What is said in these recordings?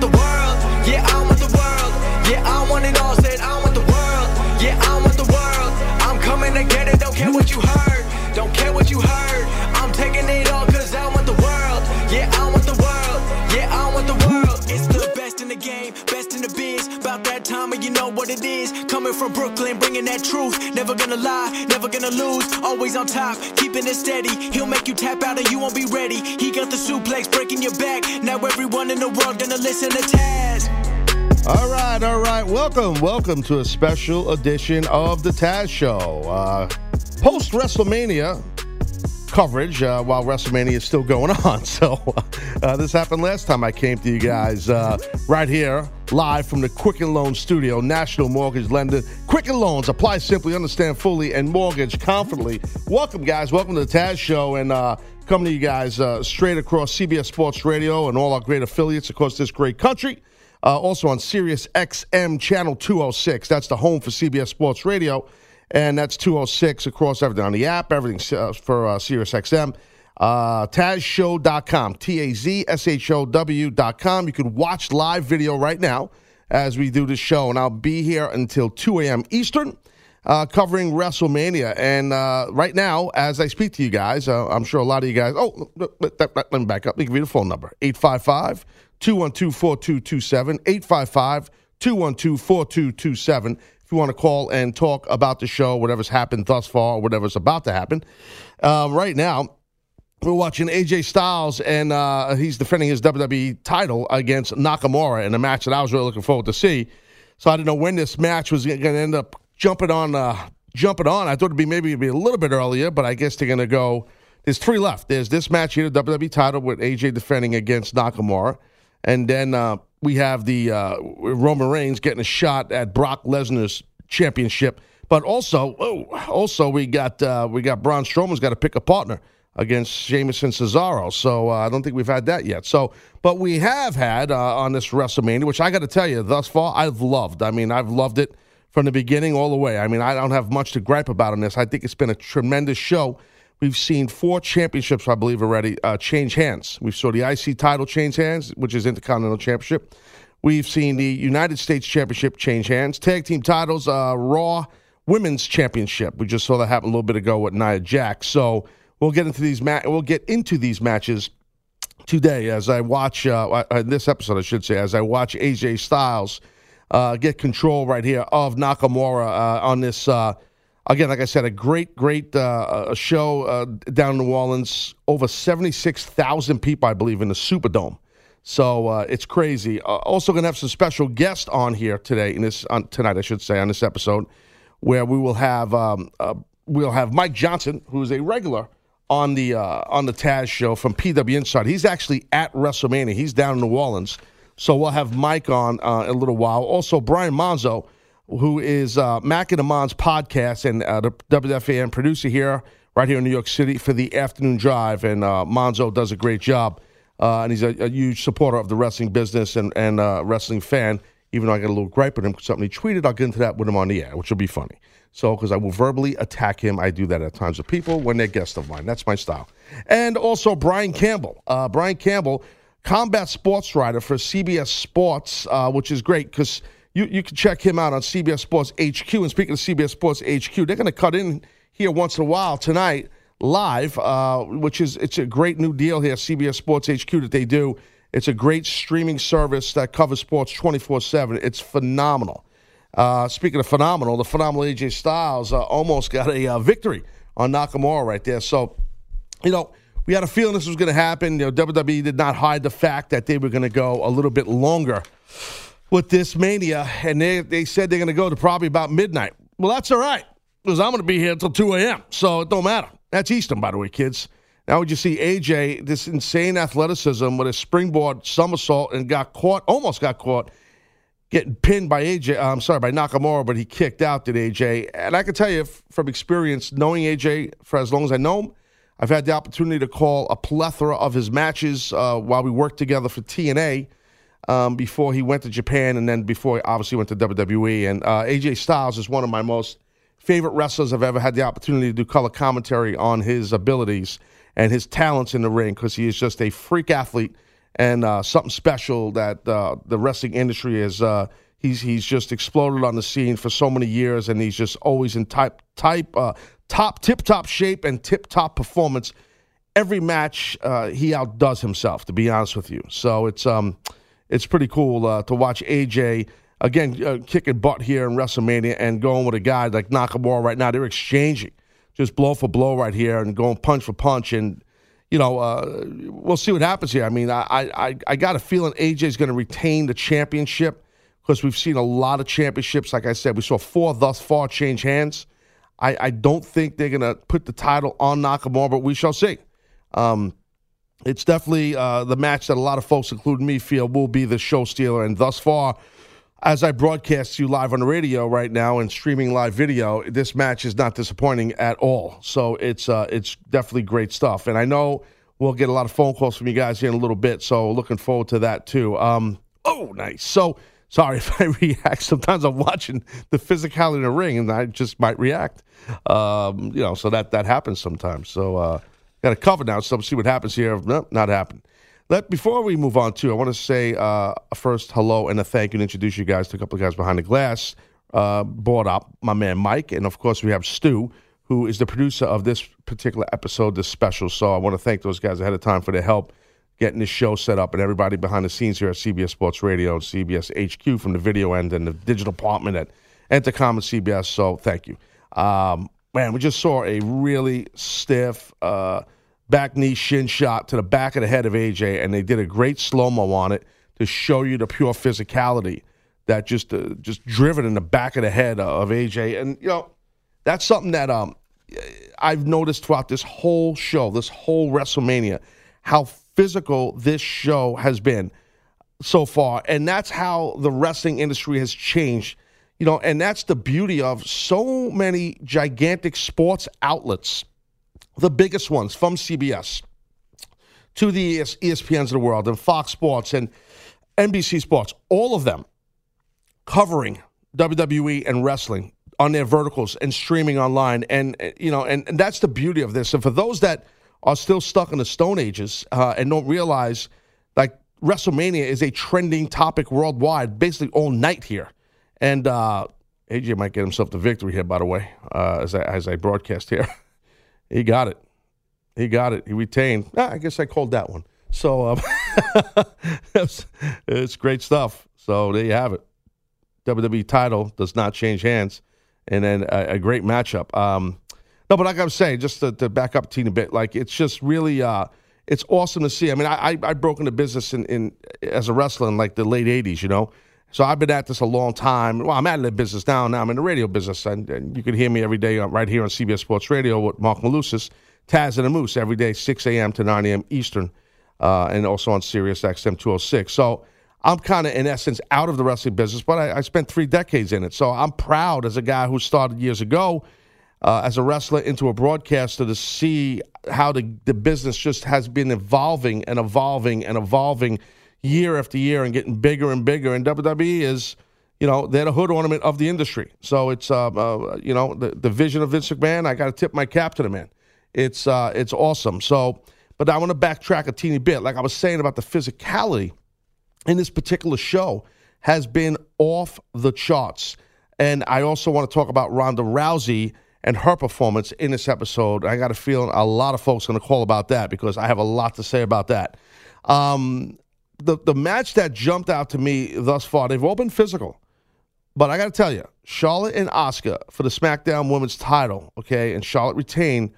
the world. Yeah, I you know what it is. Coming from Brooklyn, bringing that truth. Never gonna lie, never gonna lose. Always on top, keeping it steady. He'll make you tap out and you won't be ready. He got the suplex breaking your back. Now everyone in the world gonna listen to Taz. All right, all right. Welcome, welcome to a special edition of the Taz Show. Uh, Post WrestleMania coverage uh, while WrestleMania is still going on. So uh, this happened last time I came to you guys uh, right here live from the Quicken Loan Studio, National Mortgage Lender. Quicken Loans apply simply, understand fully, and mortgage confidently. Welcome, guys. Welcome to the Taz Show and. Uh, coming to you guys uh, straight across CBS Sports Radio and all our great affiliates across this great country. Uh, also on Sirius XM Channel 206. That's the home for CBS Sports Radio. And that's 206 across everything on the app, everything uh, for uh, Sirius XM. Uh, TazShow.com, T A Z S H O W.com. You can watch live video right now as we do this show. And I'll be here until 2 a.m. Eastern. Uh, covering WrestleMania. And uh, right now, as I speak to you guys, uh, I'm sure a lot of you guys. Oh, let, let, let, let me back up. Let me give you the phone number 855 212 4227. 855 212 4227. If you want to call and talk about the show, whatever's happened thus far, whatever's about to happen. Um, right now, we're watching AJ Styles, and uh, he's defending his WWE title against Nakamura in a match that I was really looking forward to see. So I didn't know when this match was going to end up jumping on. Uh, jumping on. I thought it'd be maybe it'd be a little bit earlier, but I guess they're going to go. There's three left. There's this match here, the WWE title with AJ defending against Nakamura, and then uh, we have the uh, Roman Reigns getting a shot at Brock Lesnar's championship. But also, oh, also we got uh, we got Braun Strowman's got to pick a partner against Sheamus and Cesaro. So uh, I don't think we've had that yet. So, but we have had uh, on this WrestleMania, which I got to tell you, thus far I've loved. I mean, I've loved it from the beginning all the way. I mean, I don't have much to gripe about on this. I think it's been a tremendous show. We've seen four championships, I believe, already uh, change hands. We saw the IC title change hands, which is Intercontinental Championship. We've seen the United States Championship change hands. Tag team titles, uh, Raw Women's Championship. We just saw that happen a little bit ago with Nia Jax. So we'll get into these ma- we'll get into these matches today as I watch uh, uh, this episode, I should say, as I watch AJ Styles uh, get control right here of Nakamura uh, on this. Uh, again, like I said, a great, great uh, show uh, down in New Orleans. Over seventy six thousand people, I believe, in the Superdome. So uh, it's crazy. also, going to have some special guests on here today, in this on, tonight, I should say, on this episode, where we will have um, we'll have Mike Johnson, who's a regular on the uh, on the Taz show from PWInsider. He's actually at WrestleMania. He's down in New Orleans, so we'll have Mike on uh, in a little while. Also, Brian Monzo, who is uh, Mac and Amon's podcast and uh, the WFAN producer here, right here in New York City for the afternoon drive, and uh, Monzo does a great job, uh, and he's a, a, huge supporter of the wrestling business and and uh, wrestling fan. Even though I got a little gripe with him, because something he tweeted, I'll get into that with him on the air, which will be funny. So, because I will verbally attack him, I do that at times with people when they're guests of mine. That's my style. And also Brian Campbell. Uh, Brian Campbell, combat sports writer for CBS Sports, uh, which is great because you, you can check him out on CBS Sports HQ. And speaking of CBS Sports HQ, they're going to cut in here once in a while tonight live, uh, which is it's a great new deal here, CBS Sports HQ that they do. It's a great streaming service that covers sports 24 7. It's phenomenal. Uh, speaking of phenomenal, the phenomenal AJ Styles uh, almost got a uh, victory on Nakamura right there. So, you know, we had a feeling this was going to happen. You know, WWE did not hide the fact that they were going to go a little bit longer with this mania, and they, they said they're going to go to probably about midnight. Well, that's all right, because I'm going to be here until 2 a.m., so it don't matter. That's Eastern, by the way, kids. Now, would you see AJ, this insane athleticism with a springboard somersault and got caught, almost got caught getting pinned by AJ. I'm sorry, by Nakamura, but he kicked out, did AJ. And I can tell you from experience, knowing AJ for as long as I know him, I've had the opportunity to call a plethora of his matches uh, while we worked together for TNA um, before he went to Japan and then before he obviously went to WWE. And uh, AJ Styles is one of my most favorite wrestlers I've ever had the opportunity to do color commentary on his abilities and his talents in the ring because he is just a freak athlete and uh, something special that uh, the wrestling industry is. Uh, he's he's just exploded on the scene for so many years, and he's just always in type type uh, top tip top shape and tip top performance. Every match uh, he outdoes himself. To be honest with you, so it's um it's pretty cool uh, to watch AJ again uh, kicking butt here in WrestleMania and going with a guy like Nakamura right now. They're exchanging just blow for blow right here and going punch for punch and you know, uh, we'll see what happens here. I mean, I I, I got a feeling AJ is going to retain the championship because we've seen a lot of championships. Like I said, we saw four thus far change hands. I, I don't think they're going to put the title on Nakamura, but we shall see. Um, it's definitely uh, the match that a lot of folks, including me, feel will be the show stealer. And thus far, as I broadcast you live on the radio right now and streaming live video, this match is not disappointing at all. So it's uh, it's definitely great stuff. And I know we'll get a lot of phone calls from you guys here in a little bit. So looking forward to that too. Um, oh, nice. So sorry if I react. Sometimes I'm watching the physicality in the ring and I just might react. Um, you know, so that that happens sometimes. So uh, got to cover now. So see what happens here. Nope, not happening. Let, before we move on, too, I want to say uh, first hello and a thank you and introduce you guys to a couple of guys behind the glass. Uh, brought up my man Mike, and of course we have Stu, who is the producer of this particular episode, this special. So I want to thank those guys ahead of time for their help getting this show set up, and everybody behind the scenes here at CBS Sports Radio and CBS HQ from the video end and the digital department at Entercom and CBS. So thank you. Um, man, we just saw a really stiff. Uh, back knee shin shot to the back of the head of AJ, and they did a great slow mo on it to show you the pure physicality that just uh, just driven in the back of the head of AJ. And you know, that's something that um I've noticed throughout this whole show, this whole WrestleMania, how physical this show has been so far, and that's how the wrestling industry has changed. You know, and that's the beauty of so many gigantic sports outlets the biggest ones from CBS to the ESPNs of the world and Fox Sports and NBC Sports, all of them covering WWE and wrestling on their verticals and streaming online. And, you know, and, and that's the beauty of this. And for those that are still stuck in the Stone Ages uh, and don't realize, like, WrestleMania is a trending topic worldwide, basically all night here. And uh, AJ might get himself the victory here, by the way, uh, as, I, as I broadcast here. He got it. He got it. He retained. Ah, I guess I called that one. So um, it's, it's great stuff. So there you have it. WWE title does not change hands, and then a, a great matchup. Um, no, but like I was saying, just to, to back up a teeny bit, like it's just really, uh, it's awesome to see. I mean, I, I, I broke into business in, in as a wrestler in like the late '80s, you know. So I've been at this a long time. Well, I'm out of the business now. Now I'm in the radio business, and, and you can hear me every day right here on CBS Sports Radio with Mark Malusis, Taz and the Moose every day, 6 a.m. to 9 a.m. Eastern, uh, and also on Sirius XM 206. So I'm kind of, in essence, out of the wrestling business, but I, I, spent three decades in it. So I'm proud as a guy who started years ago uh, as a wrestler into a broadcaster to see how the, the business just has been evolving and evolving and evolving year after year and getting bigger and bigger. And WWE is, you know, they're the hood ornament of the industry. So it's, uh, uh, you know, the, the vision of Vince McMahon. I got to tip my cap to the man. It's uh, it's awesome. So, but I want to backtrack a teeny bit. Like I was saying about the physicality in this particular show has been off the charts. And I also want to talk about Ronda Rousey and her performance in this episode. I got a feeling a lot of folks are going to call about that because I have a lot to say about that. Um, the the match that jumped out to me thus far, they've all been physical. But I got to tell you, Charlotte and Asuka for the SmackDown Women's title, okay, and Charlotte retained.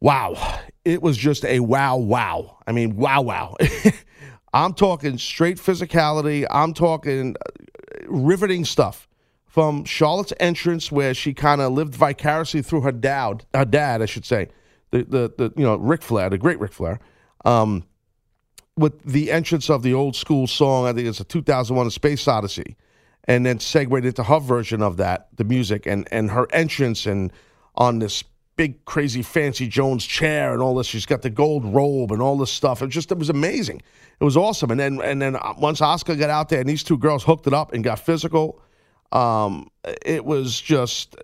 Wow, it was just a wow, wow. I mean, wow, wow. I'm talking straight physicality. I'm talking uh, riveting stuff from Charlotte's entrance, where she kind of lived vicariously through her dad, her dad, I should say, the the, the you know Ric Flair, the great Ric Flair. Um, with the entrance of the old school song, I think it's a 2001 A Space Odyssey, and then segued into her version of that, the music, and, and her entrance and on this big, crazy, fancy Jones chair and all this. She's got the gold robe and all this stuff. It just, it was amazing. It was awesome. And then, and then uh, once Asuka got out there and these two girls hooked it up and got physical, um, it was just,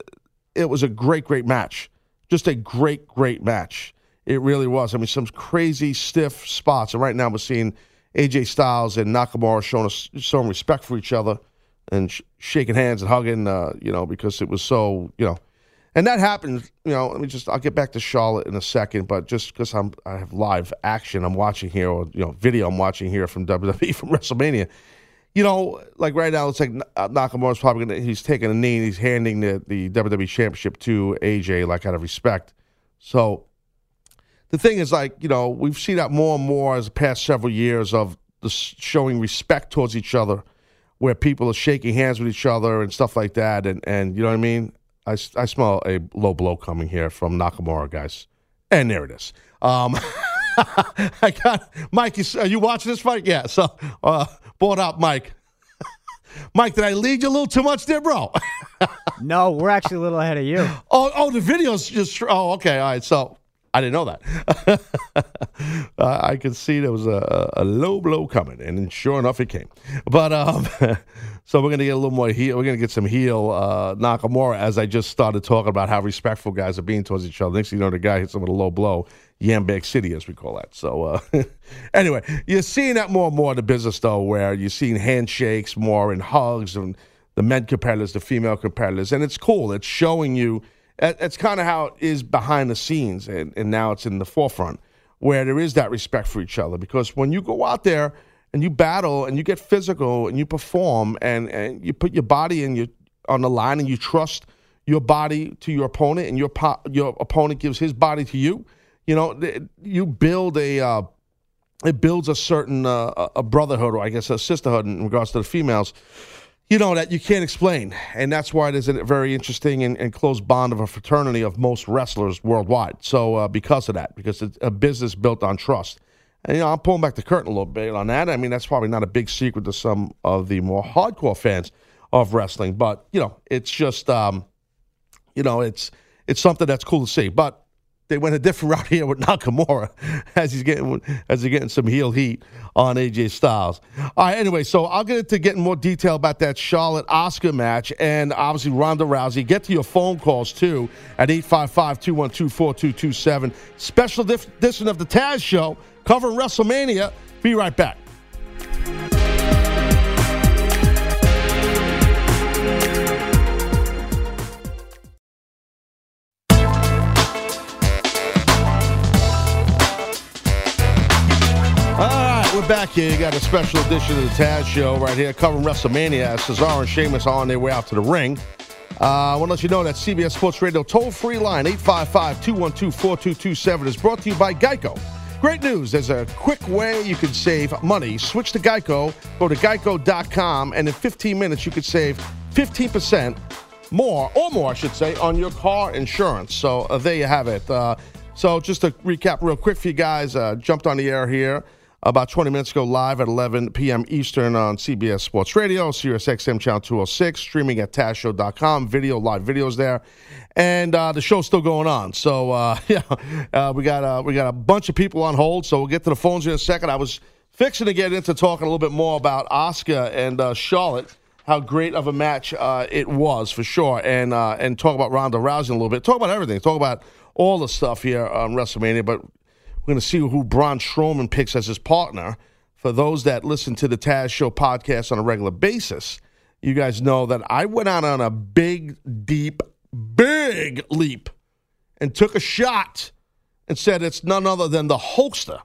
it was a great, great match. Just a great, great match. It really was. I mean, some crazy stiff spots. And right now we're seeing AJ Styles and Nakamura showing us showing respect for each other and sh- shaking hands and hugging, uh, you know, because it was so, you know, and that happened. You know, let me just I'll get back to Charlotte in a second, but just because I'm I have live action I'm watching here, or you know, video I'm watching here from WWE from WrestleMania. You know, like right now, it's like uh, Nakamura's probably gonna he's taking a knee and he's handing the the WWE Championship to AJ, like out of respect. So the thing is, like you know, we've seen that more and more as the past several years of the showing respect towards each other, where people are shaking hands with each other and stuff like that, and and you know what I mean. I, I smell a low blow coming here from Nakamura, guys, and there it is. Um, I got Mike. Are you watching this fight? Yeah. So, uh, bought out Mike. Mike, did I lead you a little too much there, bro? no, we're actually a little ahead of you. Oh, oh, the video's just. Oh, okay, all right. So I didn't know that. I could see there was a, a, low blow coming, and sure enough, it came. But um, so we're gonna get a little more heel. We're gonna get some heel uh, Nakamura as I just started talking about how respectful guys are being towards each other. Next you know, the guy hits him with a low blow. Yambag City, as we call that. So uh, anyway, you're seeing that more and more in the business, though, where you're seeing handshakes more and hugs and the men competitors, the female competitors, and it's cool. It's showing you that's kind of how it is behind the scenes, and, and now it's in the forefront where there is that respect for each other. Because when you go out there and you battle and you get physical and you perform and, and you put your body in your, on the line and you trust your body to your opponent and your your opponent gives his body to you, you know, you build a uh, it builds a certain uh, a brotherhood or I guess a sisterhood in regards to the females you know, that you can't explain. And that's why there's a very interesting and, and close bond of a fraternity of most wrestlers worldwide. So, uh, because of that, because it's a business built on trust. And, you know, I'm pulling back the curtain a little bit on that. I mean, that's probably not a big secret to some of the more hardcore fans of wrestling, but, you know, it's just, um, you know, it's, it's something that's cool to see. But they went a different route here with Nakamura as he's getting as he's getting some heel heat on AJ Styles. All right, anyway, so I'll get into getting more detail about that Charlotte Asuka match and obviously Ronda Rousey. Get to your phone calls too at 855-212-4227. Special edition of the Taz Show covering WrestleMania. Be right back. We're back here. You got a special edition of the Taz Show right here covering WrestleMania. Cesaro and Sheamus are on their way out to the ring. Uh, I want to let you know that CBS Sports Radio toll free line 855 212 4227 is brought to you by Geico. Great news. There's a quick way you can save money. Switch to Geico. Go to geico.com, and in 15 minutes, you could save 15% more, or more, I should say, on your car insurance. So uh, there you have it. Uh, so just to recap real quick for you guys, uh, jumped on the air here about 20 minutes ago, live at 11 p.m. Eastern on CBS Sports Radio, Sirius XM Channel 206, streaming at TazShow.com, video, live videos there. And uh, the show's still going on. So, uh, yeah, uh, we, got, we got a bunch of people on hold, so we'll get to the phones in a second. I was fixing to get into talking a little bit more about Asuka and uh, Charlotte how great of a match uh, it was for sure, and uh, and talk about Ronda Rousey a little bit. Talk about everything. Talk about all the stuff here on WrestleMania. But we're going to see who Braun Strowman picks as his partner. For those that listen to the Taz Show podcast on a regular basis, you guys know that I went out on a big, deep, big leap and took a shot and said it's none other than the Hulkster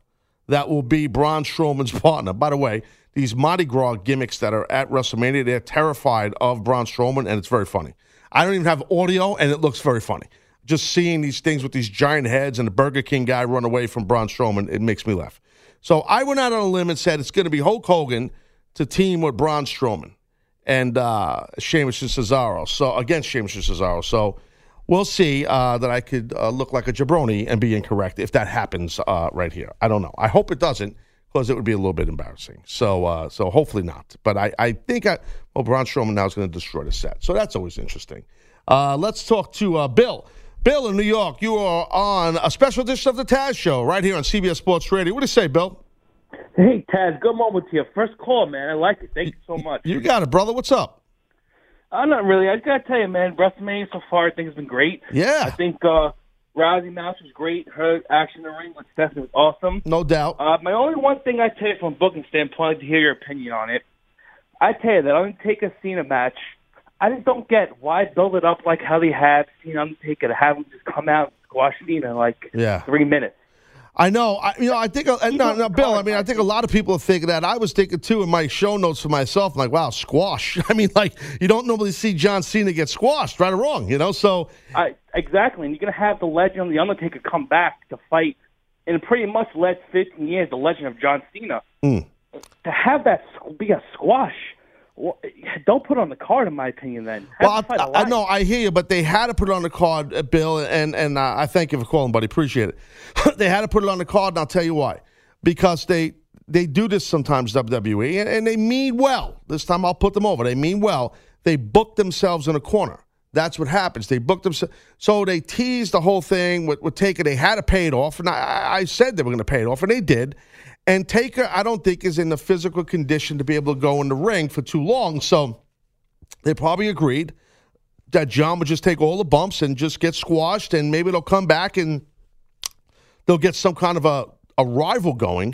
that will be Braun Strowman's partner. By the way, these Mardi Gras gimmicks that are at WrestleMania, they're terrified of Braun Strowman, and it's very funny. I don't even have audio, and it looks very funny just seeing these things with these giant heads and the Burger King guy run away from Braun Strowman, it makes me laugh. So I went out on a limb and said it's going to be Hulk Hogan to team with Braun Strowman and uh, Sheamus and Cesaro. So against Sheamus and Cesaro. So we'll see uh, that I could uh, look like a jabroni and be incorrect if that happens uh, right here. I don't know. I hope it doesn't because it would be a little bit embarrassing. So uh, so hopefully not. But I, I think I, well Braun Strowman now is going to destroy the set. So that's always interesting. Uh, let's talk to Bill. Bill in New York, you are on a special edition of the Taz Show right here on CBS Sports Radio. What do you say, Bill? Hey, Taz, good moment to you. First call, man. I like it. Thank you so much. You got it, brother. What's up? I'm uh, not really. I just got to tell you, man, WrestleMania so far, I think it's been great. Yeah. I think uh, Rousey match was great. Her action in the ring with Stephanie was awesome. No doubt. Uh, my only one thing I tell you from a booking standpoint, I'd like to hear your opinion on it. I tell you that Undertaker Cena match, I just don't get why build it up like how they have Cena Undertaker to have him just come out and squash Cena in like Yeah. three minutes. I know. I, you know, I think. Uh, no, no, Bill. I mean, I think a lot of people are thinking that. I was thinking too in my show notes for myself. I'm like, wow, squash. I mean, like you don't normally see John Cena get squashed, right or wrong. You know, so I exactly, and you're gonna have the legend of the Undertaker come back to fight in pretty much last 15 years. The legend of John Cena Hmm. to have that be a squash. Wha- Don't put on the card, in my opinion. Then Well, I, I know, I hear you, but they had to put it on the card, uh, Bill, and and uh, I thank you for calling, buddy. Appreciate it. they had to put it on the card, and I'll tell you why. Because they they do this sometimes, WWE, and, and they mean well. This time, I'll put them over. They mean well. They book themselves in a corner. That's what happens. They booked themselves. So they teased the whole thing with, with Taker. They had to pay it off, and I, I said they were going to pay it off, and they did. And Taker, I don't think, is in the physical condition to be able to go in the ring for too long. So they probably agreed that John would just take all the bumps and just get squashed, and maybe they'll come back and they'll get some kind of a, a rival going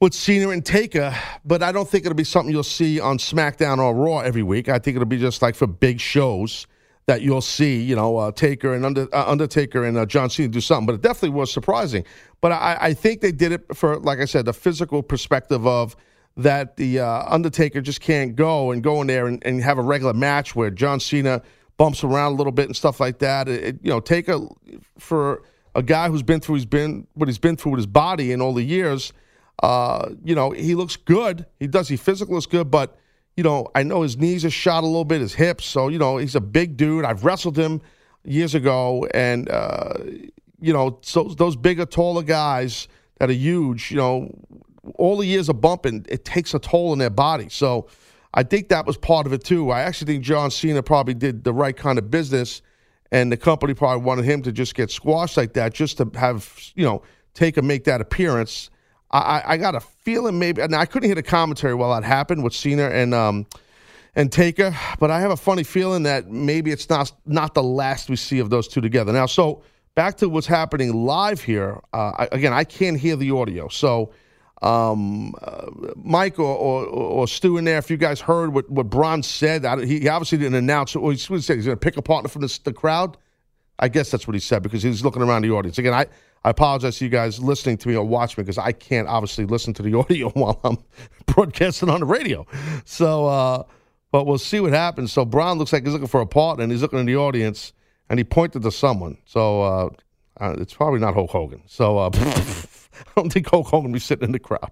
with Cena and Taker. But I don't think it'll be something you'll see on SmackDown or Raw every week. I think it'll be just like for big shows that you'll see, you know, uh, Taker and Under, uh, Undertaker and uh, John Cena do something. But it definitely was surprising. But I, I think they did it for, like I said, the physical perspective of that the uh, Undertaker just can't go and go in there and, and have a regular match where John Cena bumps around a little bit and stuff like that. It, it- you know, take a for a guy who's been through he's been what he's been through with his body in all the years. Uh, you know, he looks good. He does. He physically looks good, but you know, I know his knees are shot a little bit, his hips. So you know, he's a big dude. I've wrestled him years ago, and uh, you know, so those bigger, taller guys that are huge. You know, all the years of bumping, it takes a toll on their body. So I think that was part of it too. I actually think John Cena probably did the right kind of business, and the company probably wanted him to just get squashed like that, just to have you know take and make that appearance. I, I, got a feeling maybe, and I couldn't hit a commentary while that happened with Cena and um and Taker, but I have a funny feeling that maybe it's not not the last we see of those two together. Now, so back to what's happening live here. Uh, I, again, I can't hear the audio, so um, uh, Mike or, or, or Stu in there, if you guys heard what, what Braun said, I, he obviously didn't announce. Well, he said he's going to pick a partner from the, the crowd. I guess that's what he said because he was looking around the audience. Again, I, I apologize to you guys listening to me or watching me because I can't obviously listen to the audio while I'm broadcasting on the radio. So, uh, but we'll see what happens. So Braun looks like he's looking for a partner and he's looking in the audience and he pointed to someone. So uh, uh, it's probably not Hulk Hogan. So uh, I don't think Hulk Hogan will be sitting in the crowd.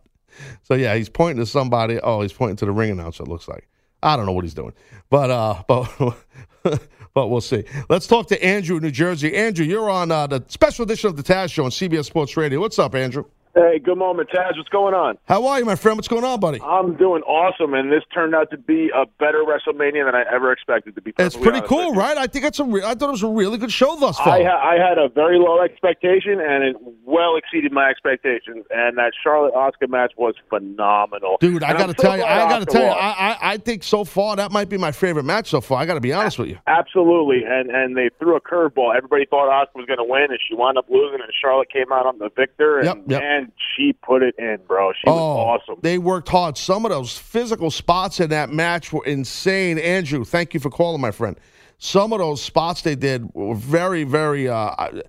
So yeah, he's pointing to somebody. Oh, he's pointing to the ring announcer. It looks like. I don't know what he's doing, but uh, but but we'll see. Let's talk to Andrew in New Jersey. Andrew, you're on uh, the special edition of the Taz Show on CBS Sports Radio. What's up, Andrew? Hey, good moment, Taz. What's going on? How are you, my friend? What's going on, buddy? I'm doing awesome, and this turned out to be a better WrestleMania than I ever expected to be. It's pretty cool, right? I think it's a. Re- I thought it was a really good show thus far. I, ha- I had a very low expectation, and it well exceeded my expectations. And that Charlotte Asuka match was phenomenal, Dude, I got to tell you, I got to tell you. I, I, I think so far that might be my favorite match so far. I got to be honest with you. Absolutely, and and they threw a curveball. Everybody thought Asuka was going to win, and she wound up losing, and Charlotte came out on the victor, and Yep, yep. man, she put it in, bro. She was awesome. Oh, They worked hard. Some of those physical spots in that match were insane. Andrew, thank you for calling, my friend. Some of those spots they did were very, very. Uh,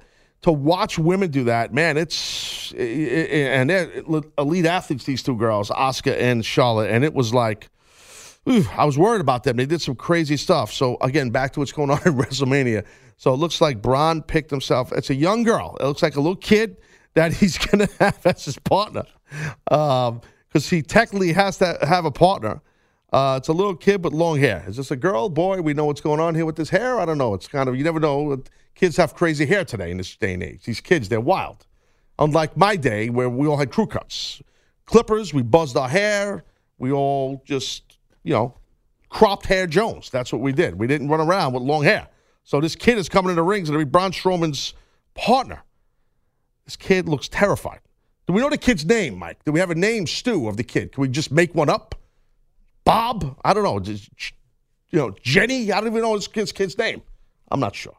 to watch women do that, man, it's and elite athletes. These two girls, Asuka and Charlotte, and it was like. Ooh, I was worried about them. They did some crazy stuff. So again, back to what's going on in WrestleMania. So it looks like Braun picked himself. It's a young girl. It looks like a little kid that he's going to have as his partner, because he technically has to have a partner. Uh, it's a little kid with long hair. Is this a girl, boy? We know what's going on here with this hair. I don't know. It's kind of you never know. Kids have crazy hair today in this day and age. These kids, they're wild. Unlike my day where we all had crew cuts, clippers. We buzzed our hair. We all just you know cropped hair Jones. That's what we did. We didn't run around with long hair. So this kid is coming in the rings and to be Braun Strowman's partner. This kid looks terrified. Do we know the kid's name, Mike? Do we have a name, Stu, of the kid? Can we just make one up? Bob? I don't know. Just, you know, Jenny? I don't even know his kid's, kid's name. I'm not sure.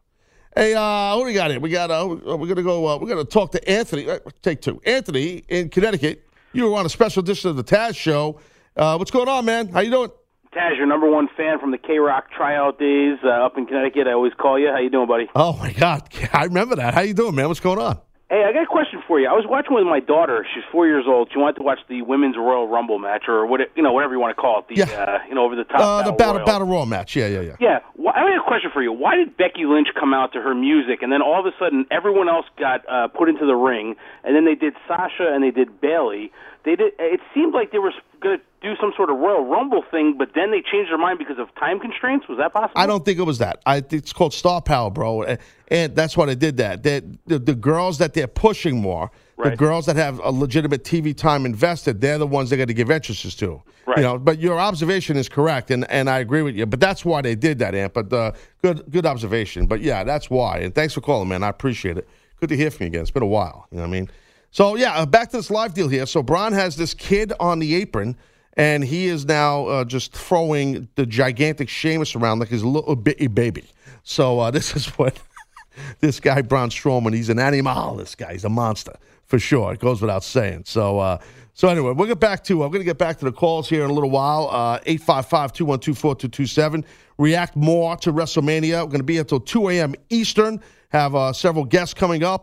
Hey, uh, what do we got here? We got uh, we're gonna go. Uh, we're gonna talk to Anthony. Uh, take two. Anthony in Connecticut. You were on a special edition of the Taz Show. Uh, what's going on, man? How you doing? Taz, your number one fan from the K Rock tryout days uh, up in Connecticut. I always call you. How you doing, buddy? Oh my God, I remember that. How you doing, man? What's going on? Hey, I got a question for you. I was watching with my daughter. She's four years old. She wanted to watch the women's Royal Rumble match, or what you know, whatever you want to call it. The Yeah. uh, you know, over the top. Uh, the battle Royal. battle royal match. Yeah, yeah, yeah. Yeah, wh- I have a question for you. Why did Becky Lynch come out to her music, and then all of a sudden everyone else got uh, put into the ring, and then they did Sasha and they did Bayley. They did. It seemed like they were going to do some sort of Royal Rumble thing, but then they changed their mind because of time constraints. Was that possible? I don't think it was that. I think it's called star power, bro, and, and that's why they did that. They, the, the girls that they're pushing more, the girls that have a legitimate TV time invested, they're the ones they're going to give entrances to. Right. You know, but your observation is correct, and, and I agree with you. But that's why they did that, Ant. But uh, good good observation. But yeah, that's why. And thanks for calling, man. I appreciate it. Good to hear from you again. It's been a while. You know what I mean? So yeah, uh, back to this live deal here. So Braun has this kid on the apron. And he is now uh, just throwing the gigantic Sheamus around like his little bitty baby. So uh, this is what this guy Braun Strowman. He's an animal. This guy, he's a monster for sure. It goes without saying. So, uh, so anyway, we'll get back to. I'm going to get back to the calls here in a little while. Uh, Eight five five two one two four two two seven. React more to WrestleMania. We're going to be until two a.m. Eastern. Have uh, several guests coming up.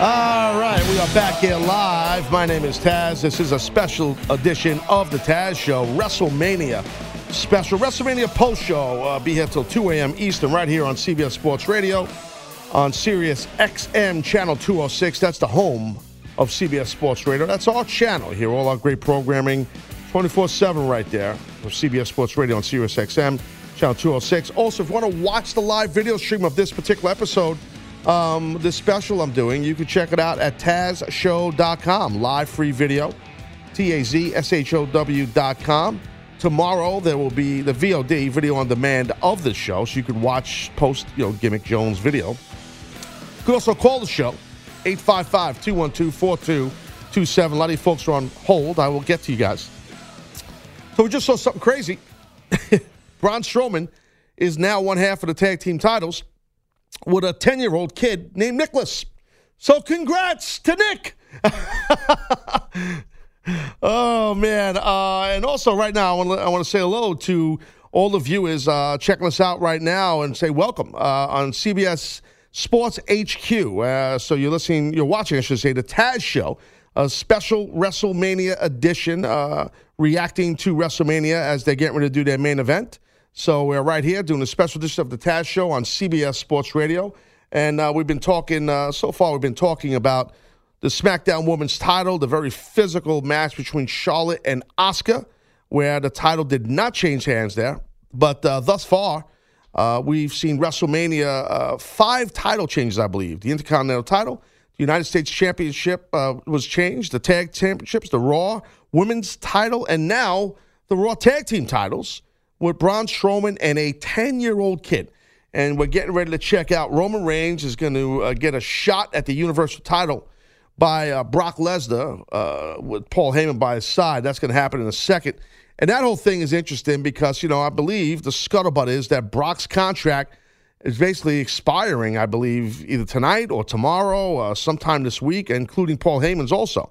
All right, we are back here live. My name is Taz. This is a special edition of the Taz Show, WrestleMania special, WrestleMania post show. Uh, be here till 2 a.m. Eastern, right here on CBS Sports Radio, on Sirius XM Channel 206. That's the home of CBS Sports Radio. That's our channel here. All our great programming, 24/7, right there for CBS Sports Radio on Sirius XM Channel 206. Also, if you want to watch the live video stream of this particular episode um, this special I'm doing, you can check it out at tazshow.com. Live free video, T A Z S H O W.com. Tomorrow there will be the VOD, video on demand of the show, so you can watch post, you know, Gimmick Jones video. You can also call the show, 855 212 4227. A lot of you folks are on hold. I will get to you guys. So we just saw something crazy. Braun Strowman is now one half of the tag team titles with a 10 year old kid named Nicholas. So congrats to Nick. oh, man. Uh, and also, right now, I want to say hello to all the viewers uh, checking us out right now and say welcome uh, on CBS Sports HQ. Uh, so you're listening, you're watching, I should say, the Taz Show, a special WrestleMania edition uh, reacting to WrestleMania as they get ready to do their main event. So we're right here doing a special edition of the Taz Show on CBS Sports Radio, and uh, we've been talking uh, so far. We've been talking about the SmackDown Women's Title, the very physical match between Charlotte and Asuka, where the title did not change hands there. But uh, thus far, uh, we've seen WrestleMania uh, five title changes, I believe. The Intercontinental title, the United States Championship uh, was changed, the Tag Championships, the Raw Women's title, and now the Raw Tag Team titles with Braun Strowman and a 10 year old kid. And we're getting ready to check out. Roman Reigns is going to uh, get a shot at the Universal title by uh, Brock Lesnar uh, with Paul Heyman by his side. That's going to happen in a second. And that whole thing is interesting because, you know, I believe the scuttlebutt is that Brock's contract is basically expiring, I believe, either tonight or tomorrow, uh, sometime this week, including Paul Heyman's also.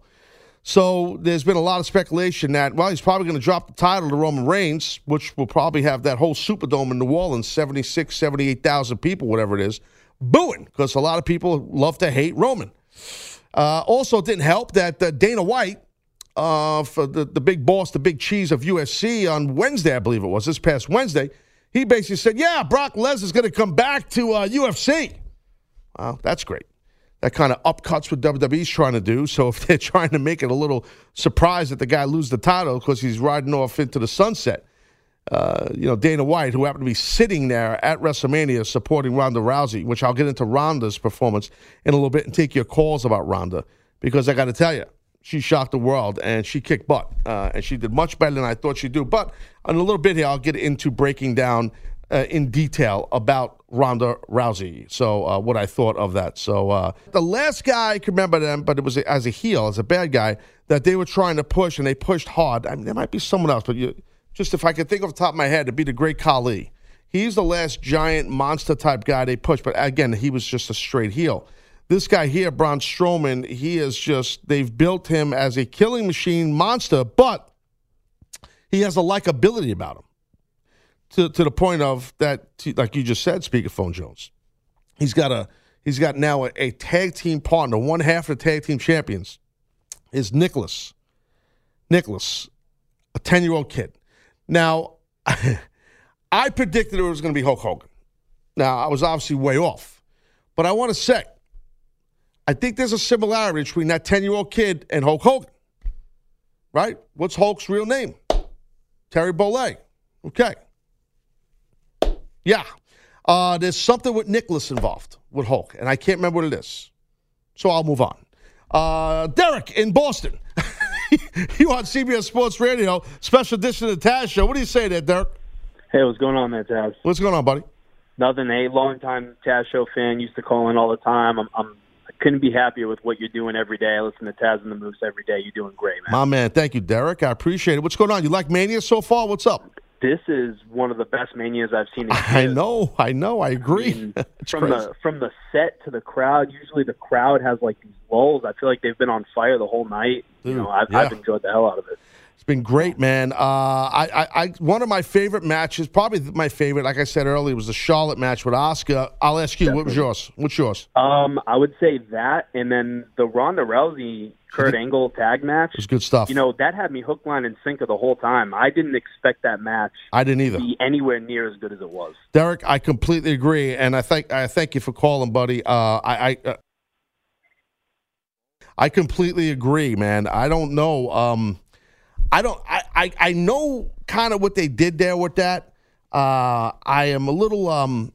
So there's been a lot of speculation that, well, he's probably going to drop the title to Roman Reigns, which will probably have that whole Superdome in New Orleans, 76, 78,000 people, whatever it is, booing because a lot of people love to hate Roman. Uh, also, it didn't help that uh, Dana White, uh, for the, the big boss, the big cheese of UFC on Wednesday, I believe it was, this past Wednesday, he basically said, yeah, Brock Lesnar's going to come back to uh, UFC. Wow, that's great that kind of upcuts what WWE's trying to do. So if they're trying to make it a little surprise that the guy lose the title because he's riding off into the sunset, uh, you know, Dana White, who happened to be sitting there at WrestleMania supporting Ronda Rousey, which I'll get into Ronda's performance in a little bit and take your calls about Ronda because I got to tell you, she shocked the world and she kicked butt uh, and she did much better than I thought she'd do. But in a little bit here, I'll get into breaking down uh, in detail about Ronda Rousey. So uh, what I thought of that. So uh, the last guy I can remember them, but it was as a heel, as a bad guy that they were trying to push, and they pushed hard. I mean, there might be someone else, but you, just if I could think off the top of my head, it'd be the Great Khali. He's the last giant monster type guy they pushed, but again, he was just a straight heel. This guy here, Braun Strowman, he is just, they've built him as a killing machine monster, but he has a likability about him to, to the point of that, like you just said, Speakerphone Jones. He's got a he's got now a, a tag team partner. One half of the tag team champions is Nicholas. Nicholas, a ten year old kid. Now, I predicted it was going to be Hulk Hogan. Now, I was obviously way off, but I want to say, I think there's a similarity between that ten year old kid and Hulk Hogan. Right? What's Hulk's real name? Terry Bollea. Okay. Yeah. Uh, there's something with Nicholas involved with Hulk, and I can't remember what it is. So I'll move on. Uh, Derek in Boston. you on CBS Sports Radio, special edition of the Taz Show. What do you say there, Derek? Hey, what's going on there, Taz? What's going on, buddy? Nothing. A longtime Taz Show fan used to call in all the time. I'm, I'm I couldn't be happier with what you're doing every day. I listen to Taz and the Moose every day. You're doing great, man. My man, thank you, Derek. I appreciate it. What's going on? You like Mania so far? What's up? This is one of the best manias I've seen. In I know, I know, I agree. I mean, from crazy. the from the set to the crowd, usually the crowd has like these lulls. I feel like they've been on fire the whole night. you know, I've, yeah. I've enjoyed the hell out of it. It's been great, man. Uh, I, I, I, one of my favorite matches, probably my favorite, like I said earlier, was the Charlotte match with Asuka. I'll ask you, what was yours? What's yours? Um, I would say that, and then the Ronda Rousey Kurt Angle tag match. It was good stuff. You know, that had me hook, line, and sinker the whole time. I didn't expect that match I didn't either. to be anywhere near as good as it was. Derek, I completely agree, and I thank I thank you for calling, buddy. Uh, I I, uh, I completely agree, man. I don't know. Um, I don't. I I, I know kind of what they did there with that. Uh, I am a little. Um,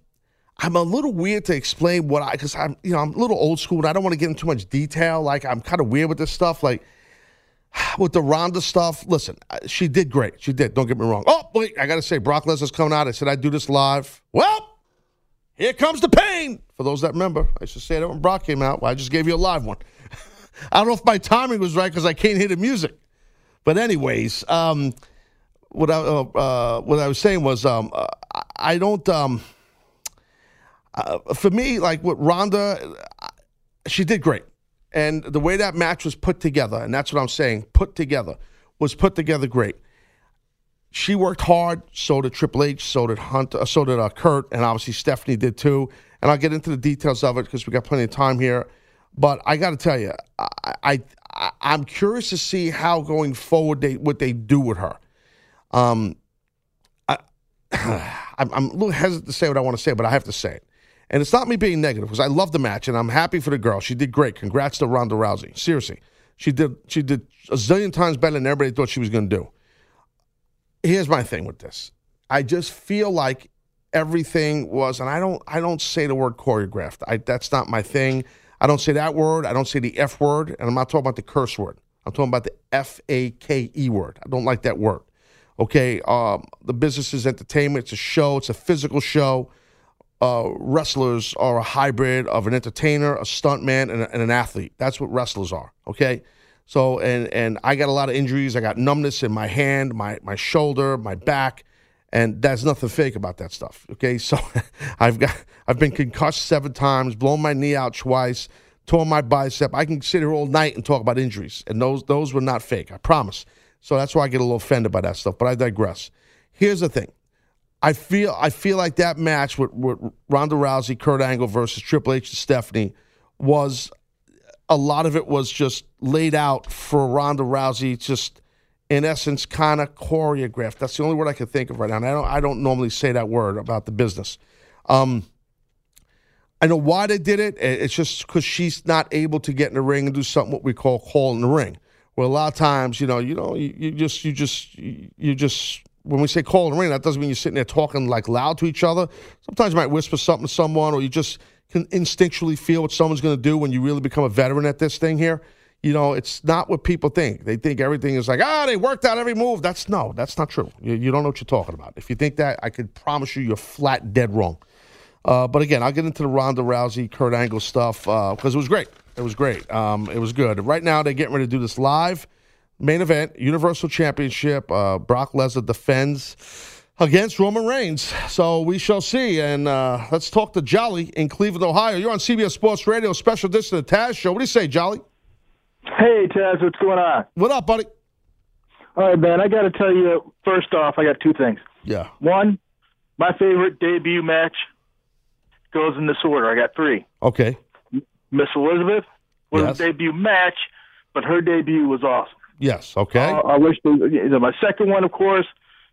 I'm a little weird to explain what I because I'm you know I'm a little old school. And I don't want to get into too much detail. Like I'm kind of weird with this stuff. Like with the Ronda stuff, listen, she did great. She did. Don't get me wrong. Oh, wait, I got to say, Brock Lesnar's coming out. I said I'd do this live. Well, here comes the pain. For those that remember, I used to say that when Brock came out. Well, I just gave you a live one. I don't know if my timing was right because I can't hear the music. But anyways, um, what I uh, uh, what I was saying was um, uh, I don't. Um, uh, for me, like with Ronda, uh, she did great. And the way that match was put together, and that's what I'm saying, put together, was put together great. She worked hard, so did Triple H, so did Hunt, uh, so did uh, Kurt, and obviously Stephanie did too. And I'll get into the details of it because we got plenty of time here. But I got to tell you, I, I, I'm curious to see how going forward they what they do with her. Um, I, I'm, I'm a little hesitant to say what I want to say, but I have to say it. And it's not me being negative because I love the match and I'm happy for the girl. She did great. Congrats to Ronda Rousey. Seriously, she did. She did a zillion times better than everybody thought she was going to do. Here's my thing with this. I just feel like everything was, and I don't. I don't say the word choreographed. I, that's not my thing. I don't say that word. I don't say the F word, and I'm not talking about the curse word. I'm talking about the F A K E word. I don't like that word. Okay, um, the business is entertainment. It's a show. It's a physical show uh, wrestlers are a hybrid of an entertainer, a stuntman, and, and an athlete. That's what wrestlers are. Okay, so and and I got a lot of injuries. I got numbness in my hand, my my shoulder, my back, and there's nothing fake about that stuff. Okay, so I've got I've been concussed seven times, blown my knee out twice, torn my bicep. I can sit here all night and talk about injuries, and those those were not fake. I promise. So that's why I get a little offended by that stuff. But I digress. Here's the thing. I feel I feel like that match with, with Ronda Rousey, Kurt Angle versus Triple H and Stephanie was a lot of it was just laid out for Ronda Rousey, just in essence, kind of choreographed. That's the only word I can think of right now. And I don't I don't normally say that word about the business. Um, I know why they did it. It's just because she's not able to get in the ring and do something what we call call in the ring. Well, a lot of times, you know, you know, you, you just you just you just when we say call the ring, that doesn't mean you're sitting there talking like loud to each other. Sometimes you might whisper something to someone, or you just can instinctually feel what someone's going to do when you really become a veteran at this thing here. you know, it's not what people think. They think everything is like, ah, they worked out every move. That's no, that's not true. You, you don't know what you're talking about. If you think that, I could promise you, you're flat dead wrong. Uh, but again, I'll get into the Ronda Rousey, Kurt Angle stuff because it was great. It was great. Um, it was good. Right now, they're getting ready to do this live main event, Universal Championship. Uh, Brock Lesnar defends against Roman Reigns. So we shall see. And uh, let's talk to Jolly in Cleveland, Ohio. You're on CBS Sports Radio, special edition of the Taz Show. What do you say, Jolly? Hey, Taz, what's going on? What up, buddy? All right, man. I got to tell you, first off, I got two things. Yeah. One, my favorite debut match goes in this order. I got three. Okay. Miss Elizabeth was Yes. a debut match, but her debut was awesome. Yes. Okay. Uh, I wish. The, you know, my second one, of course,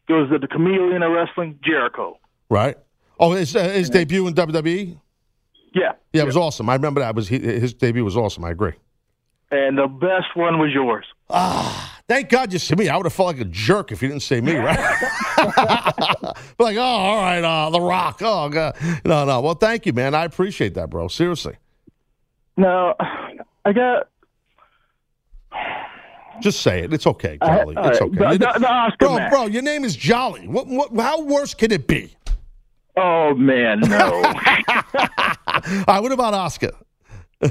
goes to the chameleon of wrestling, Jericho. right. Oh, his, uh, his debut in WWE? Yeah. Yeah, it was awesome. I remember that. It was he, His debut was awesome. I agree. And the best one was yours. Ah, Thank God you see me. I would have felt like a jerk if you didn't say me, right? Like, oh, all right, uh, The Rock. Oh, God. No, no. Well, thank you, man. I appreciate that, bro. Seriously. Now, I got. Just say it. It's okay, Jolly. all it's okay. The- You- the- the Asuka bro, bro, your name is Jolly. What, what, how worse can it be? Oh man, no. All right, what about Asuka?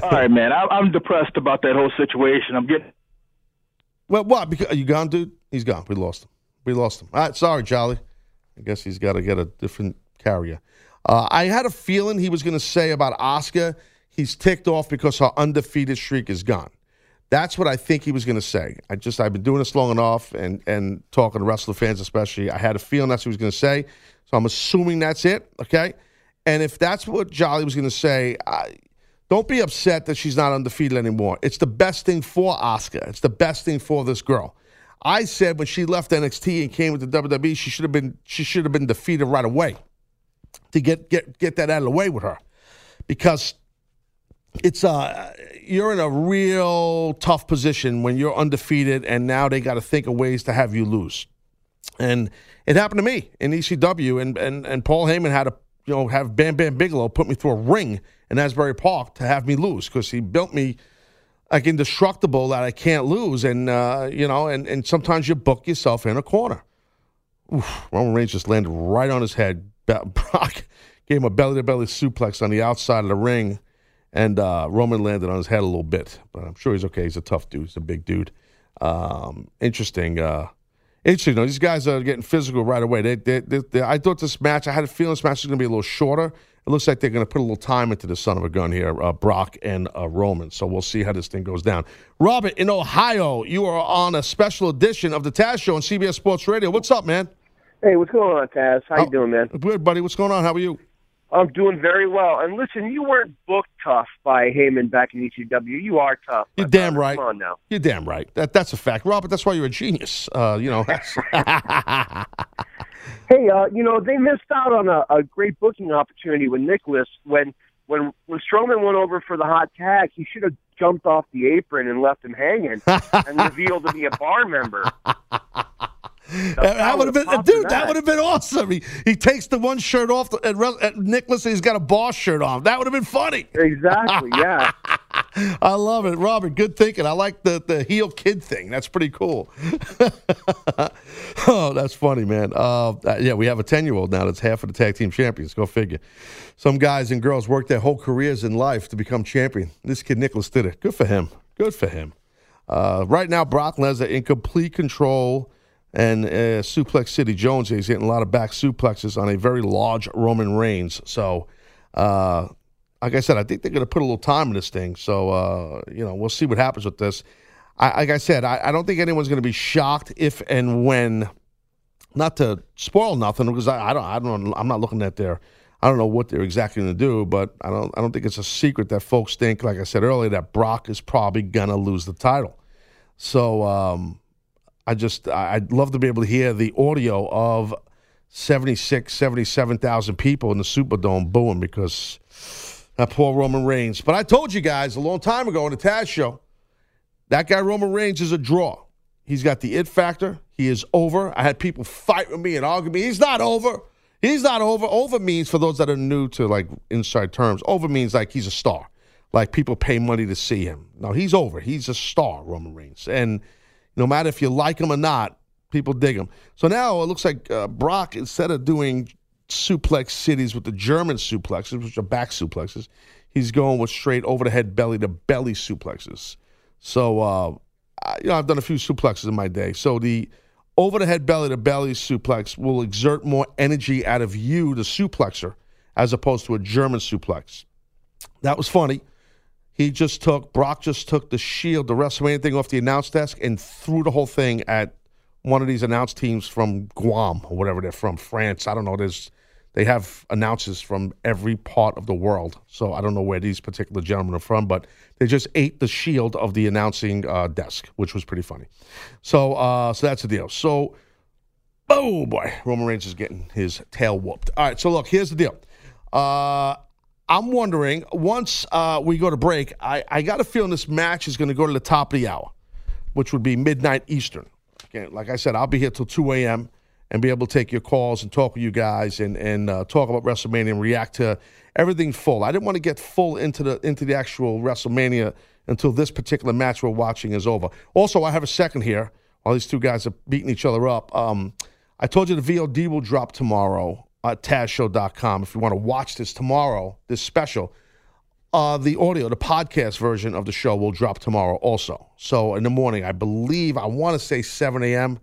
All right, man. I, I'm depressed about that whole situation. I'm getting. Well, what? Because, are you gone, dude? He's gone. We lost him. We lost him. All right, sorry, Jolly. I guess he's got to get a different carrier. Uh, I had a feeling he was going to say about Asuka, he's ticked off because her undefeated streak is gone. That's what I think he was going to say. I just I've been doing this long enough, and and talking to wrestler fans especially. I had a feeling that's what he was going to say, so I'm assuming that's it. Okay, and if that's what Jolly was going to say, I, don't be upset that she's not undefeated anymore. It's the best thing for Asuka. It's the best thing for this girl. I said when she left NXT and came with the WWE, she should have been she should have been defeated right away to get get get that out of the way with her, because it's uh you're in a real tough position when you're undefeated and now they got to think of ways to have you lose. And it happened to me in ECW, and and and Paul Heyman had to you know have Bam Bam Bigelow put me through a ring in Asbury Park to have me lose because he built me like indestructible that I can't lose, and uh, you know, and and sometimes you book yourself in a corner. Oof, Roman Reigns just landed right on his head. Brock gave him a belly to belly suplex on the outside of the ring, and uh, Roman landed on his head a little bit, but I'm sure he's okay. He's a tough dude. He's a big dude. Um, interesting. Uh, interesting. though. these guys are getting physical right away. They, they, they, they- I thought this match. I had a feeling this match was going to be a little shorter. It looks like they're going to put a little time into the son of a gun here, uh, Brock and uh, Roman. So we'll see how this thing goes down. Robert in Ohio, you are on a special edition of the Taz Show on CBS Sports Radio. What's up, man? Hey, what's going on, Taz? How Oh. you doing, man? Good, buddy. What's going on? How are you? I'm doing very well. And listen, you weren't booked tough by Heyman back in ECW. You are tough. You're damn right. Come on now. You're damn right. That that's a fact, Robert. That's why you're a genius. Uh, you know. Hey, uh, you know they missed out on a, a great booking opportunity with Nicholas when when when Strowman went over for the hot tag. He should have jumped off the apron and left him hanging and revealed to be a bar member. That would have been, dude. That that. would have been awesome. He, he takes the one shirt off, Re- and Nicholas, he's got a boss shirt on. That would have been funny. Exactly. Yeah. I love it, Robert. Good thinking. I like the the heel kid thing. That's pretty cool. oh, that's funny, man. Uh, yeah, we have a ten year old now that's half of the tag team champions. Go figure. Some guys and girls work their whole careers in life to become champion. This kid Nicholas did it. Good for him. Good for him. Uh, right now, Brock Lesnar in complete control. And uh, Suplex City Jones is getting a lot of back suplexes on a very large Roman Reigns. So, uh, like I said, I think they're going to put a little time in this thing. So, uh, you know, we'll see what happens with this. I, like I said, I, I don't think anyone's going to be shocked if and when. Not to spoil nothing, because I, I don't, I don't, I'm not looking at their. I don't know what they're exactly going to do, but I don't, I don't think it's a secret that folks think, like I said earlier, that Brock is probably going to lose the title. So, um, I just I'd love to be able to hear the audio of 76, 77,000 people in the Superdome booing because that poor Roman Reigns. But I told you guys a long time ago on the Taz show, that guy Roman Reigns is a draw. He's got the it factor. He is over. I had people fight with me and argue with me. He's not over. He's not over. Over means for those that are new to like inside terms. Over means like he's a star. like people pay money to see him. No, he's over. He's a star, Roman Reigns, and no matter if you like him or not, people dig him. So now it looks like uh, Brock, instead of doing suplex cities with the German suplexes, which are back suplexes, he's going with straight over the head, belly to belly suplexes. So, uh, I, you know, I've done a few suplexes in my day. So the over the head, belly to belly suplex will exert more energy out of you, the suplexer, as opposed to a German suplex. That was funny. He just took Brock just took the shield, the WrestleMania thing off the announce desk and threw the whole thing at one of these announce teams from Guam or whatever they're from, France. I don't know. There's they have announcers from every part of the world. So I don't know where these particular gentlemen are from, but they just ate the shield of the announcing uh, desk, which was pretty funny. So uh, so that's the deal. So oh boy, Roman Reigns is getting his tail whooped. All right, so look, here's the deal. Uh, I'm wondering once uh, we go to break, I, I got a feeling this match is going to go to the top of the hour, which would be midnight Eastern. Okay, like I said, I'll be here till 2 a.m. and be able to take your calls and talk with you guys and and uh, talk about WrestleMania and react to everything full. I didn't want to get full into the into the actual WrestleMania until this particular match we're watching is over. Also, I have a second here while these two guys are beating each other up. Um, I told you the VOD will drop tomorrow at TazShow.com. If you want to watch this tomorrow, this special, uh, the audio, the podcast version of the show will drop tomorrow also. So in the morning, I believe, I want to say 7 a.m.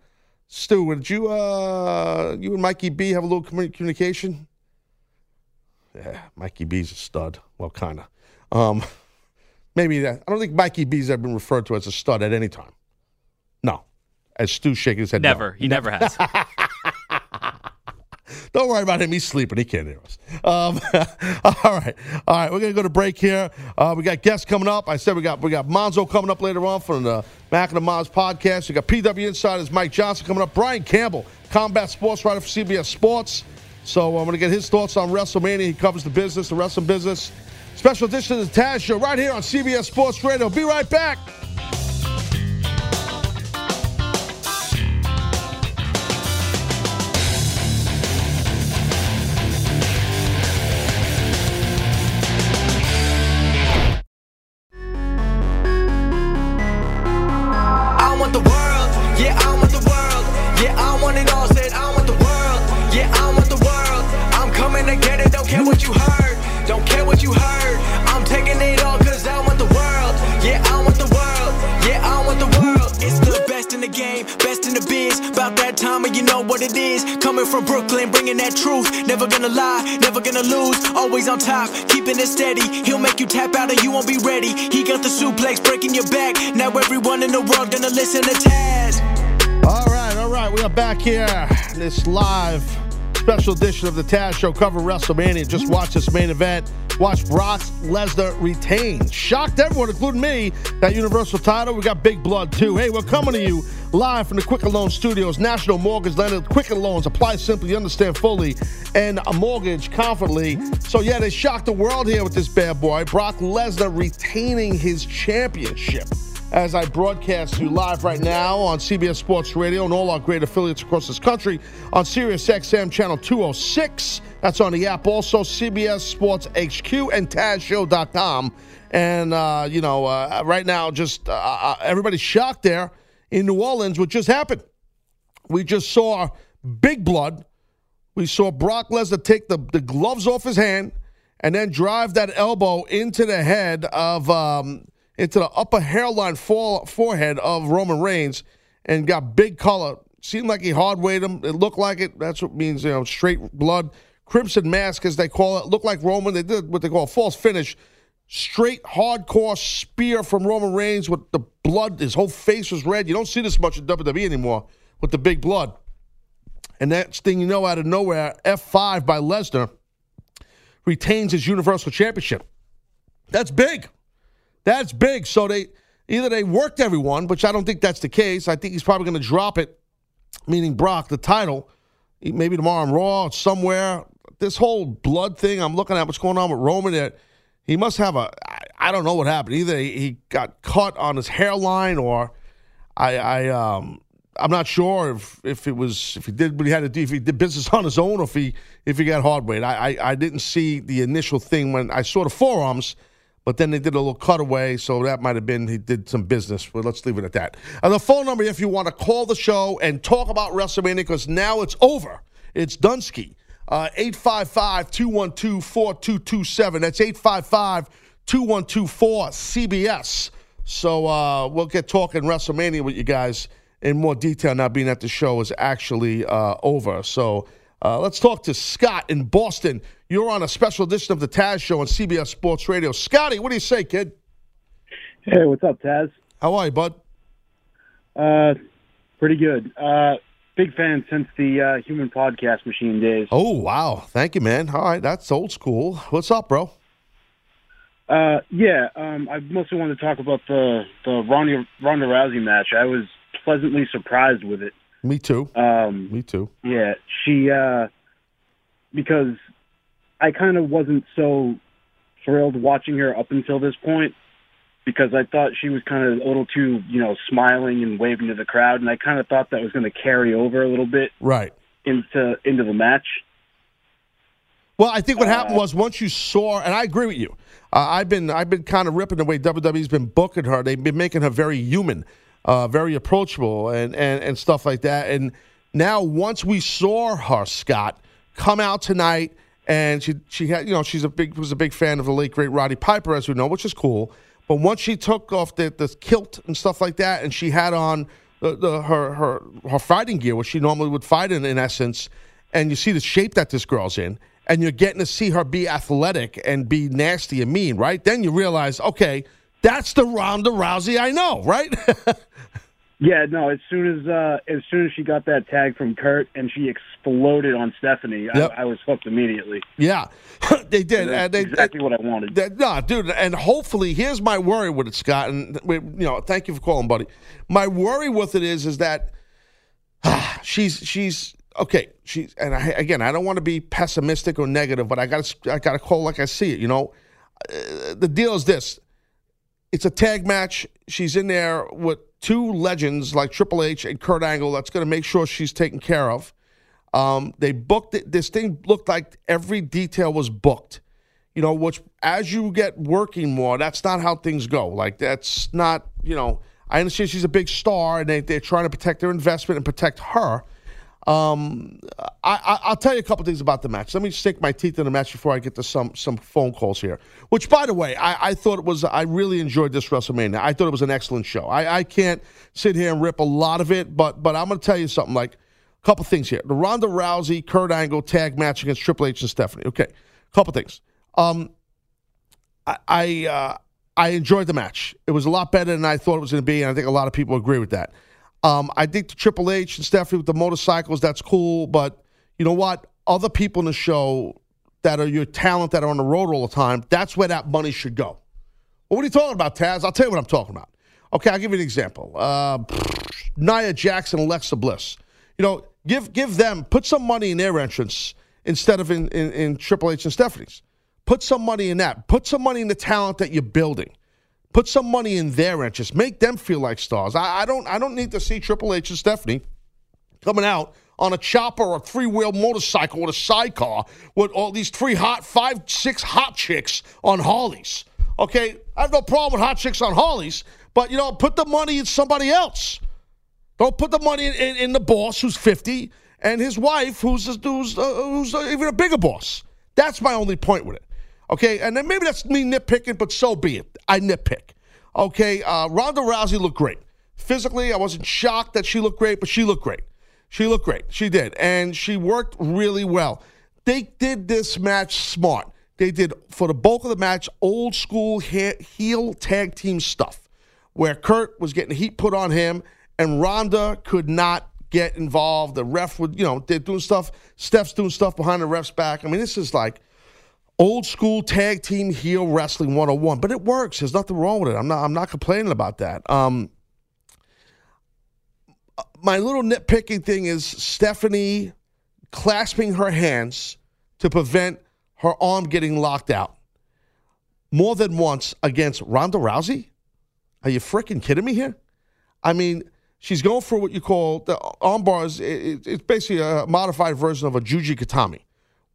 Stu, did you, uh, you and Mikey B have a little communication? Yeah, Mikey B's a stud. Well, kind of. Um, maybe that. I don't think Mikey B's ever been referred to as a stud at any time. No. As Stu shaking his head. no. Never. He never has. Don't worry about him. He's sleeping. He can't hear us. Um, all right, all right. We're gonna go to break here. Uh, we got guests coming up. I said we got we got Monzo coming up later on from the Mac and the Moz podcast. We got PWInsiders Mike Johnson coming up. Brian Campbell, combat sports writer for CBS Sports. So I'm gonna get his thoughts on WrestleMania. He covers the business, the wrestling business. Special edition of the Taz Show right here on CBS Sports Radio. Be right back. What it is. Coming from Brooklyn, bringing that truth. Never gonna lie, never gonna lose. Always on top, keeping it steady. He'll make you tap out and you won't be ready. He got the suplex breaking your back. Now everyone in the world gonna listen to Taz. All right, all right. We are back here. This live special edition of the Taz Show cover WrestleMania. Just watch this main event. Watch Brock Lesnar retain. Shocked everyone, including me, that Universal title. We got big blood too. Hey, we're coming to you live from the Quicken Loan Studios. National Mortgage Lender. Quicken Loans. Apply simply, understand fully, and a mortgage confidently. So yeah, they shocked the world here with this bad boy. Brock Lesnar retaining his championship as I broadcast you live right now on CBS Sports Radio and all our great affiliates across this country on Sirius XM channel 206. That's on the app also, CBS Sports HQ and TazShow.com. And, uh, you know, uh, right now, just uh, uh, everybody's shocked there in New Orleans, what just happened. We just saw big blood. We saw Brock Lesnar take the, the gloves off his hand and then drive that elbow into the head of um, into the upper hairline fore, forehead of Roman Reigns and got big color. Seemed like he hard wayed him. It looked like it. That's what means, you know, straight blood. Crimson mask, as they call it. Looked like Roman. They did what they call a false finish. Straight hardcore spear from Roman Reigns with the blood. His whole face was red. You don't see this much in WWE anymore with the big blood. And next thing you know, out of nowhere, F5 by Lesnar retains his Universal Championship. That's big. That's big. So they either they worked everyone, which I don't think that's the case. I think he's probably going to drop it, meaning Brock, the title, maybe tomorrow on Raw somewhere. This whole blood thing, I'm looking at what's going on with Roman. That he must have a, I, don't know what happened. Either he, got cut on his hairline, or I, I, um, I'm not sure if, if it was if he did what he had to do, if he did business on his own, or if he if he got hard way. I, I I didn't see the initial thing when I saw the forearms But then they did a little cutaway, so that might have been he did some business. But let's leave it at that. And the phone number, if you want to call the show and talk about WrestleMania, because now it's over. It's Dunsky. Uh, 855 212 4227. That's 855 2124 CBS. So uh, we'll get talking WrestleMania with you guys in more detail now, being that the show is actually uh, over. So uh, let's talk to Scott in Boston. You're on a special edition of the Taz Show on CBS Sports Radio. Scotty, what do you say, kid? Hey, what's up, Taz? How are you, bud? Uh, pretty good. Uh, big fan since the uh, Human Podcast Machine days. Oh, wow. Thank you, man. All right, that's old school. What's up, bro? Uh, yeah, um, I mostly wanted to talk about the the Ronda, Ronda Rousey match. I was pleasantly surprised with it. Me too. Um, Me too. yeah, she uh, because I kind of wasn't so thrilled watching her up until this point because I thought she was kind of a little too, you know, smiling and waving to the crowd, and I kind of thought that was going to carry over a little bit Right. into into the match. Well, I think what happened was once you saw, and I agree with you. Uh, I've been I've been kind of ripping the way WWE's been booking her. They've been making her very human, uh, very approachable, and, and and stuff like that. And now once we saw her, Scott, come out tonight, and she she had you know she's a big was a big fan of the late great Roddy Piper, as we know, which is cool. But once she took off the, the kilt and stuff like that, and she had on the, the her her her fighting gear, which she normally would fight in, in essence, and you see the shape that this girl's in, and you're getting to see her be athletic and be nasty and mean, right? Then you realize, okay, that's the Ronda Rousey I know, right? Yeah, no. As soon as uh, as soon as she got that tag from Kurt and she exploded on Stephanie, Yep. I, I was hooked immediately. yeah, they did. That's And they, exactly what I wanted. That, no, dude, and hopefully, here's my worry with it, Scott. And we, you know, thank you for calling, buddy. My worry with it is, is that she's she's okay. She's and I, again, I don't want to be pessimistic or negative, but I got I got to call like I see it. You know, uh, the deal is this: it's a tag match. She's in there with two legends like Triple H and Kurt Angle. That's going to make sure she's taken care of. Um, they booked it. This thing looked like every detail was booked. You know, which as you get working more, that's not how things go. Like that's not. You know, I understand she's a big star, and they, they're trying to protect their investment and protect her. Um, I, I, I'll tell you a couple things about the match. Let me sink my teeth in the match before I get to some some phone calls here. Which, by the way, I, I thought it was. I really enjoyed this WrestleMania. I thought it was an excellent show. I, I can't sit here and rip a lot of it, but but I'm going to tell you something. Like a couple things here: the Ronda Rousey Kurt Angle tag match against Triple H and Stephanie. Okay, a couple things. Um, I I, uh, I enjoyed the match. It was a lot better than I thought it was going to be, and I think a lot of people agree with that. Um, I think the Triple H and Stephanie with the motorcycles, that's cool, but you know what? Other people in the show that are your talent that are on the road all the time, that's where that money should go. Well, what are you talking about, Taz? I'll tell you what I'm talking about. Okay, I'll give you an example. Uh, Nia Jax, Alexa Bliss. You know, give give them put some money in their entrance instead of in, in, in Triple H and Stephanie's. Put some money in that. Put some money in the talent that you're building. Put some money in their interest. Make them feel like stars. I, I don't I don't need to see Triple H and Stephanie coming out on a chopper or a three wheel motorcycle with a sidecar with all these three hot five six hot chicks on Harleys. Okay, I have no problem with hot chicks on Harleys, but you know, put the money in somebody else. Don't put the money in, in, in the boss who's fifty and his wife who's who's uh, who's even a bigger boss. That's my only point with it. Okay, and then maybe that's me nitpicking, but so be it. I nitpick. Okay, uh, Ronda Rousey looked great. Physically, I wasn't shocked that she looked great, but she looked great. She looked great. She did. And she worked really well. They did this match smart. They did, for the bulk of the match, old school he- heel tag team stuff, where Kurt was getting heat put on him and Ronda could not get involved. The ref would, you know, they're doing stuff. Steph's doing stuff behind the ref's back. I mean, this is like old school tag team heel wrestling 101 but it works. There's nothing wrong with it. I'm not i'm not complaining about that. Um my little nitpicking thing is stephanie clasping her hands to prevent her arm getting locked out more than once against ronda rousey? Are you freaking kidding me here? I mean she's going for what you call the arm bars. It, it- it's basically a modified version of a juji gatame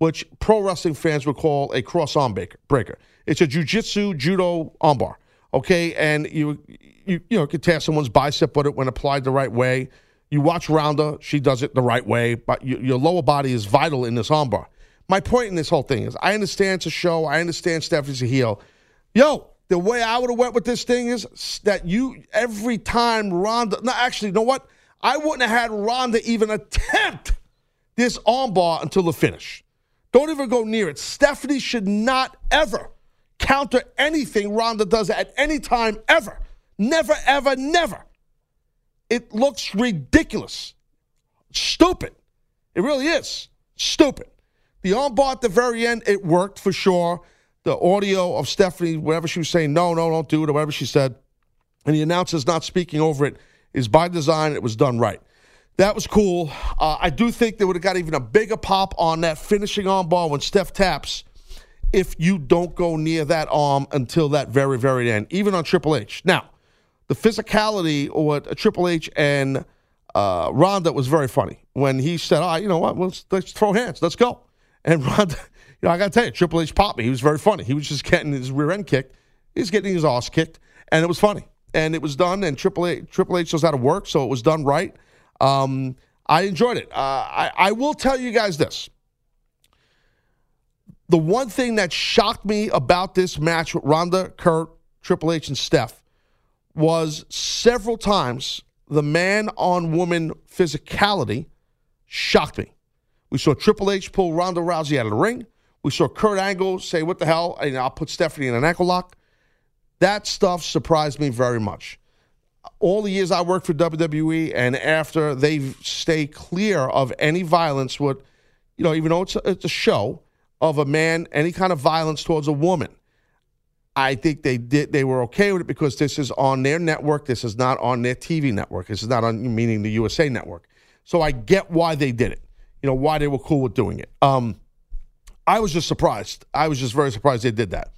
which pro wrestling fans would call a cross arm breaker. It's a jujitsu judo armbar. Okay, and you you you know could tear someone's bicep with it when applied the right way. You watch Ronda; she does it the right way, but you, your lower body is vital in this armbar. My point in this whole thing is, I understand it's a show. I understand Stephanie's a heel. Yo, the way I would have went with this thing is that you every time Ronda. No, actually, you know what? I wouldn't have had Ronda even attempt this armbar until the finish. Don't even go near it. Stephanie should not ever counter anything Ronda does at any time ever. Never, ever, never. It looks ridiculous. Stupid. It really is. Stupid. The armbar at the very end, it worked for sure. The audio of Stephanie, whatever she was saying, no, no, don't do it, or whatever she said, and the announcer's not speaking over it, is by design. It was done right. That was cool. Uh, I do think they would have got even a bigger pop on that finishing armbar when Steph taps if you don't go near that arm until that very, very end, even on Triple H. Now, the physicality or what Triple H and uh, Ronda was very funny when he said, "All right, you know what? Let's, let's throw hands. Let's go." And Ronda, you know, I got to tell you, Triple H popped me. He was very funny. He was just getting his rear end kicked. He was getting his ass kicked, and it was funny. And it was done. And Triple H, Triple H knows how to work, so it was done right. Um, I enjoyed it. Uh, I, I will tell you guys this. The one thing that shocked me about this match with Ronda, Kurt, Triple H, and Steph was several times the man on woman physicality shocked me. We saw Triple H pull Ronda Rousey out of the ring. We saw Kurt Angle say, What the hell? And I'll put Stephanie in an ankle lock. That stuff surprised me very much. All the years I worked for WWE and after they stay clear of any violence with, you know, even though it's a, it's a show of a man, any kind of violence towards a woman. I think they did. They were okay with it because this is on their network. This is not on their TV network. This is not on meaning the USA network. So I get why they did it. You know why they were cool with doing it. Um, I was just surprised. I was just very surprised they did that.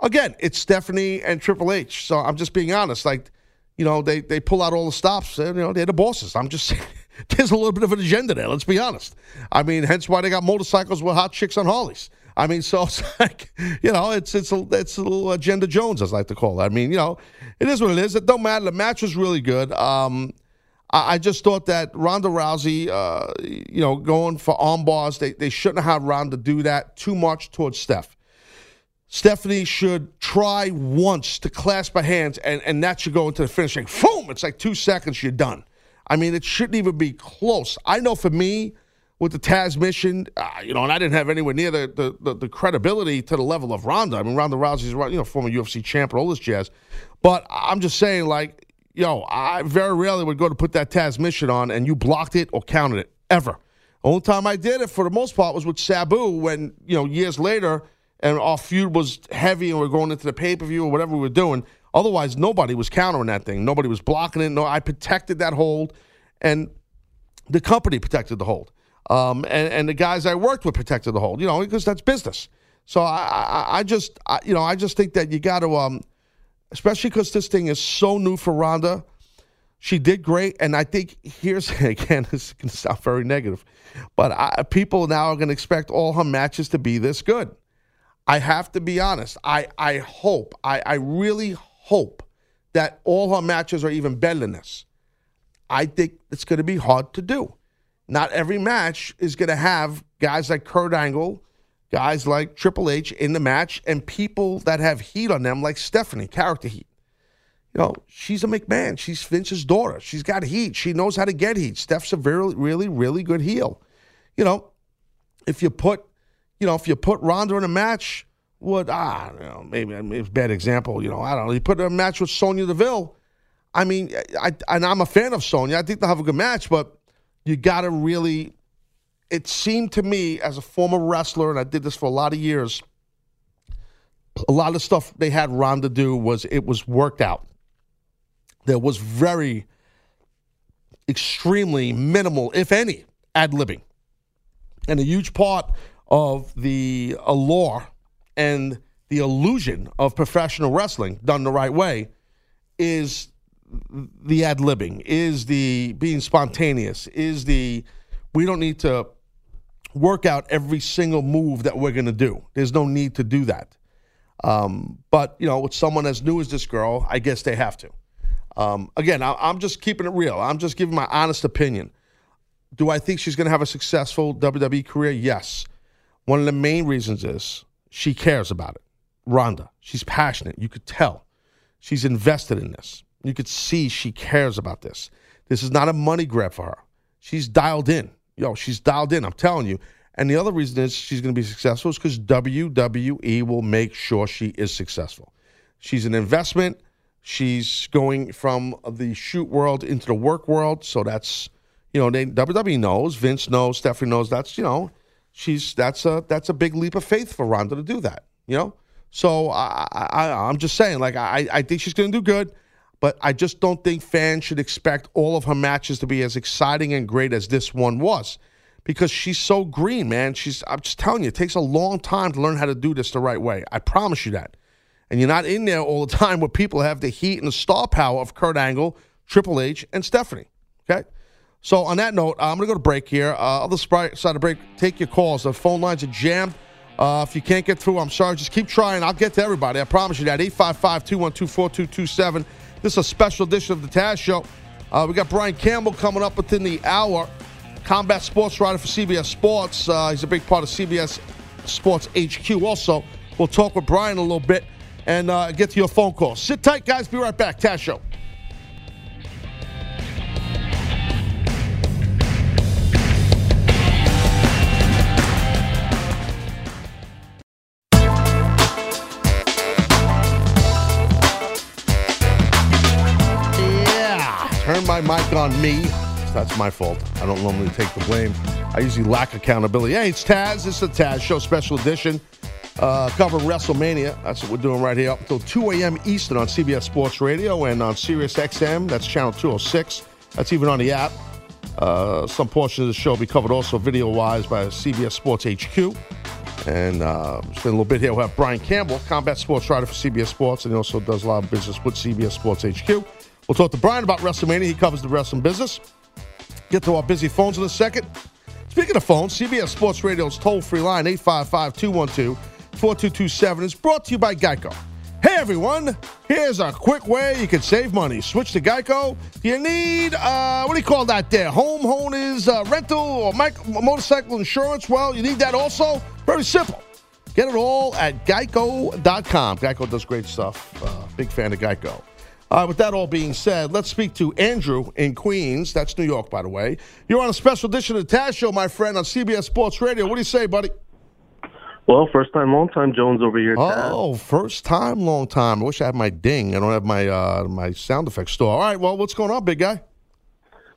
Again, it's Stephanie and Triple H. So I'm just being honest. Like, you know, they they pull out all the stops. You know, they're the bosses. I'm just saying. There's a little bit of an agenda there. Let's be honest. I mean, hence why they got motorcycles with hot chicks on Harleys. I mean, so it's like, you know, it's it's a it's a little agenda Jones, as I like to call it. I mean, you know, it is what it is. It don't matter. The match was really good. Um, I, I just thought that Ronda Rousey, uh, you know, going for arm bars, they they shouldn't have Ronda do that too much towards Steph. Stephanie should try once to clasp her hands, and, and that should go into the finishing. Boom! It's like two seconds, you're done. I mean, it shouldn't even be close. I know for me, with the Tazmission, uh, you know, and I didn't have anywhere near the, the, the, the, credibility to the level of Ronda. I mean, Ronda Rousey's, you know, former UFC champ and all this jazz. But I'm just saying, like, yo, I very rarely would go to put that Tazmission on and you blocked it or counted it, ever. Only time I did it, for the most part, was with Sabu when, you know, years later, and our feud was heavy and we are going into the pay per view or whatever we were doing. Otherwise, nobody was countering that thing. Nobody was blocking it. No, I protected that hold, and the company protected the hold. Um, and, and the guys I worked with protected the hold, you know, because that's business. So I, I, I just, I, you know, I just think that you got to, um, especially because this thing is so new for Ronda. She did great, and I think here's again, this to sound very negative, but I, people now are going to expect all her matches to be this good. I have to be honest. I, I hope, I, I really hope that all her matches are even better than this. I think it's going to be hard to do. Not every match is going to have guys like Kurt Angle, guys like Triple H in the match, and people that have heat on them like Stephanie, character heat. You know, she's a McMahon. She's Vince's daughter. She's got heat. She knows how to get heat. Steph's a very, really, really good heel. You know, if you put, you know, if you put Ronda in a match, would ah, you know, maybe, maybe it's a bad example. You know, I don't know. You put in a match with Sonya Deville. I mean, I, and I'm a fan of Sonya. I think they'll have a good match, but you got to really. It seemed to me, as a former wrestler, and I did this for a lot of years, a lot of stuff they had Ronda do was it was worked out. There was very, extremely minimal, if any, ad libbing. And a huge part of the allure and the illusion of professional wrestling done the right way is the ad libbing, is the being spontaneous, is the we don't need to work out every single move that we're going to do. There's no need to do that. Um, but you know, with someone as new as this girl, I guess they have to. Um, again, I, I'm just keeping it real. I'm just giving my honest opinion. Do I think she's going to have a successful WWE career? Yes. One of the main reasons is she cares about it. Ronda, she's passionate. You could tell. She's invested in this. You could see she cares about this. This is not a money grab for her. She's dialed in. Yo, she's dialed in. I'm telling you. And the other reason is she's going to be successful is because WWE will make sure she is successful. She's an investment. She's going from the shoot world into the work world. So that's, you know, they, WWE knows, Vince knows, Stephanie knows. That's, you know, she's that's a that's a big leap of faith for Ronda to do that. You know, so I, I I'm just saying, like I I think she's going to do good, but I just don't think fans should expect all of her matches to be as exciting and great as this one was, because she's so green, man. She's I'm just telling you, it takes a long time to learn how to do this the right way. I promise you that. And you're not in there all the time where people have the heat and the star power of Kurt Angle, Triple H, and Stephanie. Okay. So on that note, I'm going to go to break here. Uh, other side of break, take your calls. The phone lines are jammed. Uh, if you can't get through, I'm sorry. Just keep trying. I'll get to everybody. I promise you that. 855 212 4227. This is a special edition of the Taz Show. Uh, we got Brian Campbell coming up within the hour. Combat sports writer for CBS Sports. Uh, he's a big part of CBS Sports HQ. Also, we'll talk with Brian a little bit and uh, get to your phone calls. Sit tight, guys. Be right back. Taz Show. My mic on me. That's my fault. I don't normally take the blame. I usually lack accountability. Hey, it's Taz. It's the Taz Show Special Edition. Uh, covering WrestleMania. That's what we're doing right here up until 2 a.m. Eastern on CBS Sports Radio and on Sirius XM. That's channel 206. That's even on the app. Uh, some portions of the show will be covered also video wise by CBS Sports HQ. And uh, spend a little bit here. We'll have Brian Campbell, combat sports writer for CBS Sports, and he also does a lot of business with CBS Sports HQ. We'll talk to Brian about WrestleMania. He covers the wrestling business. Get to our busy phones in a second. Speaking of phones, CBS Sports Radio's toll free line, 855 212 4227, is brought to you by Geico. Hey everyone, here's a quick way you can save money. Switch to Geico. You need, uh, what do you call that there? Home, Homeowners uh, rental or mic- motorcycle insurance? Well, you need that also? Very simple. Get it all at geico.com. Geico does great stuff. Uh, big fan of Geico. All right, with that all being said, let's speak to Andrew in Queens. That's New York, by the way. You're on a special edition of the Taz Show, my friend, on CBS Sports Radio. What do you say, buddy? Well, first time, long time, Jones over here. Taz. Oh, first time, long time. I wish I had my ding. I don't have my uh, my sound effects store. All right, well, what's going on, big guy?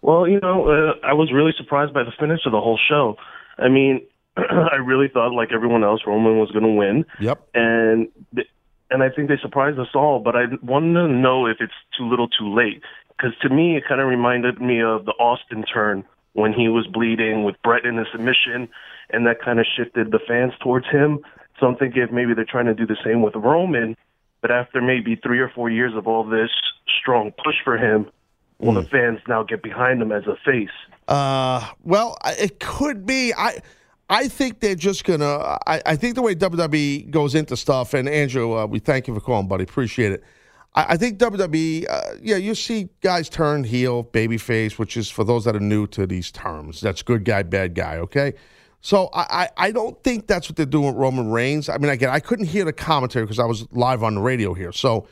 Well, you know, uh, I was really surprised by the finish of the whole show. I mean, I really thought, like everyone else, Roman was going to win. Yep. And th- and I think they surprised us all. But I wanted to know if it's too little, too late. Because to me, it kind of reminded me of the Austin turn when he was bleeding with Brett in the submission, and that kind of shifted the fans towards him. So I'm thinking if maybe they're trying to do the same with Roman, but after maybe three or four years of all this strong push for him, will the fans now get behind him as a face? Uh, well, it could be. I I think they're just gonna. I, I think the way WWE goes into stuff, and Andrew, uh, we thank you for calling, buddy. Appreciate it. I, I think WWE, uh, yeah, you see guys turn heel, babyface, which is for those that are new to these terms. That's good guy, bad guy. Okay. So I, I, I don't think that's what they're doing with Roman Reigns. I mean, again, I couldn't hear the commentary because I was live on the radio here. So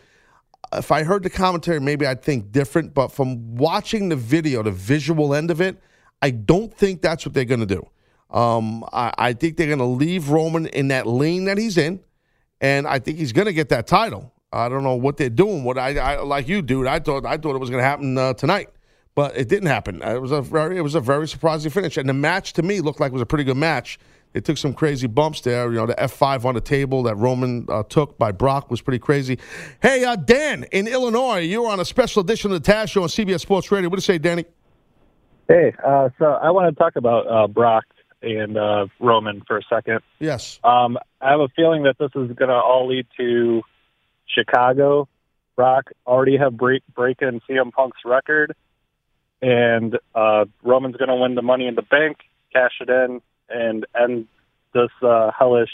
if I heard the commentary, maybe I'd think different. But from watching the video, the visual end of it, I don't think that's what they're going to do. Um, I, I think they're going to leave Roman in that lane that he's in, and I think he's going to get that title. I don't know what they're doing. What I, I like you, dude. I thought I thought it was going to happen uh, tonight, but it didn't happen. It was a very it was a very surprising finish, and the match to me looked like it was a pretty good match. It took some crazy bumps there. You know, the F five on the table that Roman uh, took by Brock was pretty crazy. Hey, uh, Dan in Illinois, you were on a special edition of the Taz Show on CBS Sports Radio. What do you say, Danny? Hey, uh, so I want to talk about uh, Brock and uh, Roman for a second. Yes. Um, I have a feeling that this is going to all lead to Chicago. Brock already have break breaking CM Punk's record, and uh, Roman's going to win the Money in the Bank, cash it in, and end this uh, hellish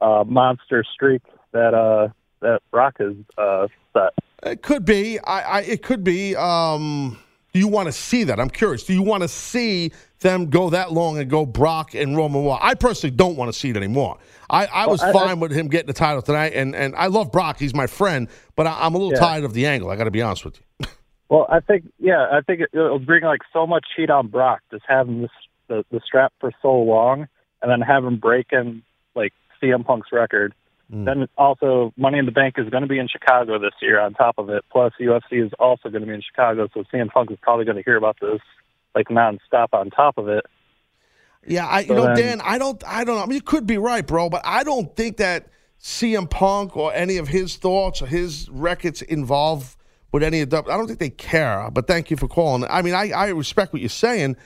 uh, monster streak that uh, that Brock has uh, set. It could be. I, I it could be. Um, do you want to see that? I'm curious. Do you want to see them go that long and go Brock and Roman War? I personally don't want to see it anymore. I, I was Well, I- fine with him getting the title tonight, and, and I love Brock. He's my friend, but I, I'm a little Yeah. tired of the angle. I got to be honest with you. Well, I think yeah, I think it, it'll bring like so much heat on Brock just having this the, the strap for so long, and then have him breaking like CM Punk's record. Mm. Then also Money in the Bank is going to be in Chicago this year. On top of it, plus UFC is also going to be in Chicago, so CM Punk is probably going to hear about this like nonstop. On top of it, Yeah, I you know, then- Dan, I don't I don't know. I mean you could be right, bro, but I don't think that CM Punk or any of his thoughts or his records involved with any of that. I don't think they care. But thank you for calling. I mean, I, I respect what you're saying.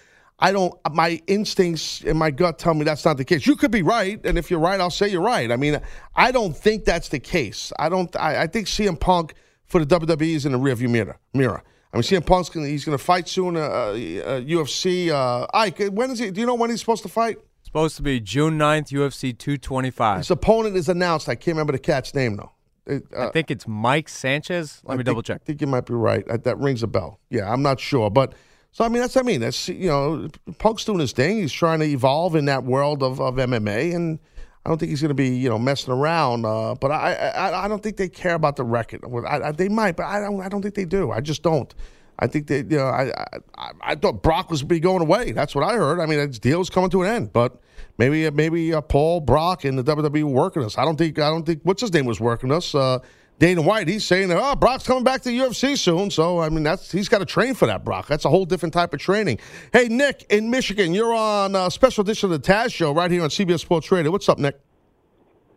I don't my instincts and my gut tell me that's not the case. You could be right, and if you're right, I'll say you're right. I mean, I don't think that's the case. I don't I, I think CM Punk for the WWE is in the rearview mirror mirror. I mean, CM Punk's gonna he's gonna fight soon. Uh, uh, UFC. Uh, Ike, when is he? Do you know when he's supposed to fight? Supposed to be June 9th, UFC 225. His opponent is announced. I can't remember the cat's name though. It, uh, I think it's Mike Sanchez. Let I me think- double check. I think you might be right. Uh, That rings a bell. Yeah, I'm not sure, but so I mean that's I mean. That's you know, Punk's doing his thing. He's trying to evolve in that world of, of MMA, and I don't think he's going to be you know messing around. Uh, but I, I I don't think they care about the record. I, I, they might, but I don't. I don't think they do. I just don't. I think they, you know, I, I, I- thought Brock was be going away. That's what I heard. I mean, his deal was coming to an end, but maybe, maybe uh, Paul Brock and the WWE working us. I don't think, I don't think what's his name was working us. Uh, Dana White, he's saying that oh, Brock's coming back to the UFC soon. So I mean, that's he's got to train for that. Brock, that's a whole different type of training. Hey, Nick in Michigan, you're on a special edition of the Taz Show right here on CBS Sports Radio. What's up, Nick?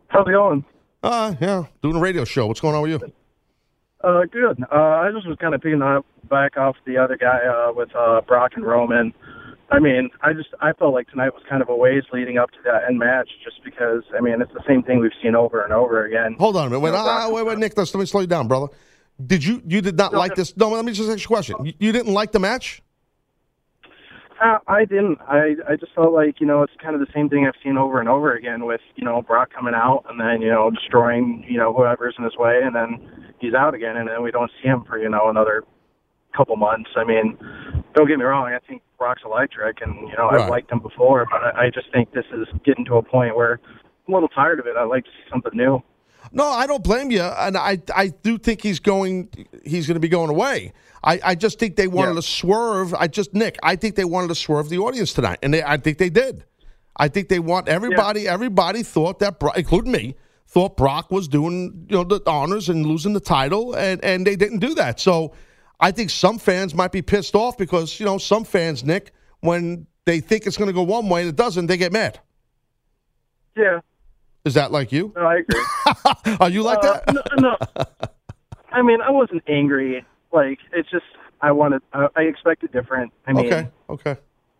How's it going? Uh, yeah, doing a radio show. What's going on with you? Uh, good. Uh, I just was kind of picking up back off the other guy uh, with uh, Brock and Roman. I mean, I just I felt like tonight was kind of a ways leading up to that end match, just because I mean it's the same thing we've seen over and over again. Hold on a minute. Wait, You know, uh, wait, wait, Nick. Let's, let me slow you down, brother. Did you you did not like this? No, let me just ask you a question. You, you didn't like the match? Uh, I didn't. I I just felt like you know it's kind of the same thing I've seen over and over again with you know Brock coming out and then you know destroying you know whoever's in his way and then he's out again and then we don't see him for you know another couple months. I mean, don't get me wrong. I think Brock's electric and you know Right. I've liked him before, but I, I just think this is getting to a point where I'm a little tired of it. I'd like to see something new. No, I don't blame you, and I I do think he's going he's going to be going away. I, I just think they wanted to swerve. I just Nick, I think they wanted to swerve the audience tonight, and they, I think they did. I think they want everybody. Everybody thought that, Brock, including me, thought Brock was doing you know the honors and losing the title, and and they didn't do that. So I think some fans might be pissed off because you know some fans, Nick, when they think it's going to go one way and it doesn't, they get mad. Yeah, Is that like you? no, I agree. Are you like Uh, that? no, no. I mean, I wasn't angry. Like it's just I wanted. I, I expected different. I mean, okay, okay.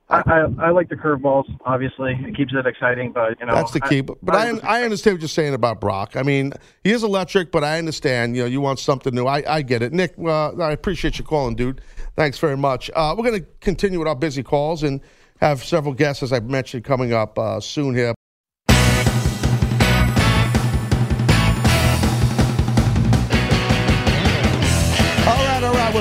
I, I I like the curveballs. Obviously, it keeps it exciting. But you know, That's the key. But, I, I, I understand what you're saying about Brock. I mean, he is electric, but I understand. You know, you want something new. I, I get it. Nick, uh, I appreciate you calling, dude. Thanks very much. Uh, we're going to continue with our busy calls and have several guests, as I mentioned, coming up uh, soon here.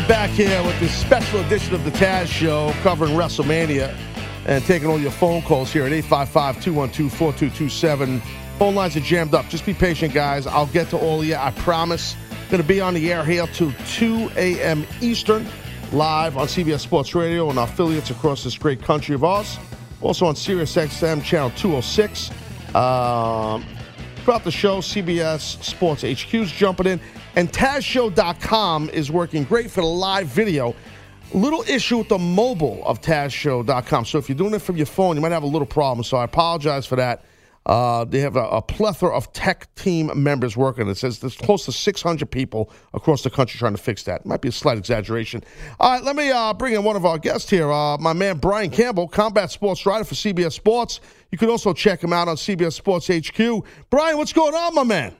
We're back here with this special edition of the Taz Show covering WrestleMania and taking all your phone calls here at 855 212 4227. Phone lines are jammed up. Just be patient, guys. I'll get to all of you. I promise. Going to be on the air here till 2 a.m. Eastern, live on CBS Sports Radio and affiliates across this great country of ours. Also on Sirius XM channel 206. Um, throughout the show, CBS Sports HQ's jumping in, and TazShow.com is working great for the live video. Little issue with the mobile of TazShow.com. So if you're doing it from your phone, you might have a little problem. So I apologize for that. Uh, they have a, a plethora of tech team members working. It says there's close to 600 people across the country trying to fix that. Might be a slight exaggeration. All right, let me uh, bring in one of our guests here, uh, my man Brian Campbell, combat sports writer for CBS Sports. You can also check him out on CBS Sports HQ. Brian, what's going on, my man?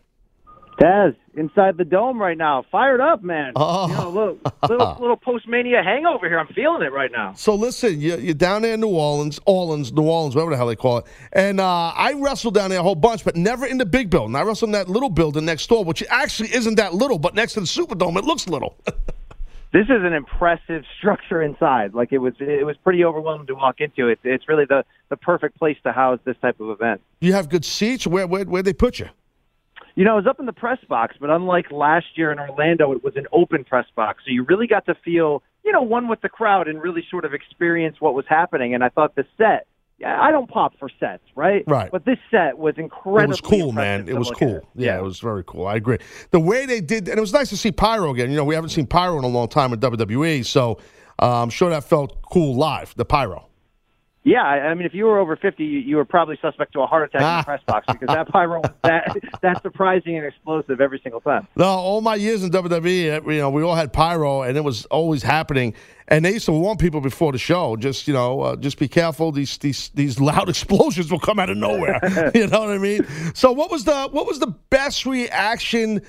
Taz, inside the dome right now. Fired up, man. Oh. You know, little little, little post mania hangover here. I'm feeling it right now. So listen, you, you're down there in New Orleans, Orleans, New Orleans, whatever the hell they call it. And uh, I wrestled down there a whole bunch, but never in the big building. I wrestled in that little building next door, which actually isn't that little, but next to the Superdome, it looks little. This is an impressive structure inside. Like it was, it was pretty overwhelming to walk into. It, it's really the the perfect place to house this type of event. you have good seats. Where where where they put you? You know, I was up in the press box, but unlike last year in Orlando, it was an open press box. So you really got to feel, you know, one with the crowd and really sort of experience what was happening. And I thought the set, yeah, I don't pop for sets, right? Right. But this set was incredible. It was cool, man. It was cool. at. Yeah, it was very cool. I agree. The way they did, and it was nice to see Pyro again. You know, we haven't seen Pyro in a long time in WWE, so uh, I'm sure that felt cool live. The Pyro. Yeah, I mean, if you were over 50, you, you were probably suspect to a heart attack in the press box because that pyro was that, that surprising and explosive every single time. No, all my years in WWE, uh, you know, we all had pyro, and it was always happening. And they used to warn people before the show, just you know, uh, just be careful. These these these loud explosions will come out of nowhere. you know what I mean? So, what was the what was the best reaction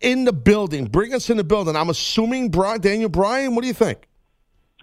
in the building? Bring us in the building. I'm assuming Brian, Daniel Bryan. What do you think?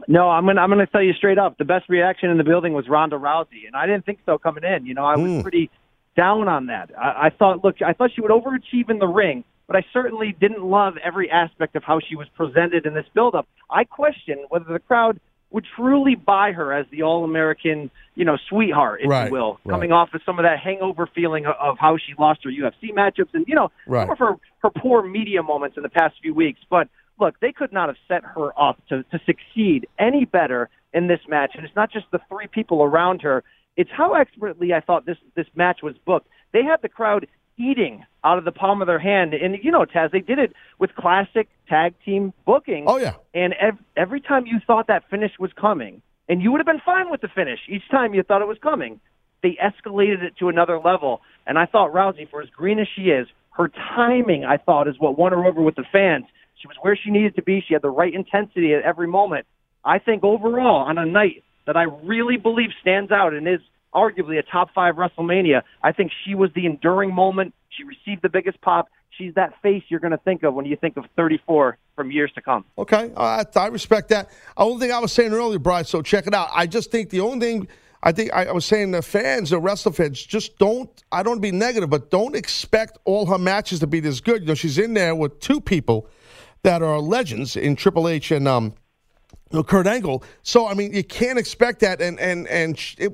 No, I'm gonna I'm gonna tell you straight up. The best reaction in the building was Ronda Rousey, and I didn't think so coming in. You know, I was hmm. pretty down on that. I, I thought, look, I thought she would overachieve in the ring, but I certainly didn't love every aspect of how she was presented in this build-up. I question whether the crowd would truly buy her as the all-American, you know, sweetheart, if Right, you will, right. coming off of some of that hangover feeling of, of how she lost her UFC matchups and you know Right. some of her her poor media moments in the past few weeks, but look, they could not have set her up to, to succeed any better in this match. And it's not just the three people around her; it's how expertly I thought this this match was booked. They had the crowd eating out of the palm of their hand, and you know, Taz, they did it with classic tag team booking. Oh yeah, and ev- every time you thought that finish was coming, and you would have been fine with the finish each time you thought it was coming, they escalated it to another level. And I thought Rousey, for as green as she is, her timing, I thought, is what won her over with the fans. She was where she needed to be. She had the right intensity at every moment. I think overall, on a night that I really believe stands out and is arguably a top five WrestleMania, I think she was the enduring moment. She received the biggest pop. She's that face you're going to think of when you think of 34 from years to come. Okay, I, respect that. The only thing I was saying earlier, Brian. So check it out. I just think the only thing I think I, was saying the fans, the wrestler fans, just don't. I don't be negative, but don't expect all her matches to be this good. You know, she's in there with two people that are legends in Triple H and um, Kurt Angle. So I mean, you can't expect that. And and and it,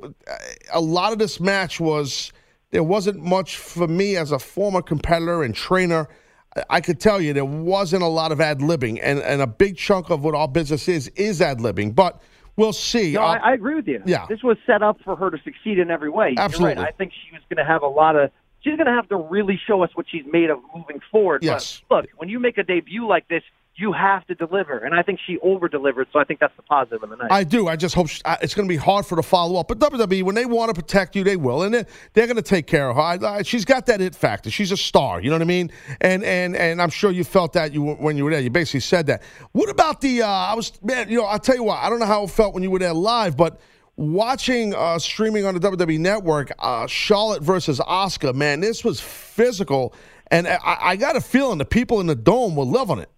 a lot of this match was there wasn't much for me as a former competitor and trainer. I- could tell you there wasn't a lot of ad libbing, and and a big chunk of what our business is is ad libbing. But we'll see. No, Uh, I, I agree with you. Yeah. This was set up for her to succeed in every way. You're Absolutely. right. I think she was going to have a lot of. She's going to have to really show us what she's made of moving forward. Yes. But look, when you make a debut like this, you have to deliver, and I think she over delivered. So I think that's the positive of the night. I do. I just hope she, I- it's going to be hard for to follow up. But WWE, when they want to protect you, they will, and they're, they're going to take care of her. I, I, she's got that it factor. She's a star. You know what I mean? And and and I'm sure you felt that you when you were there. You basically said that. What about the? Uh, I was man. You know, I'll tell you what. I don't know how it felt when you were there live, but. Watching uh, streaming on the WWE Network, uh, Charlotte versus Asuka, man, this was physical, and I, I got a feeling the people in the dome were loving it.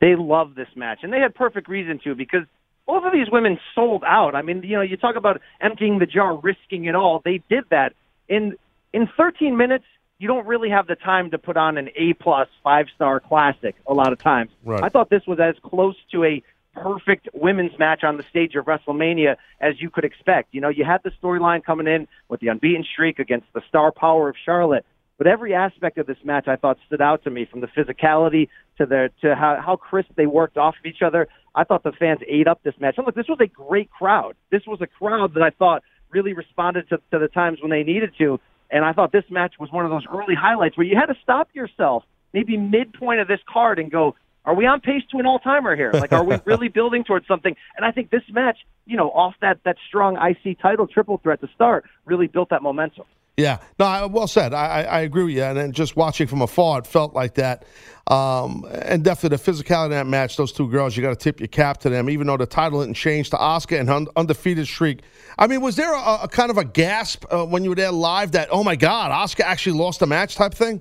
They love this match, and they had perfect reason to because both of these women sold out. I mean, you know, you talk about emptying the jar, risking it all. They did that in in 13 minutes. You don't really have the time to put on an A plus five star classic a lot of times. Right. I thought this was as close to a perfect women's match on the stage of WrestleMania as you could expect. You know, you had the storyline coming in with the unbeaten streak against the star power of Charlotte. But every aspect of this match I thought stood out to me, from the physicality to the to how, how crisp they worked off of each other. I thought the fans ate up this match. And look, this was a great crowd. This was a crowd that I thought really responded to, to the times when they needed to. And I thought this match was one of those early highlights where you had to stop yourself maybe midpoint of this card and go, are we on pace to an all timer here? Like, are we really building towards something? And I think this match, you know, off that that strong IC title triple threat to start, really built that momentum. Yeah, no, I- well said. I, I agree with you. And then just watching from afar, it felt like that. Um, and definitely the physicality of that match, those two girls, you got to tip your cap to them, even though the title didn't change to Asuka and un- undefeated streak. I mean, was there a, a kind of a gasp uh, when you were there live that, oh my God, Asuka actually lost the match type thing?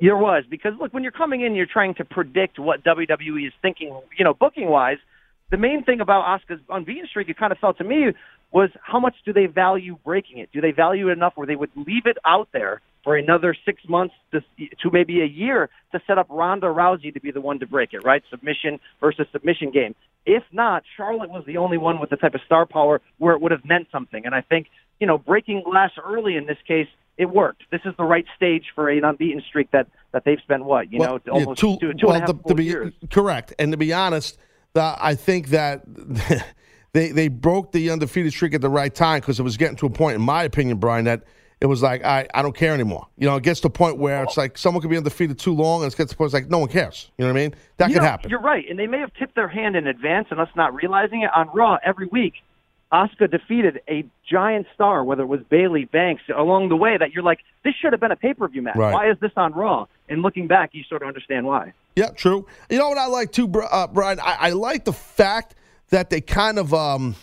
There was because look, when you're coming in, you're trying to predict what WWE is thinking, you know, booking wise. The main thing about Asuka's unbeaten streak, it kind of felt to me, was how much do they value breaking it? Do they value it enough where they would leave it out there for another six months to, to maybe a year to set up Ronda Rousey to be the one to break it, right? Submission versus submission game. If not, Charlotte was the only one with the type of star power where it would have meant something. And I think, you know, breaking glass early in this case it worked. This is the right stage for an unbeaten streak that that they've spent what you Well, know yeah, almost two- two, two well, and a half to- to be- years. Correct. And to be honest, the, I think that they they broke the undefeated streak at the right time because it was getting to a point, in my opinion, Brian, that it was like I I don't care anymore. You know, it gets to a point where it's like someone could be undefeated too long, and it gets to a point it's like no one cares. You know what I mean? That You could know, happen. You're right, and they may have tipped their hand in advance and us not realizing it on Raw every week. Asuka defeated a giant star, whether it was Bayley Banks, along the way. That you're like, this should have been a pay per view match. Right. Why is this on Raw? And looking back, you sort of understand why. Yeah, true. You know what I like too, uh, Brian? I, I like the fact that they kind of um,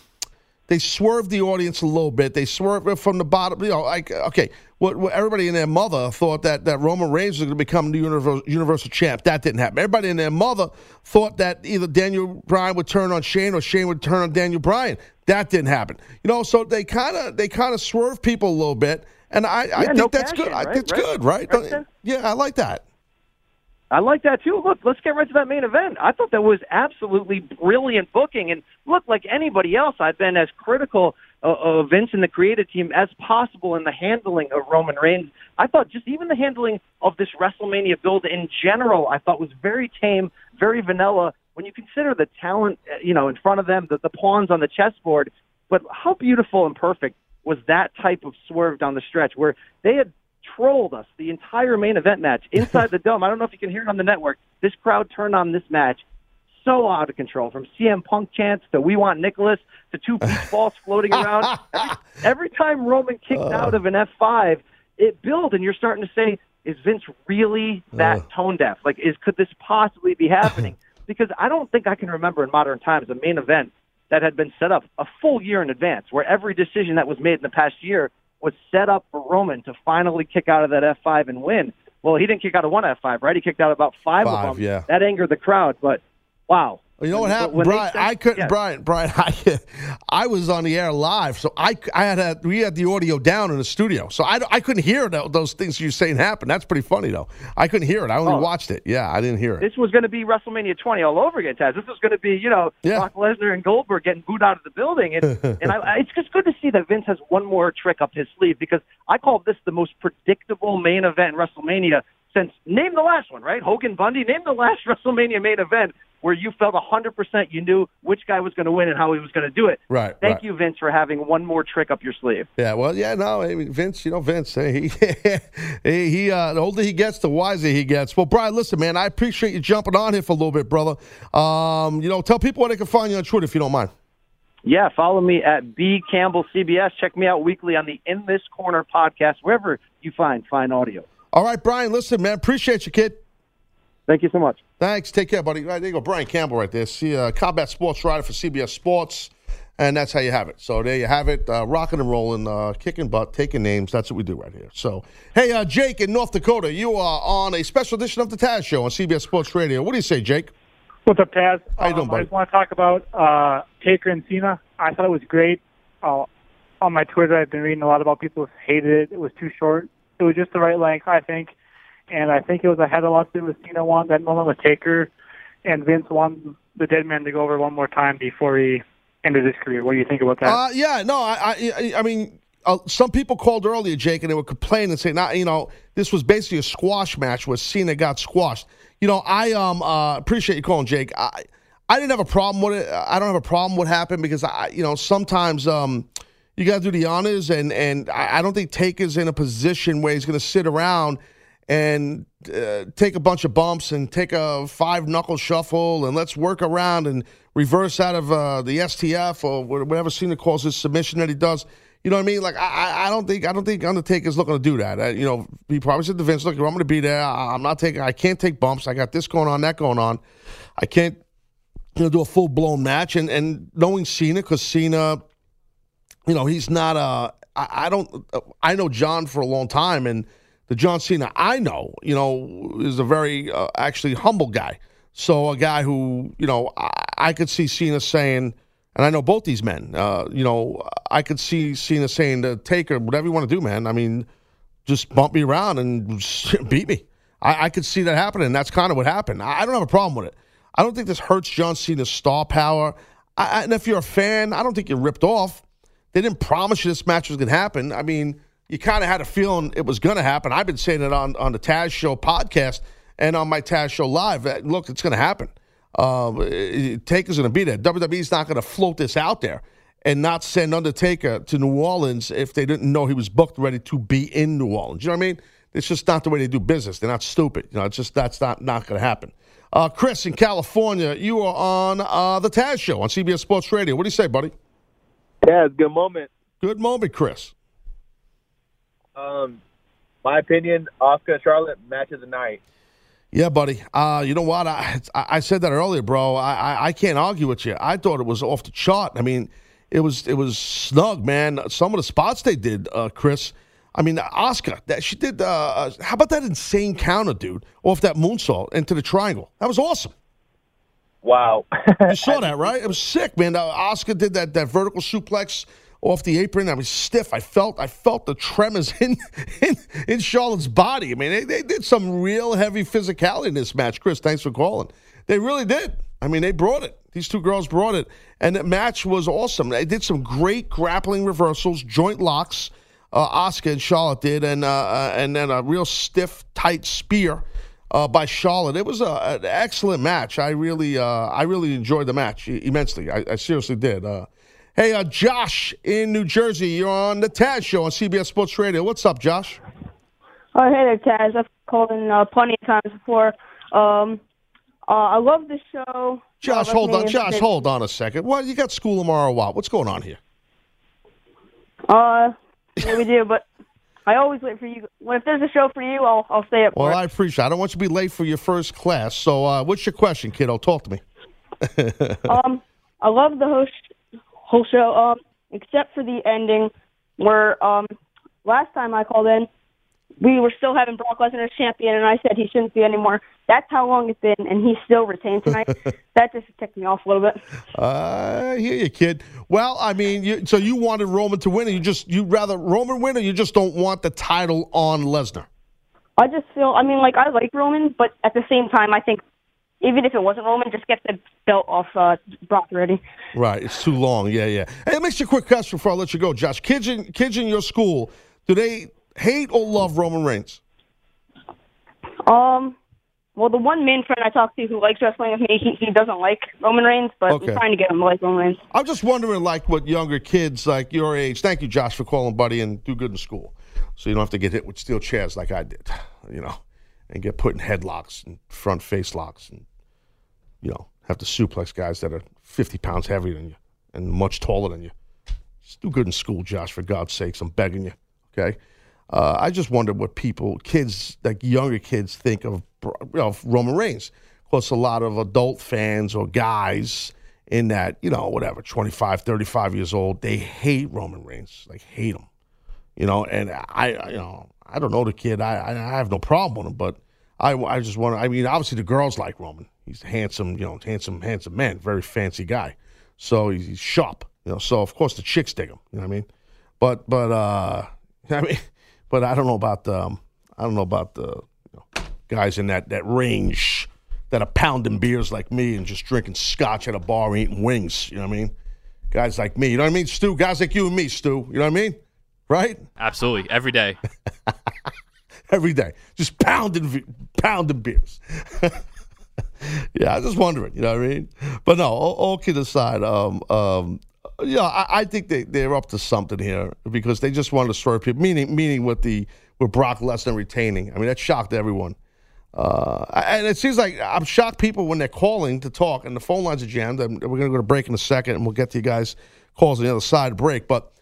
they swerved the audience a little bit. They swerved it from the bottom. You know, like okay, what, what everybody and their mother thought that that Roman Reigns was going to become the universal, universal champ. That didn't happen. Everybody and their mother thought that either Daniel Bryan would turn on Shane or Shane would turn on Daniel Bryan. That didn't happen. You know, so they kind of they kind of swerved people a little bit, and I, I think no that's passion, good. I think it's Right? good, right? Right, yeah, I like that. I like that too. Look, let's get right to that main event. I thought that was absolutely brilliant booking. And look, like anybody else, I've been as critical uh, of Vince and the creative team as possible in the handling of Roman Reigns. I thought just even the handling of this WrestleMania build in general, I thought was very tame, very vanilla. When you consider the talent, uh, you know, in front of them, the, the pawns on the chessboard, but how beautiful and perfect was that type of swerve down the stretch where they had trolled us the entire main event match inside the dome. I don't know if you can hear it on the network. This crowd turned on this match so out of control from CM Punk chants to We Want Nicholas to two beach balls floating around. Every, every time Roman kicked uh. out of an F5, it built, and you're starting to say, is Vince really that uh. tone deaf? Like, is could this possibly be happening? because I don't think I can remember in modern times a main event that had been set up a full year in advance, where every decision that was made in the past year was set up for Roman to finally kick out of that F5 and win. Well, he didn't kick out of one F5, right? He kicked out about five, Five, of them. yeah. That angered the crowd, but wow. You know what happened, Brian? said- I couldn't, yeah. Brian. Brian, I, I was on the air live, so I, I had we had the audio down in the studio, so I, I couldn't hear tho- those things you're saying happen. That's pretty funny though. I couldn't hear it. I only Oh. watched it. Yeah, I didn't hear it. This was going to be WrestleMania 20 all over again, Taz. This was going to be, you know, yeah. Brock Lesnar and Goldberg getting booed out of the building. And, and I, I, it's just good to see that Vince has one more trick up his sleeve because I call this the most predictable main event in WrestleMania since, name the last one, right? Hogan Bundy, name the last WrestleMania main event where you felt 100% you knew which guy was going to win and how he was going to do it. Right. Thank right. you, Vince, for having one more trick up your sleeve. Yeah, well, yeah, no, I mean, Vince, you know, Vince, eh, he, he, he uh, the older he gets, the wiser he gets. Well, Brian, listen, man, I appreciate you jumping on here for a little bit, brother. Um, you know, tell people where they can find you on Twitter if you don't mind. Yeah, follow me at B Campbell CBS. Check me out weekly on the In This Corner podcast, wherever you find fine audio. All right, Brian, listen, man, appreciate you, kid. Thank you so much. Thanks. Take care, buddy. Right, there you go. Brian Campbell right there. See, uh, combat sports writer for CBS Sports. And that's how you have it. So there you have it. Uh, rocking and rolling, uh, kicking butt, taking names. That's what we do right here. So, hey, uh, Jake in North Dakota, you are on a special edition of the Taz Show on CBS Sports Radio. What do you say, Jake? What's up, Taz? How you doing, Um, buddy? I just want to talk about uh, Taker and Cena. I thought it was great. Uh, on my Twitter, I've been reading a lot about people who hated it. It was too short. It was just the right length, I think. And I think it was I had a lot to do with Cena wanting that moment with Taker, and Vince wanted the dead man to go over one more time before he ended his career. What do you think about that? Uh, yeah, no, I, I, I mean, uh, some people called earlier, Jake, and they were complaining and saying, "Not, you know, this was basically a squash match where Cena got squashed." You know, I um uh, appreciate you calling, Jake. I, I didn't have a problem with it. I don't have a problem with what happened because I, you know, sometimes um, you got to do the honors, and and I, I don't think Taker's in a position where he's going to sit around and uh, take a bunch of bumps and take a five knuckle shuffle and let's work around and reverse out of uh, the STF or whatever Cena calls his submission that he does. You know what I mean? Like I, I- I don't think I don't think Undertaker's looking to do that. Uh, you know, he probably said to Vince, "Look, I'm going to be there. I, I'm not taking. I can't take bumps. I got this going on, that going on. I can't, you know, do a full blown match." And and knowing Cena, because Cena, you know, he's not a. I, I don't. I know John for a long time, and The John Cena I know, you know, is a very uh, actually humble guy. So a guy who, you know, I, I could see Cena saying, and I know both these men, uh, you know, I could see Cena saying to Taker, whatever you want to do, man. I mean, just bump me around and beat me. I, I could see that happening. That's kind of what happened. I, I don't have a problem with it. I don't think this hurts John Cena's star power. And if you're a fan, I don't think you're ripped off. They didn't promise you this match was going to happen. I mean, you kind of had a feeling it was going to happen. I've been saying it on, on the Taz Show podcast and on my Taz Show Live. That, look, it's going to happen. Uh, Taker's going to be there. WWE's not going to float this out there and not send Undertaker to New Orleans if they didn't know he was booked ready to be in New Orleans. You know what I mean? It's just not the way they do business. They're not stupid. You know, it's just that's not not going to happen. Uh, Chris in California, you are on uh, the Taz Show on CBS Sports Radio. What do you say, buddy? Taz, good moment. Good moment, Chris. Um, my opinion, Asuka Charlotte match of the night. Yeah, buddy. Uh, you know what? I I said that earlier, bro. I, I, I can't argue with you. I thought it was off the chart. I mean, it was it was snug, man. Some of the spots they did, uh, Chris. I mean, Asuka, that she did. Uh, how about that insane counter, dude, off that moonsault into the triangle? That was awesome. Wow, you saw that, right? It was sick, man. Uh, Asuka did that that vertical suplex off the apron. I was stiff. I felt I felt the tremors in in, in Charlotte's body. I mean, they, they did some real heavy physicality in this match. Chris, thanks for calling. They really did. I mean, they brought it. These two girls brought it, and the match was awesome. They did some great grappling reversals, joint locks. Uh, Asuka and Charlotte did, and uh, uh, and then a real stiff, tight spear uh, by Charlotte. It was a, an excellent match. I really, uh, I really enjoyed the match immensely. I, I seriously did. Uh, hey, uh, Josh in New Jersey, you're on the Taz Show on CBS Sports Radio. What's up, Josh? Oh, hey there, Taz. I've called in uh, plenty of times before. Um, uh, I love the show. Josh, Uh, hold on. Josh, hold on a second. What you got school tomorrow? What? What's going on here? Uh, yeah, we do, but I always wait for you. Well, if there's a show for you, I'll I'll stay up Well, I appreciate. it. I don't want you to be late for your first class. So, uh, what's your question, kiddo? Talk to me. Um, I love the host whole show. Um, except for the ending where um last time I called in, we were still having Brock Lesnar as champion, and I said he shouldn't be anymore. That's how long it's been, and he's still retained tonight. that just ticked me off a little bit. I hear you, kid. Well, I mean, you, so you wanted Roman to win, and you just you rather Roman win, or you just don't want the title on Lesnar? I just feel, I mean, like I like Roman, but at the same time, I think even if it wasn't Roman, just get the belt off uh, Brock already. Right, it's too long. Yeah, yeah. Hey, let me ask you a quick question before I let you go, Josh. Kids in kids in your school, do they hate or love Roman Reigns? Um, well, the one main friend I talk to who likes wrestling with me, he, he doesn't like Roman Reigns, but Okay. I'm trying to get him to like Roman Reigns. I'm just wondering, like, what younger kids like your age. Thank you, Josh, for calling, buddy, and do good in school, so you don't have to get hit with steel chairs like I did, you know, and get put in headlocks and front face locks, and you know, have to suplex guys that are 50 pounds heavier than you and much taller than you. Just do good in school, Josh, for God's sakes. I'm begging you. Okay. Uh, I just wonder what people, kids, like younger kids, think of, you know, of Roman Reigns. Of course, a lot of adult fans or guys in that, you know, whatever, 25, 35 years old, they hate Roman Reigns, like hate him. You know, and I, you know, I don't know the kid. I, I I have no problem with him, but I, I just want to. I mean, obviously the girls like Roman. He's handsome, you know, handsome, handsome man, very fancy guy. So he's, he's sharp, you know. So of course the chicks dig him. You know what I mean? But but uh, I mean, but I don't know about the, um, I don't know about the you know, guys in that that range that are pounding beers like me and just drinking scotch at a bar eating wings. You know what I mean? Guys like me. You know what I mean, Stu? Guys like you and me, Stu. You know what I mean? Right? Absolutely, every day. every day, just pounding, pounding beers. yeah, I was just wondering, you know what I mean? But no, all, all kidding aside, um, um, yeah, I, I think they they're up to something here because they just want to destroy people. Meaning, meaning with the with Brock Lesnar retaining. I mean, that shocked everyone. Uh, and it seems like I'm shocked people when they're calling to talk and the phone lines are jammed. And we're going to go to break in a second and we'll get to you guys calls on the other side of break. But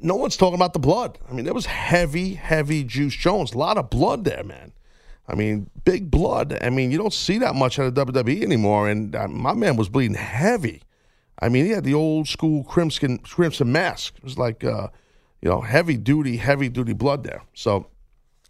no one's talking about the blood. I mean, there was heavy, heavy Juice Jones. A lot of blood there, man. I mean, big blood. I mean, you don't see that much out of WWE anymore. And uh, my man was bleeding heavy. I mean, he had the old school crimson crimson mask. It was like, uh, you know, heavy duty, heavy duty blood there. So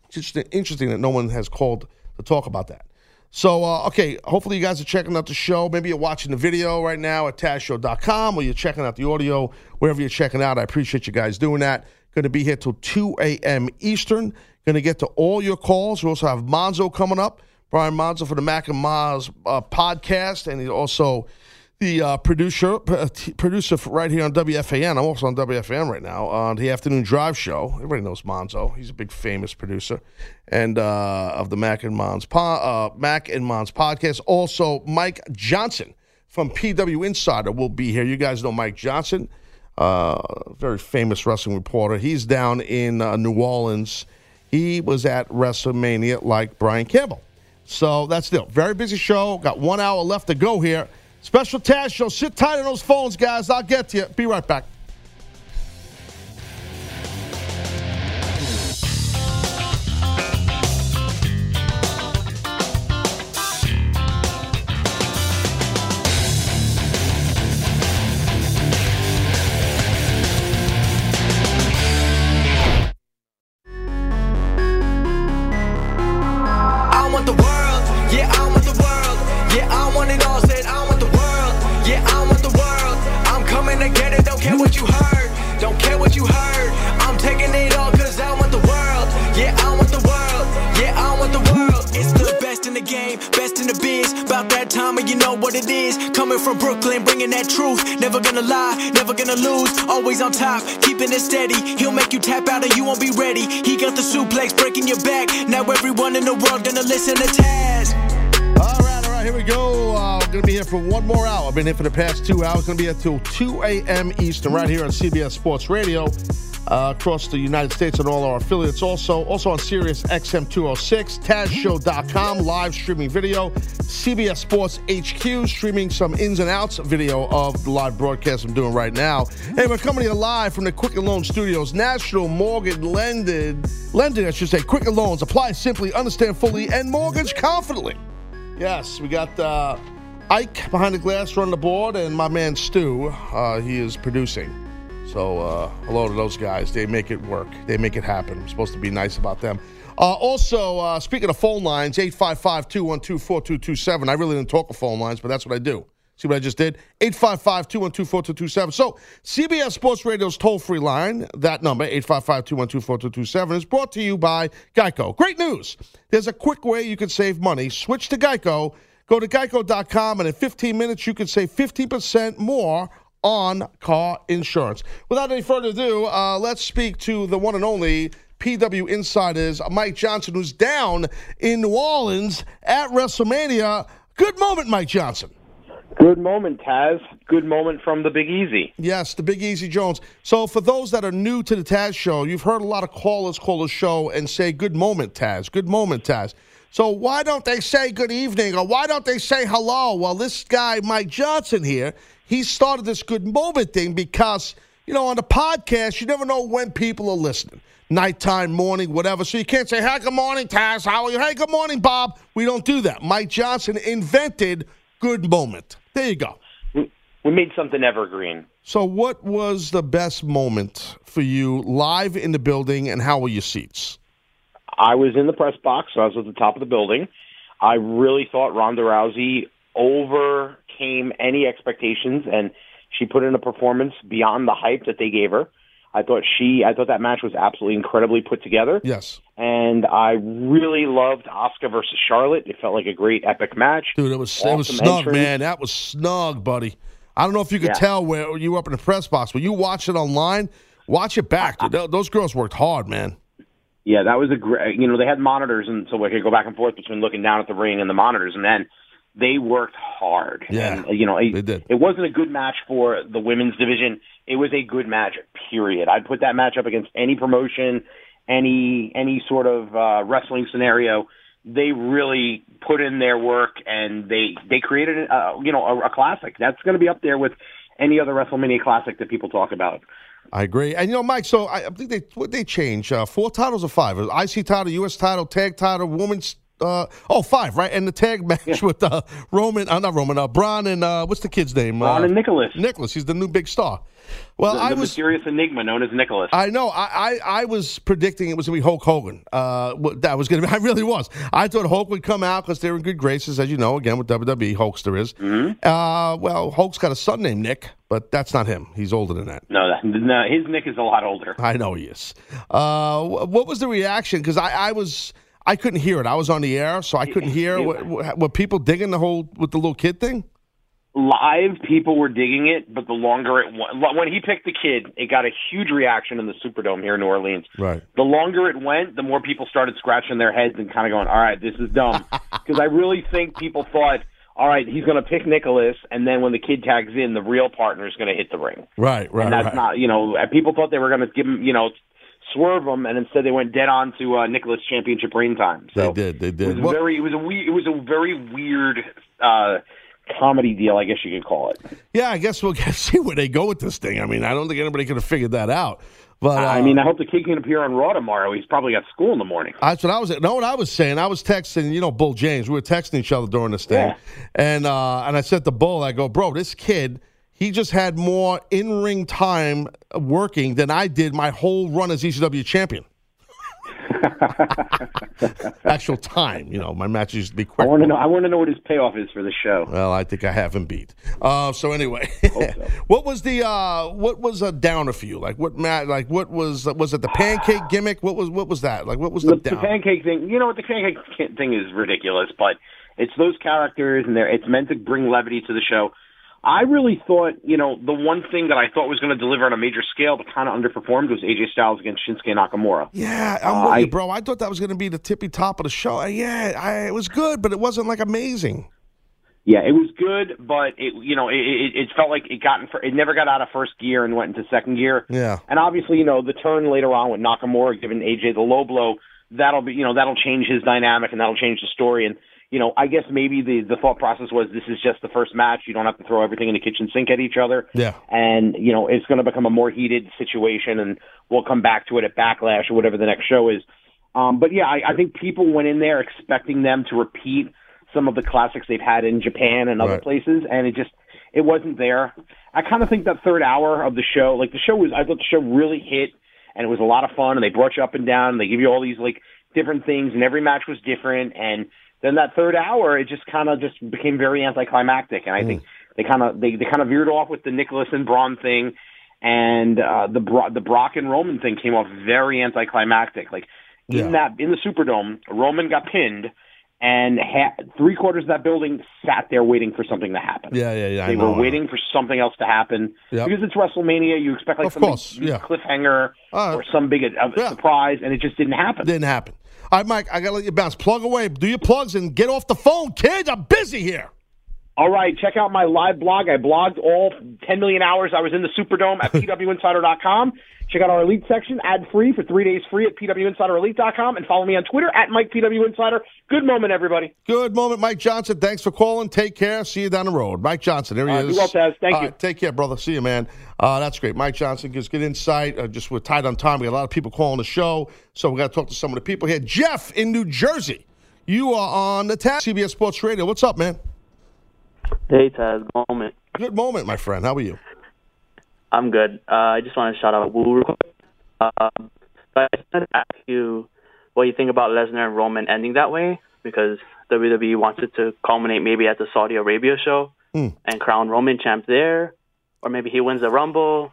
it's just interesting that no one has called to talk about that. So, uh, okay, hopefully you guys are checking out the show. Maybe you're watching the video right now at TazShow.com or you're checking out the audio wherever you're checking out. I appreciate you guys doing that. Going to be here till 2 a.m. Eastern. Going to get to all your calls. We also have Monzo coming up, Brian Monzo for the Mac and Maz uh, podcast, and he's also the uh, producer uh, producer right here on WFAN. I'm also on WFAN right now on the afternoon drive show. Everybody knows Monzo. He's a big famous producer and uh, of the Mac and Mons po- uh, Mac and Mons podcast. Also, Mike Johnson from PWInsider will be here. You guys know Mike Johnson, uh, very famous wrestling reporter. He's down in uh, New Orleans. He was at WrestleMania like Brian Campbell. So that's the very busy show. Got one hour left to go here. Special Taz show. Sit tight on those phones, guys. I'll get to you. Be right back. Bringing that truth. Never gonna lie, never gonna lose. Always on top, keeping it steady. He'll make you tap out and you won't be ready. He got the suplex breaking your back. Now everyone in the world gonna listen to Taz. All right, all right, here we go. Uh, we're going to be here for one more hour. I've been here for the past two hours. To be here till 2 a.m. Eastern, right here on CBS Sports Radio, uh, across the United States and all our affiliates. Also, also on Sirius XM 206, TazShow.com, live streaming video, CBS Sports HQ, streaming some ins and outs video of the live broadcast I'm doing right now. Hey, we're coming to live from the Quicken Loan Studios, National Mortgage Lending, lending, I should say, Quicken Loans. Apply simply, understand fully, and mortgage confidently. Yes, we got uh, Ike behind the glass running the board, and my man Stu. Uh, he is producing. So uh, hello to those guys. They make it work. They make it happen. I'm supposed to be nice about them. Uh, also, uh, speaking of phone lines, 855-212-4227. I really didn't talk of phone lines, but that's what I do. See what I just did? 855-212-4227. So CBS Sports Radio's toll-free line, that number, 855-212-4227, is brought to you by Geico. Great news. There's a quick way you can save money. Switch to Geico. Go to geico.com, and in 15 minutes, you can save 50% more on car insurance. Without any further ado, uh, let's speak to the one and only PWInsiders, Mike Johnson, who's down in New Orleans at WrestleMania. Good moment, Mike Johnson. Good moment, Taz. Good moment from the Big Easy. Yes, the Big Easy Jones. So, for those that are new to the Taz show, you've heard a lot of callers call the show and say, Good moment, Taz. Good moment, Taz. So, why don't they say good evening or why don't they say hello? Well, this guy, Mike Johnson here, he started this good moment thing because, you know, on the podcast, you never know when people are listening. Nighttime, morning, whatever. So you can't say, hey, good morning, Taz. How are you? Hey, good morning, Bob. We don't do that. Mike Johnson invented good moment. There you go. We made something evergreen. So, what was the best moment for you live in the building, and how were your seats? I was in the press box. So I was at the top of the building. I really thought Ronda Rousey overcame any expectations, and she put in a performance beyond the hype that they gave her. I thought she, I thought that match was absolutely incredibly put together. Yes. And I really loved Asuka versus Charlotte. It felt like a great epic match. Dude, it was it was Awesome snug, entrance. man. That was snug, buddy. I don't know if you could Yeah. tell where you were up in the press box, but you watch it online. Watch it back. Dude. Th- Those girls worked hard, man. Yeah, that was a great. You know, they had monitors, and so we could go back and forth between looking down at the ring and the monitors, and then they worked hard. Yeah, and, you know, it, they did. It wasn't a good match for the women's division. It was a good match. Period. I'd put that match up against any promotion, any any sort of uh, wrestling scenario. They really put in their work, and they they created uh, you know a, a classic. That's going to be up there with any other WrestleMania classic that people talk about. I agree. And you know, Mike. So I, I think they what they changed uh, four titles or five? IC title, U.S. title, tag title, women's Uh, oh, five, right? And the tag match with uh, Roman, uh, not Roman, uh, Braun and uh, what's the kid's name? Braun uh, and Nicholas. Nicholas. He's the new big star. Well, the, I the was. mysterious enigma known as Nicholas. I know. I, I, I was predicting it was going to be Hulk Hogan. Uh, that was going to be. I really was. I thought Hulk would come out because they're in good graces, as you know. Again, with WWE, Hulkster is. Mm-hmm. Uh, well, Hulk's got a son named Nick, but that's not him. He's older than that. No, that, no, his Nick is a lot older. I know he is. Uh, what was the reaction? Because I, I was. I couldn't hear it. I was on the air, so I couldn't hear. What, what, were people digging the whole with the little kid thing? Live, people were digging it, but the longer it went, when he picked the kid, it got a huge reaction in the Superdome here in New Orleans. Right. The longer it went, the more people started scratching their heads and kind of going, "All right, this is dumb," because I really think people thought, "All right, he's going to pick Nicholas," and then when the kid tags in, the real partner is going to hit the ring. Right. Right. and that's right. not, you know, people thought they were going to give him, you know, swerve them, and instead they went dead on to uh, Nicholas Championship reign time. they did. They It did. was Well- very, it was a we, it was a very weird uh, comedy deal, I guess you could call it. yeah, I guess we'll get, see where they go with this thing. I mean, I don't think anybody could have figured that out. But uh, I mean, I hope the kid can appear on Raw tomorrow. He's probably got school in the morning. That's what I was. Know what I was saying? I was texting. You know, Bull James. We were texting each other during this thing, and uh, and I said to Bull, I go, bro, this kid, he just had more in ring time working than I did my whole run as ECW champion. Actual time, you know, my matches used to be I want to know. I want to know what his payoff is for the show. Well, I think I have him beat. Uh, so anyway, what was the uh, what was a downer for you? Like what Matt? Like what was was it the pancake gimmick? What was what was that? Like what was the, The, the pancake thing. You know what? The pancake thing is ridiculous, but it's those characters, and they're it's meant to bring levity to the show. I really thought, you know, the one thing that I thought was going to deliver on a major scale, but kind of underperformed, was AJ Styles against Shinsuke Nakamura. Yeah, I'm Uh, with you, bro. I thought that was going to be the tippy top of the show. Yeah, I, it was good, but it wasn't like amazing. Yeah, it was good, but it you know it, it, it felt like it got in, it never got out of first gear and went into second gear. Yeah. And obviously, you know, the turn later on with Nakamura giving AJ the low blow, that'll be you know that'll change his dynamic and that'll change the story. And you know, I guess maybe the the thought process was this is just the first match. You don't have to throw everything in the kitchen sink at each other. Yeah. And you know, it's going to become a more heated situation, and we'll come back to it at Backlash or whatever the next show is. Um, but yeah, I, I think people went in there expecting them to repeat some of the classics they've had in Japan and other Right. places, and it just it wasn't there. I kind of think that third hour of the show, like the show was, I thought the show really hit, and it was a lot of fun, and they brought you up and down, and they give you all these like different things, and every match was different, and then that third hour, it just kind of just became very anticlimactic, and I think they kind of they they kind of veered off with the Nicholas and Braun thing, and uh, the Bro- the Brock and Roman thing came off very anticlimactic. Like in that in the Superdome, Roman got pinned, and ha- three quarters of that building sat there waiting for something to happen. Yeah, yeah, yeah. They know. were waiting for something else to happen Yep. because it's WrestleMania. You expect like Of some course, yeah. cliffhanger or some big uh, surprise, and it just didn't happen. Didn't happen. All right, Mike, I got to let you bounce. Plug away. Do your plugs and get off the phone, kids. I'm busy here. All right, check out my live blog. I blogged all 10 million hours I was in the Superdome at pwinsider.com. Check out our Elite section, ad free for three days free at pwinsiderelite.com, and follow me on Twitter at MikePWInsider. Good moment, everybody. Good moment, Mike Johnson. Thanks for calling. Take care. See you down the road. Mike Johnson, there he right, is. well, Taz. Thank All you. take care, brother. See you, man. Uh, that's great. Mike Johnson gives good insight. Uh, just we're tight on time. We got a lot of people calling the show, so we got to talk to some of the people here. Jeff in New Jersey, you are on the Taz CBS Sports Radio. What's up, man? Hey, Taz. Moment. Good moment, my friend. How are you? I'm good. Uh, I just want to shout out Woo real quick. Um, but I just wanted to ask you what you think about Lesnar and Roman ending that way because WWE wants it to culminate maybe at the Saudi Arabia show Hmm. and crown Roman champ there, or maybe he wins the Rumble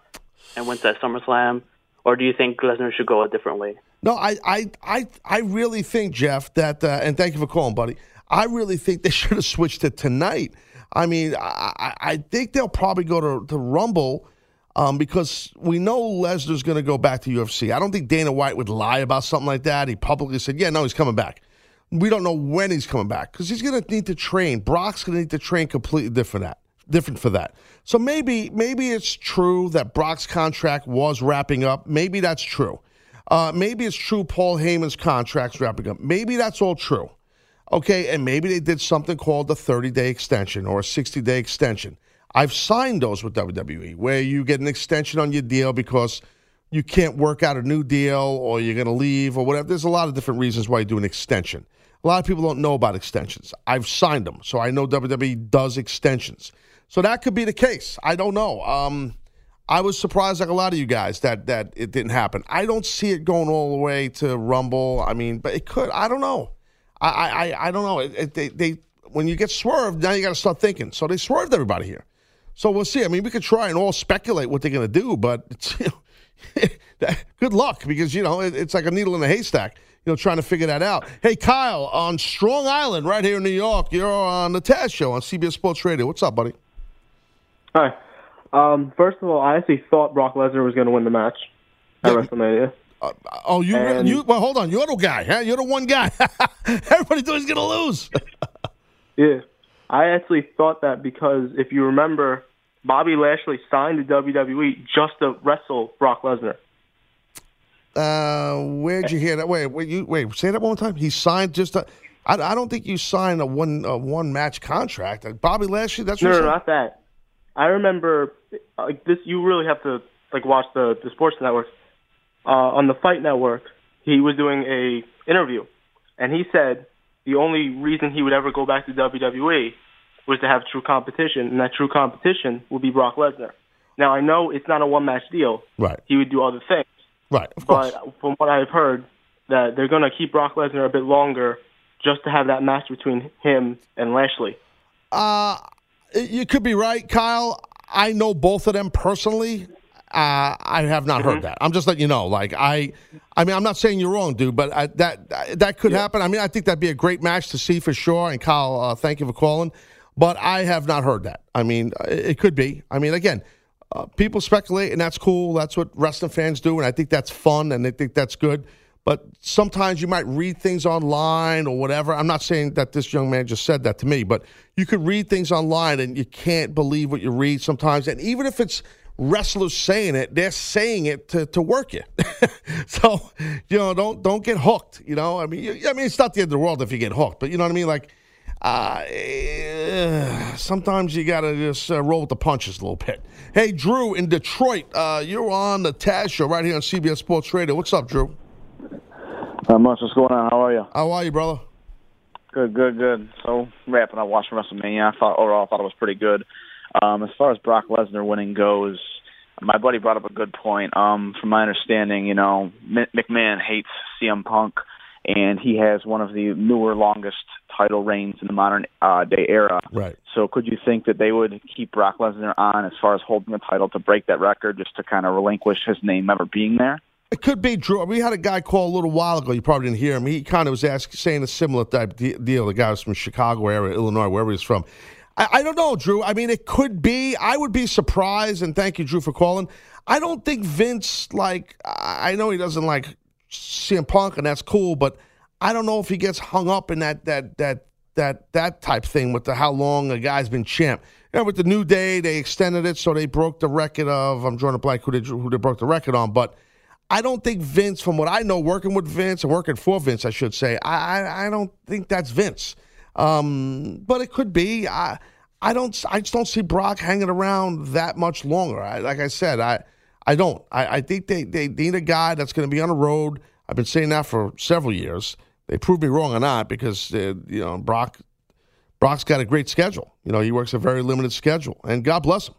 and wins at SummerSlam, or do you think Lesnar should go a different way? No, I, I, I, I really think, Jeff, that, uh, and thank you for calling, buddy. I really think they should have switched it tonight. I mean, I, I think they'll probably go to, to Rumble um, because we know Lesnar's going to go back to UFC. I don't think Dana White would lie about something like that. He publicly said, yeah, no, he's coming back. We don't know when he's coming back because he's going to need to train. Brock's going to need to train completely different that different for that. So maybe maybe it's true that Brock's contract was wrapping up. Maybe that's true. Uh, maybe it's true Paul Heyman's contract's wrapping up. Maybe that's all true. Okay, and maybe they did something called a 30 day extension or a 60 day extension. I've signed those with WWE where you get an extension on your deal because you can't work out a new deal or you're going to leave or whatever. There's a lot of different reasons why you do an extension. A lot of people don't know about extensions. I've signed them, so I know WWE does extensions. So that could be the case. I don't know. Um, I was surprised, like a lot of you guys, that that it didn't happen. I don't see it going all the way to Rumble. I mean, but it could. I don't know. I I, I don't know. It, it, they they when you get swerved, now you got to start thinking. So they swerved everybody here. So we'll see. I mean, we could try and all speculate what they're going to do, but it's, you know, good luck because you know it, it's like a needle in a haystack. You know, trying to figure that out. Hey, Kyle, on Strong Island, right here in New York, you're on the Taz Show on CBS Sports Radio. What's up, buddy? Hi. Um, first of all, I actually thought Brock Lesnar was going to win the match at WrestleMania. Uh, oh, you And- you well, hold on. You're the guy, huh? You're the one guy. Everybody thought he's going to lose. Yeah. I actually thought that because if you remember, Bobby Lashley signed to WWE just to wrestle Brock Lesnar. Uh, where'd you hear that? Wait, wait, you wait. Say that one more time. He signed just a. I, I don't think you signed a one a one match contract. Bobby Lashley. That's no, no, not that. I remember like this. You really have to like watch the the sports network. Uh, on the Fight Network, he was doing a interview, and he said the only reason he would ever go back to WWE was to have true competition, and that true competition would be Brock Lesnar. Now I know it's not a one match deal. Right. He would do other things. Right. Of course. But from what I've heard, that they're going to keep Brock Lesnar a bit longer just to have that match between him and Lashley. Uh, you could be right, Kyle. I know both of them personally. Uh, I have not Mm-hmm. heard that. I'm just letting you know. Like I, I mean, I'm not saying you're wrong, dude, but I, that that could happen. I mean, I think that'd be a great match to see for sure. And Kyle, uh, thank you for calling. But I have not heard that. I mean, it could be. I mean, again, uh, people speculate, and that's cool. That's what wrestling fans do, and I think that's fun, and I think that's good. But sometimes you might read things online or whatever. I'm not saying that this young man just said that to me, but you could read things online and you can't believe what you read sometimes. And even if it's wrestlers saying it, they're saying it to, to work you. so you know, don't don't get hooked. You know, I mean, you, I mean, it's not the end of the world if you get hooked, but you know what I mean. Like, uh, sometimes you gotta just uh, roll with the punches a little bit. Hey, Drew in Detroit, uh, you're on the Taz Show right here on CBS Sports Radio. What's up, Drew? Not much. What's going on? How are you? How are you, brother? Good, good, good. So wrapping up watching WrestleMania, I thought overall I thought it was pretty good. Um, as far as Brock Lesnar winning goes, my buddy brought up a good point. Um, from my understanding, you know, M- McMahon hates CM Punk, and he has one of the newer, longest title reigns in the modern uh, day era. Right. So could you think that they would keep Brock Lesnar on as far as holding the title to break that record, just to kind of relinquish his name ever being there? It could be Drew. We had a guy call a little while ago. You probably didn't hear him. He kind of was asking, saying a similar type deal. The guy was from Chicago area, Illinois, wherever he's from. I, I don't know, Drew. I mean, it could be. I would be surprised. And thank you, Drew, for calling. I don't think Vince like. I know he doesn't like CM Punk, and that's cool. But I don't know if he gets hung up in that that that that that type thing with the how long a guy's been champ. You know, with the New Day, they extended it, so they broke the record of. I'm drawing a blank who they who they broke the record on, but. I don't think Vince, from what I know, working with Vince and working for Vince, I should say, I I, I don't think that's Vince. Um, but it could be. I I don't. I just don't see Brock hanging around that much longer. I, like I said, I I don't. I, I think they they need a guy that's going to be on the road. I've been saying that for several years. They proved me wrong or not because uh, you know Brock Brock's got a great schedule. You know he works a very limited schedule, and God bless him.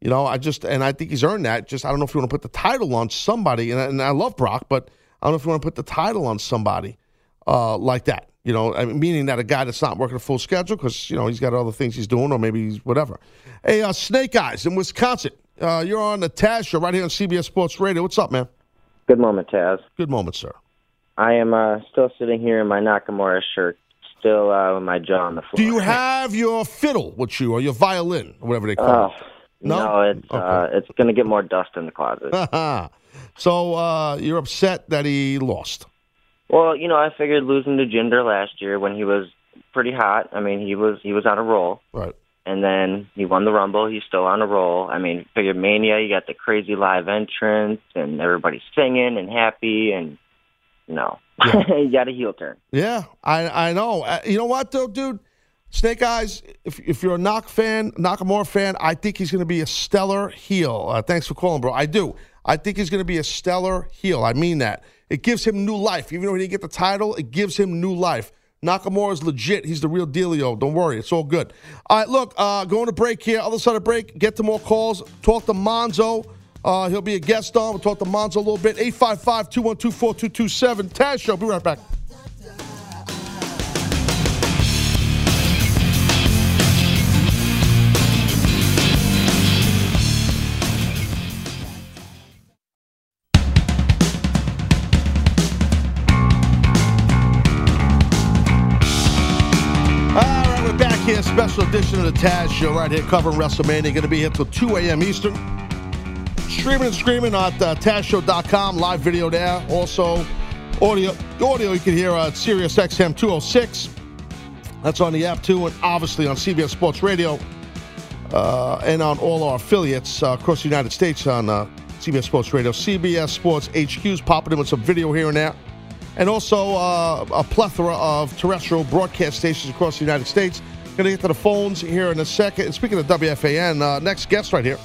You know, I just and I think he's earned that. Just I don't know if you want to put the title on somebody, and I, and I love Brock, but I don't know if you want to put the title on somebody uh, like that. You know, I mean, meaning that a guy that's not working a full schedule because you know he's got other things he's doing, or maybe he's whatever. Hey, uh, Snake Eyes in Wisconsin, uh, you're on the Taz show right here on CBS Sports Radio. What's up, man? Good moment, Taz. Good moment, sir. I am uh, still sitting here in my Nakamura shirt, still uh, with my jaw on the floor. Do you have your fiddle with you or your violin, or whatever they call it? Oh, no, it's uh, it's going to get more dust in the closet. so uh, you're upset that he lost. Well, you know, I figured losing to Jinder last year when he was pretty hot. I mean, he was he was on a roll. Right. And then he won the Rumble. He's still on a roll. I mean, figured Mania, you got the crazy live entrance and everybody's singing and happy and no, you got a heel turn. Yeah, I I know. Uh, you know what though, dude? Snake Eyes. If if you're a Knock fan, Nakamura fan, I think he's going to be a stellar heel. Uh, thanks for calling, bro. I do. I think he's going to be a stellar heel. I mean that. It gives him new life. Even though he didn't get the title, it gives him new life. Nakamura's legit. He's the real dealio. Don't worry. It's all good. All right, look, uh, going to break here. Other side of break, get to more calls. Talk to Monzo. Uh, he'll be a guest on. We'll talk to Monzo a little bit. 855 212 4227. Taz Show. Be right back. Special edition of the Taz Show right here covering WrestleMania. Going to be here till 2 a.m. Eastern. Streaming and screaming at uh, TazShow.com. Live video there. Also, audio audio you can hear at Sirius XM 206. That's on the app too, and obviously on CBS Sports Radio uh, and on all our affiliates uh, across the United States on uh, CBS Sports Radio. CBS Sports HQ's popping in with some video here and there. And also uh, a plethora of terrestrial broadcast stations across the United States. Going to get to the phones here in a second. And speaking of WFAN, uh, next guest right here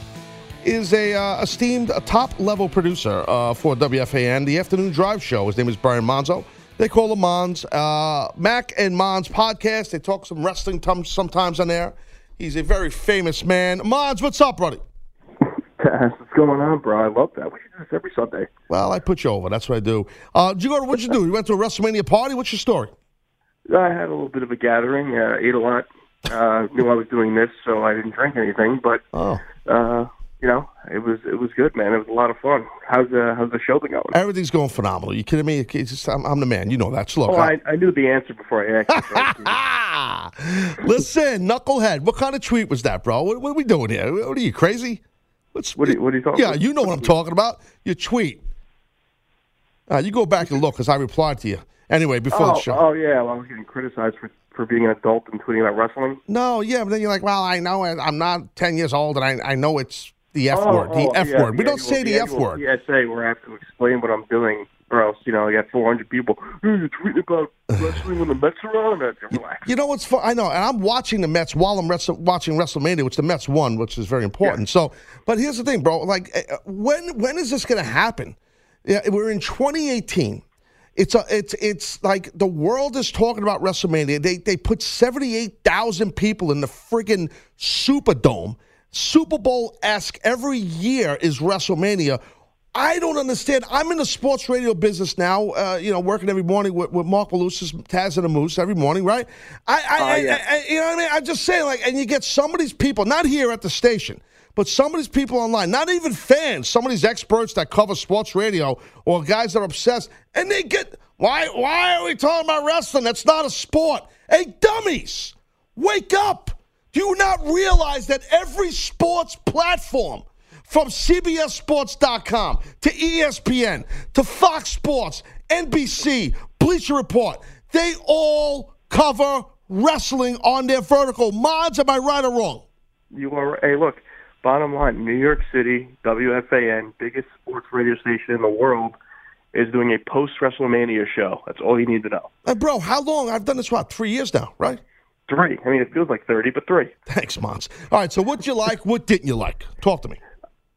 is a uh, esteemed a top level producer uh, for WFAN, the Afternoon Drive Show. His name is Brian Monzo. They call him Mons. Uh, Mac and Mons podcast. They talk some wrestling tom- sometimes on there. He's a very famous man. Mons, what's up, buddy? What's going on, bro? I love that. We should do this every Sunday. Well, I put you over. That's what I do. Uh, did you go to, what'd you do? You went to a WrestleMania party? What's your story? I had a little bit of a gathering, uh, ate a lot. Uh, knew I was doing this, so I didn't drink anything. But oh. uh, you know, it was it was good, man. It was a lot of fun. How's uh, how's the show been going? Everything's going phenomenal. You kidding me? Just, I'm, I'm the man. You know that. Look, oh, I- I, I knew the answer before I asked. Listen, knucklehead. What kind of tweet was that, bro? What, what are we doing here? What are you crazy? What's what? Are, you- what are you talking? Yeah, about? you know what I'm talking about. Your tweet. Uh, you go back and look because I replied to you. Anyway, before Oh, the show. oh yeah, well, I was getting criticized for for being an adult and tweeting about wrestling. No, yeah, but then you're like, well, I know. I'm not 10 years old, and I, I know it's the F Oh, word. The oh, F yeah, word. We the don't say annual- the F word. PSA where I have to explain what I'm doing, or else you know I got 400 people. Hey, you're tweeting about wrestling when the Mets are on. Relax. You know what's fun? I know, and I'm watching the Mets while I'm wrestle- watching WrestleMania, which the Mets won, which is very important. So, but here's the thing, bro. Like, uh, when when is this going to happen? Yeah, we're in 2018. It's a, it's it's like the world is talking about WrestleMania. They they put 78,000 people in the friggin' Superdome, Super Bowl esque every year is WrestleMania. I don't understand. I'm in the sports radio business now. Uh, you know, working every morning with, with Marc Malusis, Taz and the Moose every morning, right? I, I, I, yeah. I- you know what I mean? I'm just saying, like, and you get some of these people, not here at the station, but some of these people online, not even fans, some of these experts that cover sports radio or guys that are obsessed, and they get why? Why are we talking about wrestling? That's not a sport. Hey, dummies, wake up! Do you not realize that every sports platform, from CBSSports.com to ESPN to Fox Sports, NBC, Bleacher Report, they all cover wrestling on their vertical. Mods, am I right or wrong? You are. Hey, look. Bottom line, New York City, WFAN, biggest sports radio station in the world, is doing a post WrestleMania show. That's all you need to know. Hey, bro, how long? I've done this, what, three years now, right? Three. I mean, it feels like thirty, but three. Thanks, Mons. All right, so what did you like? What didn't you like? Talk to me.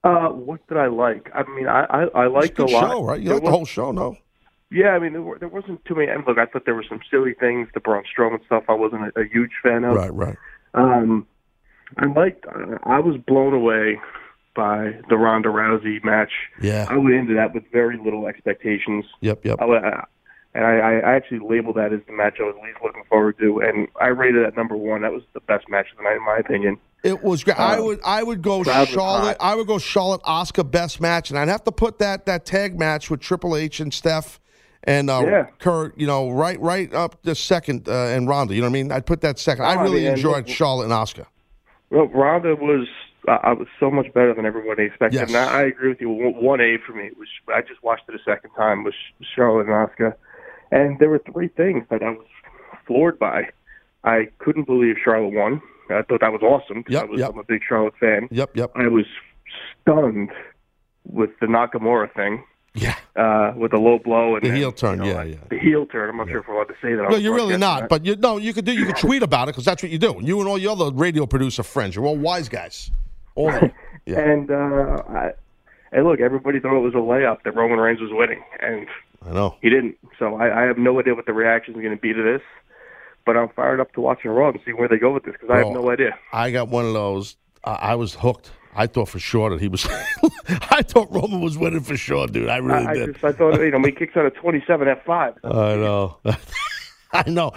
Uh, what did I like? I mean, I I, I liked Good a lot. show, right? You There like the whole show, no? Yeah, I mean, there, were, there wasn't too many. And look, I thought there were some silly things. The Braun Strowman stuff, I wasn't a, a huge fan of. Right, right. Um, I liked. Uh, I was blown away by the Ronda Rousey match. Yeah. I went into that with very little expectations. Yep, yep. I, I, and I, I actually labeled that as the match I was least looking forward to, and I rated that number one. That was the best match of the night, in my opinion. It was great. I Uh, would I would go Charlotte. I would go Charlotte Asuka best match, and I'd have to put that that tag match with Triple H and Steph and uh, Yeah. Kurt. You know, right right up the second uh, and Ronda. You know what I mean? I'd put that second. Oh, I I really mean, enjoyed look- Charlotte and Asuka. Well, Ronda was uh, I was so much better than everybody expected. Yes. And I, I agree with you. One A for me was I just watched it a second time was Charlotte and Asuka, and there were three things that I was floored by. I couldn't believe Charlotte won. I thought that was awesome. 'cause I was, I'm a big Charlotte fan. Yep, yep. I was stunned with the Nakamura thing. Yeah. Uh, with a low blow and The heel turn, you know, yeah, like, yeah. The heel turn. I'm not sure if we're allowed to say that. No, you're really not. But you no, you could do. You could tweet about it because that's what you do. You and all your other radio producer friends. You're all wise guys. All. Yeah. And uh, I, and look, everybody thought it was a layup that Roman Reigns was winning, and I know. he didn't. So I, I have no idea what the reaction is going to be to this. but I'm fired up to watching Raw and see where they go with this because I have no idea. I got one of those. I, I was hooked. I thought for sure that he was. I thought Roman was winning for sure, dude. I really I, I did. just I thought you know he kicks out a 27 at five. I know. I know.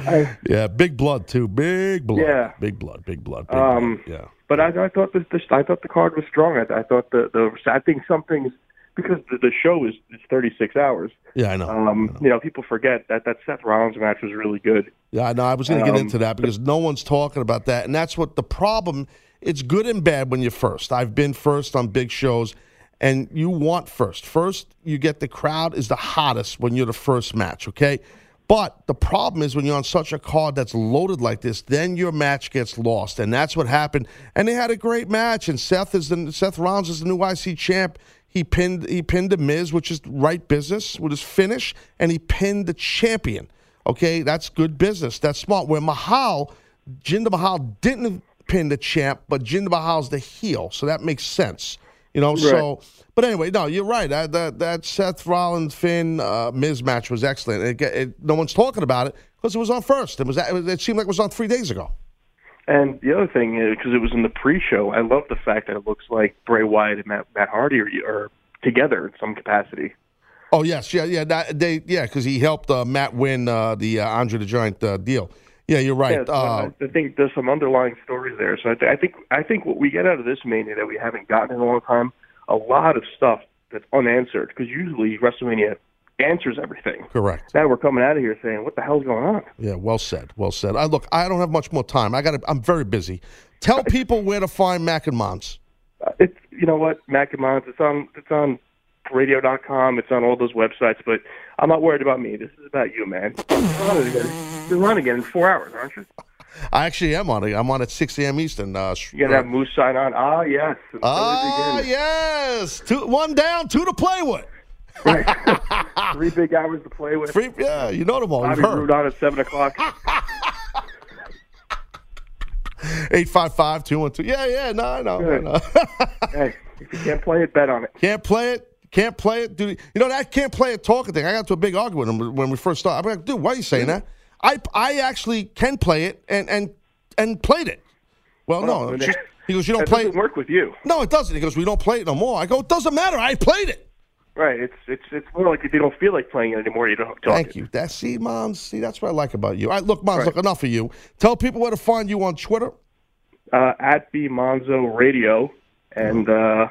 yeah, big blood too. Big blood. Yeah. Big blood. Big blood. Big Um, blood. Yeah. But I, I thought this, this I thought the card was strong. I, I thought the the I think some things because the, the show is is 36 hours. Yeah, I know. Um, you know, people forget that that Seth Rollins match was really good. Yeah, I know. I was going to get Um, into that because no one's talking about that, and that's what the problem. It's good and bad when you're first. I've been first on big shows, and you want first. First, you get the crowd is the hottest when you're the first match. Okay, but the problem is when you're on such a card that's loaded like this, then your match gets lost, and that's what happened. And they had a great match, and Seth is the Seth Rollins is the new IC champ. He pinned he pinned the Miz, which is right business with his finish, and he pinned the champion. Okay, that's good business. That's smart. Where Mahal, Jinder Mahal didn't pin the champ, but Jinder Mahal's the heel, so that makes sense. You know, so. But anyway, no, you're right. That that, that Seth Rollins Finn uh, Miz match was excellent. It, it, no one's talking about it because it was on first. It was it, was- it seemed like it was on three days ago. And the other thing, because it was in the pre-show, I love the fact that it looks like Bray Wyatt and Matt, Matt Hardy are, are together in some capacity. Oh yes, yeah, yeah. That, they yeah, because he helped uh, Matt win uh, the uh, Andre the Giant uh, deal. Yeah, you're right. Yeah, uh, I think there's some underlying stories there. So I, th- I think I think what we get out of this mania that we haven't gotten in a long time, a lot of stuff that's unanswered. Because usually WrestleMania answers everything. correct. Now we're coming out of here saying, "What the hell's going on?" Yeah, well said. Well said. I look, I don't have much more time. I got. I'm very busy. Tell people where to find Mac and Mons. Uh, it's you know what, Mac and Mons. It's on it's on radio.com. It's on all those websites. But I'm not worried about me. This is about you, man. You're running again. You're running again in four hours, aren't you? I actually am on it. I'm on at 6 a.m. Eastern. Uh, You're gonna have Moose sign on. Ah, yes. And Ah, yes. Two, one down, two to play with. Three big hours to play with. Three, yeah, you know them all. Bobby heard. On at seven o'clock. 855 212. Yeah, yeah, no, I know. I know. hey, if you can't play it, bet on it. Can't play it. Can't play it, dude. You know that can't play it talking thing. I got to a big argument with him when we first started. I'm like, dude, why are you saying that? I I actually can play it and and and played it. Well, Well, no, just- he goes, you don't that play doesn't work with you. No, it doesn't. He goes, we don't play it no more. I go, it doesn't matter. I played it. Right. It's it's it's more like if you don't feel like playing it anymore, you don't talk Thank it. you. That's see, Mons. See, that's what I like about you. All right, look, Mons. Right. Look, enough of you. Tell people where to find you on Twitter. Uh, at B Monzo Radio, and uh,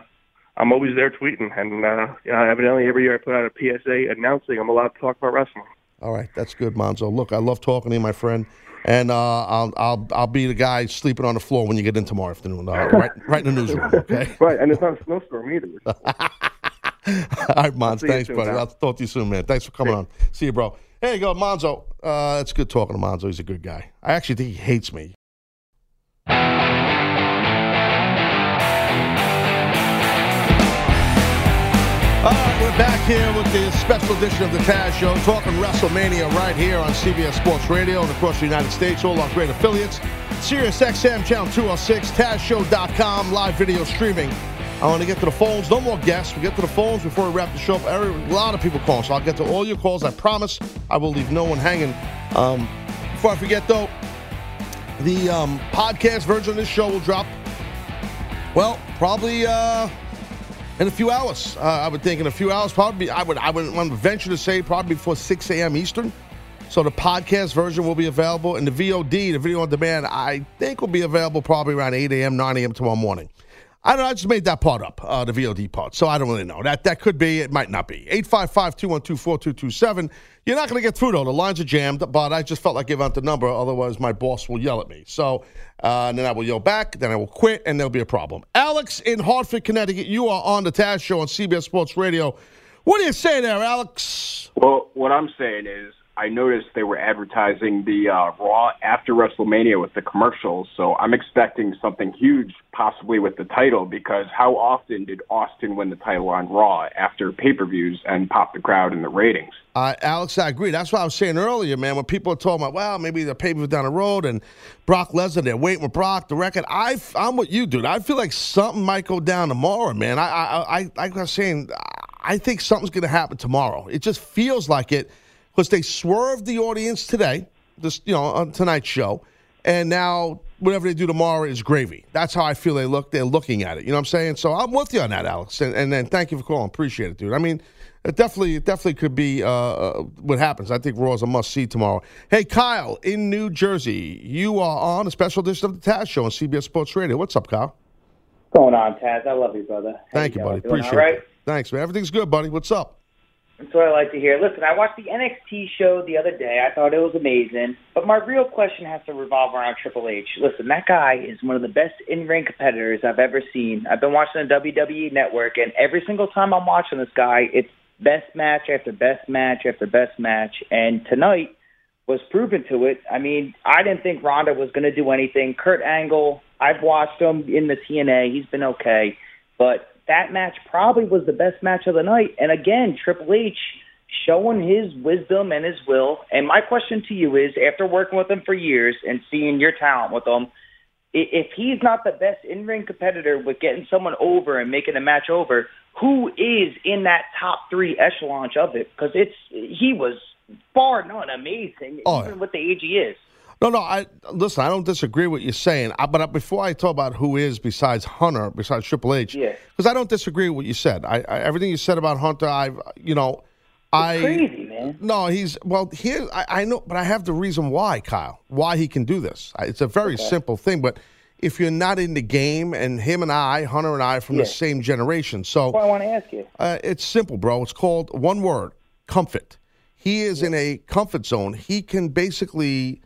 I'm always there tweeting. And uh, you know, evidently, every year I put out a PSA announcing I'm allowed to talk about wrestling. All right, that's good, Monzo. Look, I love talking to you, my friend, and uh, I'll I'll I'll be the guy sleeping on the floor when you get in tomorrow afternoon, uh, right right in the newsroom. Okay. right, and it's not a snowstorm either. All right, you Thanks, soon, buddy. pal. I'll talk to you soon, man. Thanks for coming on. See you, bro. There you go, Monzo. Uh, it's good talking to Monzo. He's a good guy. I actually think he hates me. All right, we're back here with the special edition of the Taz Show, talking WrestleMania right here on CBS Sports Radio and across the United States, all our great affiliates. Sirius XM Channel 206, TazShow.com, live video streaming. I want to get to the phones. No more guests. We get to the phones before we wrap the show up. A lot of people calling, so I'll get to all your calls. I promise I will leave no one hanging. Um, before I forget, though, the um, podcast version of this show will drop, well, probably uh, in a few hours. Uh, I would think in a few hours, probably. I would I would venture to say probably before 6 a.m. Eastern. So the podcast version will be available, and the VOD, the video on demand, I think will be available probably around 8 a.m., 9 a.m. tomorrow morning. I don't know. I just made that part up, uh, the VOD part. So I don't really know. That that could be. It might not be. 855-212-4227. You're not going to get through, though. The lines are jammed, but I just felt like giving out the number. Otherwise, my boss will yell at me. So uh, and then I will yell back. Then I will quit, and there'll be a problem. Alex in Hartford, Connecticut, you are on the Taz Show on CBS Sports Radio. What do you say there, Alex? Well, what I'm saying is, I noticed they were advertising the uh, Raw after WrestleMania with the commercials, so I'm expecting something huge, possibly with the title, because how often did Austin win the title on Raw after pay-per-views and pop the crowd in the ratings? Uh, Alex, I agree. That's what I was saying earlier, man. When people are talking about, well, maybe the pay per view down the road and Brock Lesnar, they're waiting with Brock, the record. I, I'm with you, dude. I feel like something might go down tomorrow, man. I, I, I, like I was saying, I think something's going to happen tomorrow. It just feels like it because they swerved the audience today. this, you know, on tonight's show, and now whatever they do tomorrow is gravy. That's how I feel they look. They're looking at it. You know what I'm saying? So I'm with you on that, Alex. And, and then thank you for calling. Appreciate it, dude. I mean, it definitely, it definitely could be uh, uh, what happens. I think Raw is a must see tomorrow. Hey, Kyle in New Jersey, you are on a special edition of the Taz Show on CBS Sports Radio. What's up, Kyle? What's going on, Taz? I love you, brother. How Thank you, buddy. Doing Appreciate all right? it. Thanks, man. Everything's good, buddy. What's up? That's what I like to hear. Listen, I watched the NXT show the other day. I thought it was amazing. But my real question has to revolve around Triple H. Listen, that guy is one of the best in-ring competitors I've ever seen. I've been watching the WWE Network, and every single time I'm watching this guy, it's best match after best match after best match. And tonight was proven to it. I mean, I didn't think Ronda was going to do anything. Kurt Angle, I've watched him in the TNA. He's been okay. But that match probably was the best match of the night. And again, Triple H showing his wisdom and his will. And my question to you is, after working with him for years and seeing your talent with him, if he's not the best in-ring competitor with getting someone over and making a match over, who is in that top three echelon of it? Because it's he was far none amazing, Oh, even with the age he is. No, no. I listen. I don't disagree with what you're saying. I, but before I talk about who is besides Hunter, besides Triple H, Yeah. because I don't disagree with what you said. I, I everything you said about Hunter, I've you know, I crazy man. No, he's well. Here, I, I know, but I have the reason why, Kyle, why he can do this. It's a very Okay. simple thing, but. If you're not in the game, and him and I, Hunter and I, are from Yeah. the same generation, so Well, I want to ask you. uh, it's simple, bro. It's called one word: comfort. He is in a comfort zone. He can basically,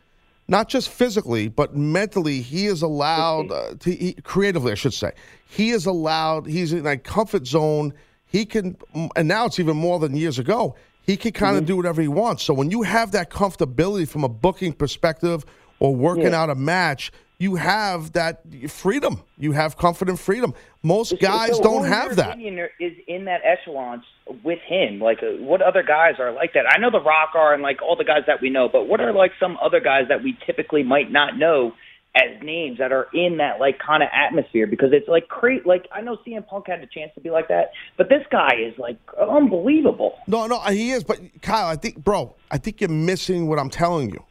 not just physically, but mentally, he is allowed uh, to he, creatively, I should say. He is allowed. He's in a comfort zone. He can, and now it's even more than years ago. He can kind of do whatever he wants. So when you have that comfortability from a booking perspective or working Yeah. out a match, you have that freedom. You have confident freedom. Most guys So don't have that. is in that echelon with him? Like, uh, what other guys are like that? I know The Rock are, and like all the guys that we know, but what are like some other guys that we typically might not know as names that are in that like kind of atmosphere? Because it's like cra Like I know CM Punk had a chance to be like that, but this guy is like unbelievable. No, no, he is. But Kyle, I think, bro, I think you're missing what I'm telling you.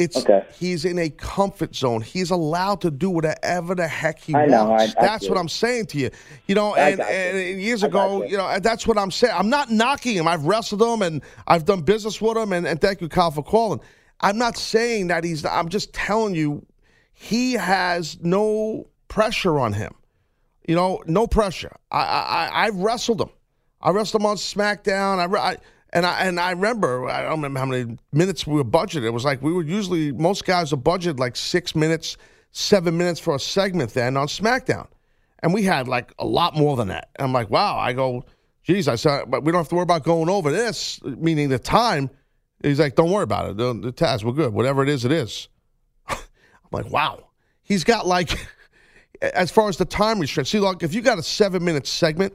It's he's in a comfort zone. He's allowed to do whatever the heck he I know, wants. I- I that's what. I'm saying to you. You know, and, and, and years ago, you. you know, that's what I'm saying. I'm not knocking him. I've wrestled him and I've done business with him. And, and thank you, Kyle, for calling. I'm not saying that he's. I'm just telling you, he has no pressure on him. You know, no pressure. I I, I I've wrestled him. I wrestled him on SmackDown. I, I and I and I remember I don't remember how many minutes we were budgeted. It was like we were usually most guys are budgeted like six minutes, seven minutes for a segment then on SmackDown, and we had like a lot more than that. And I'm like, wow. I go, geez. I said, but we don't have to worry about going over this, meaning the time. He's like, don't worry about it. The, the task, we're good. Whatever it is, it is. I'm like, wow. He's got like, as far as the time restraint. See, look, if you got a seven minute segment,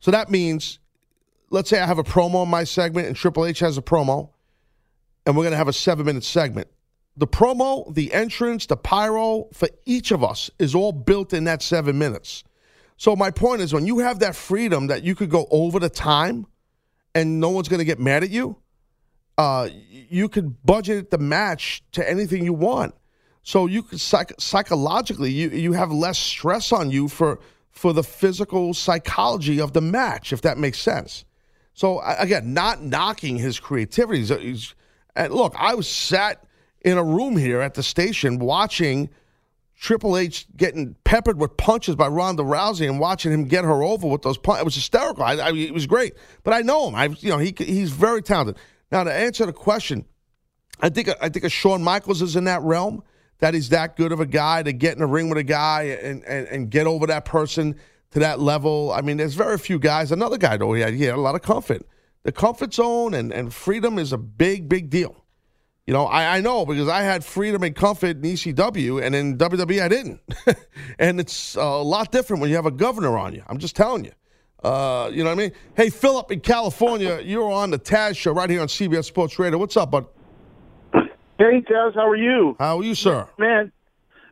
so that means, let's say I have a promo in my segment and Triple H has a promo, and we're going to have a seven minute segment. The promo, the entrance, the pyro for each of us is all built in that seven minutes. So my point is, when you have that freedom that you could go over the time, and no one's going to get mad at you, uh, you could budget the match to anything you want. So you could psych- psychologically, you you have less stress on you for for the physical psychology of the match, if that makes sense. So again, not knocking his creativity. He's, he's- look, I was sat in a room here at the station watching Triple H getting peppered with punches by Ronda Rousey and watching him get her over with those punches. It was hysterical. I, I, it was great. But I know him. I, you know, he he's very talented. Now to answer the question, I think I think a Shawn Michaels is in that realm. That he's that good of a guy to get in a ring with a guy and, and, and get over that person to that level. I mean, there's very few guys. Another guy though, he had, he had a lot of comfort. The comfort zone and, and freedom is a big, big deal. You know, I, I know because I had freedom and comfort in ECW, and in WWE I didn't. and it's a lot different when you have a governor on you. I'm just telling you. Uh, you know what I mean? Hey, Philip in California, you're on the Taz show right here on CBS Sports Radio. What's up, bud? Hey, Taz, how are you? How are you, sir? Man,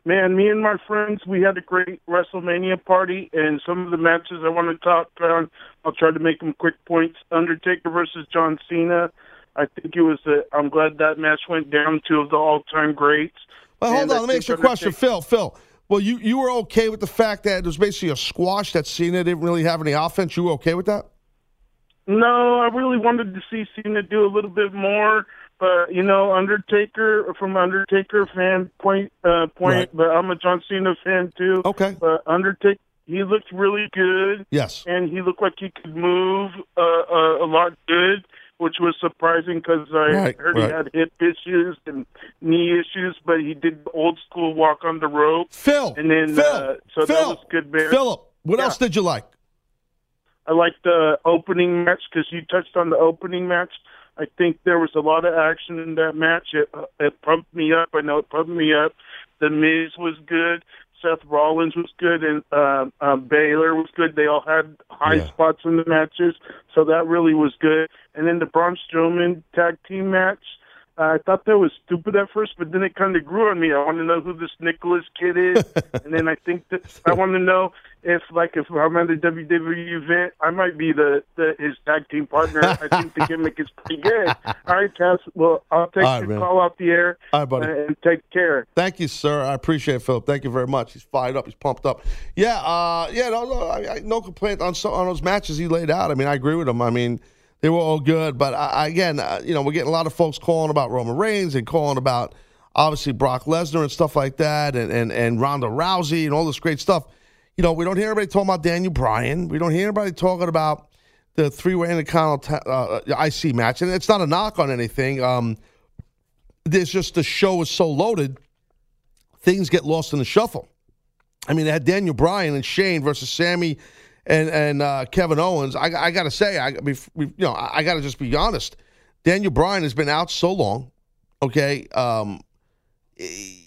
man, me and my friends, we had a great WrestleMania party, and some of the matches I want to talk on, I'll try to make them quick points. Undertaker versus John Cena, I think it was. A, I'm glad that match went down two of the all-time greats. Well, hold And on. I Let me ask you a question, Phil. Phil, well, you you were okay with the fact that it was basically a squash that Cena didn't really have any offense. You were okay with that? No, I really wanted to see Cena do a little bit more, but you know, Undertaker from Undertaker fan point uh, point. Right. But I'm a John Cena fan too. Okay, but Undertaker. He looked really good. Yes. and he looked like he could move uh, uh, a lot good, which was surprising because I Right, heard right. he had hip issues and knee issues, but he did the old school walk on the rope. Phil, and then Phil, uh, so that was good. Bear. Philip, what Yeah. else did you like? I liked the opening match because you touched on the opening match. I think there was a lot of action in that match. It, uh, it pumped me up. I know it pumped me up. The Miz was good. Seth Rollins was good, and uh, uh, Balor was good. They all had high Yeah. spots in the matches, so that really was good. And then the Braun Strowman tag team match. I thought that was stupid at first, but then it kind of grew on me. I want to know who this Nicholas kid is, and then I think that I want to know if, like, if I'm at a WWE event, I might be the, the his tag team partner. I think the gimmick is pretty good. All right, Cass. Well, I'll take All right, the man. call off the air. All right, buddy. and take care. Thank you, sir. I appreciate it, Philip. Thank you very much. He's fired up. He's pumped up. Yeah, uh, yeah. No, no, I, I, no complaint on so, on those matches he laid out. I mean, I agree with him. I mean, they were all good. But I, again, uh, you know, we're getting a lot of folks calling about Roman Reigns and calling about obviously Brock Lesnar and stuff like that, and and and Ronda Rousey and all this great stuff. You know, we don't hear anybody talking about Daniel Bryan. We don't hear anybody talking about the three-way Intercontinental uh, IC match, and it's not a knock on anything. Um, there's just the show is so loaded, things get lost in the shuffle. I mean, they had Daniel Bryan and Shane versus Sami and and uh, Kevin Owens. I, I got to say, I you know, I, I got to just be honest. Daniel Bryan has been out so long. Okay, um, he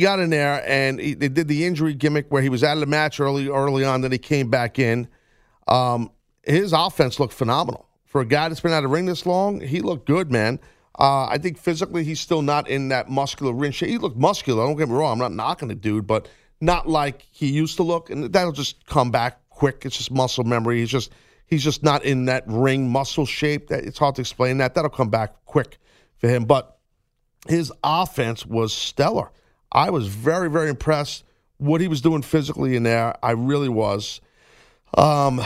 got in there and he, they did the injury gimmick where he was out of the match early early on. Then he came back in. Um, his offense looked phenomenal for a guy that's been out of ring this long. He looked good, man. Uh, I think physically he's still not in that muscular ring shape. He looked muscular. Don't get me wrong. I'm not knocking the dude, but not like he used to look. And that'll just come back quick. It's just muscle memory. He's just he's just not in that ring muscle shape. That it's hard to explain that. That'll come back quick for him. But his offense was stellar. I was very, very impressed what he was doing physically in there. I really was. Um,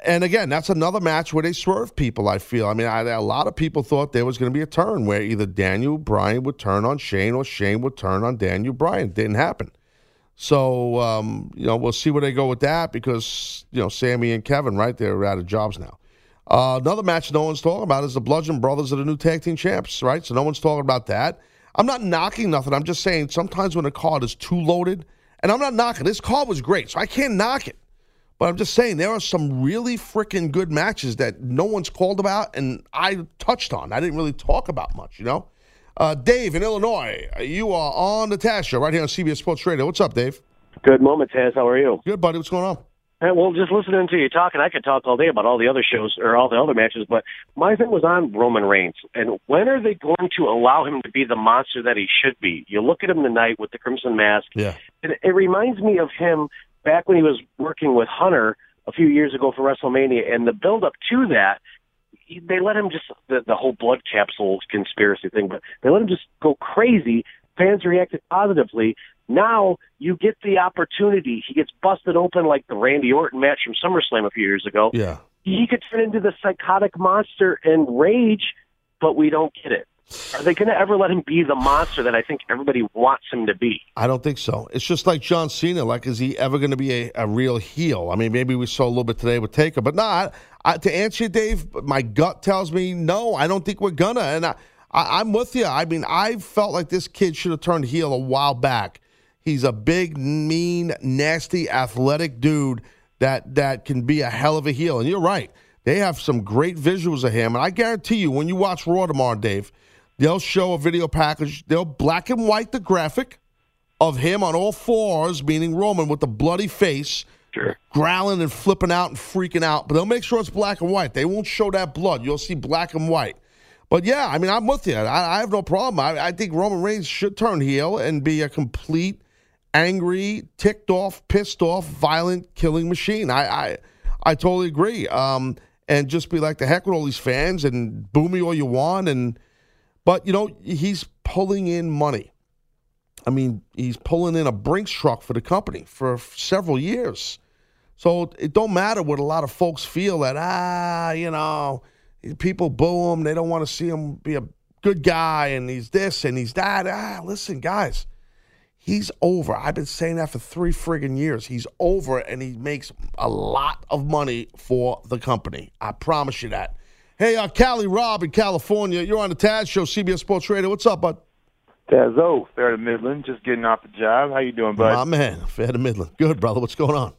and again, that's another match where they swerve people. I feel. I mean, I, a lot of people thought there was going to be a turn where either Daniel Bryan would turn on Shane or Shane would turn on Daniel Bryan. Didn't happen. So um, you know, we'll see where they go with that because you know, Sami and Kevin, right? They're out of jobs now. Uh, another match no one's talking about is the Bludgeon Brothers are the new tag team champs, right? So no one's talking about that. I'm not knocking nothing. I'm just saying sometimes when a card is too loaded, and I'm not knocking. This card was great, so I can't knock it. But I'm just saying there are some really freaking good matches that no one's called about, and I touched on. I didn't really talk about much, you know. Uh, Dave in Illinois, you are on Show right here on CBS Sports Radio. What's up, Dave? Good moment, Taz. How are you? Good, buddy. What's going on? Well, just listening to you talking, I could talk all day about all the other shows or all the other matches, but my thing was on Roman Reigns. And when are they going to allow him to be the monster that he should be? You look at him tonight with the Crimson Mask. Yeah. It, it reminds me of him back when he was working with Hunter a few years ago for WrestleMania, and the build up to that. He- They let him just the the whole blood capsule conspiracy thing, but they let him just go crazy. Fans reacted positively. Now you get the opportunity. He gets busted open like the Randy Orton match from SummerSlam a few years ago. Yeah. He could turn into the psychotic monster and rage, but we don't get it. Are they going to ever let him be the monster that I think everybody wants him to be? I don't think so. It's just like John Cena. Like, is he ever going to be a, a real heel? I mean, maybe we saw a little bit today with Taker, but not. To answer you, Dave, my gut tells me no. I don't think we're gonna. And I, I, I'm with you. I mean, I felt like this kid should have turned heel a while back. He's a big, mean, nasty, athletic dude that that can be a hell of a heel. And you're right. They have some great visuals of him. And I guarantee you, when you watch Raw tomorrow, Dave, they'll show a video package. They'll black and white the graphic of him on all fours, meaning Roman with the bloody face, growling and flipping out and freaking out. But they'll make sure it's black and white. They won't show that blood. You'll see black and white. But yeah, I mean, I'm with you. I, I have no problem. I, I think Roman Reigns should turn heel and be a complete, angry, ticked off, pissed off, violent, killing machine. I, I, I totally agree. Um, and just be like the heck with all these fans and boo me all you want and but you know he's pulling in money. I mean, he's pulling in a Brinks truck for the company for several years. So it don't matter what a lot of folks feel that ah, you know, people boo him. They don't want to see him be a good guy, and he's this and he's that. Ah, listen, guys, he's over. I've been saying that for three friggin' years. He's over, and he makes a lot of money for the company. I promise you that. Hey, uh, Cali Rob in California, you're on the Taz Show, CBS Sports Radio. What's up, bud? Tazo, fair to Midland, just getting off the job. How you doing, bud? My man, fair to Midland. Good, brother. What's going on?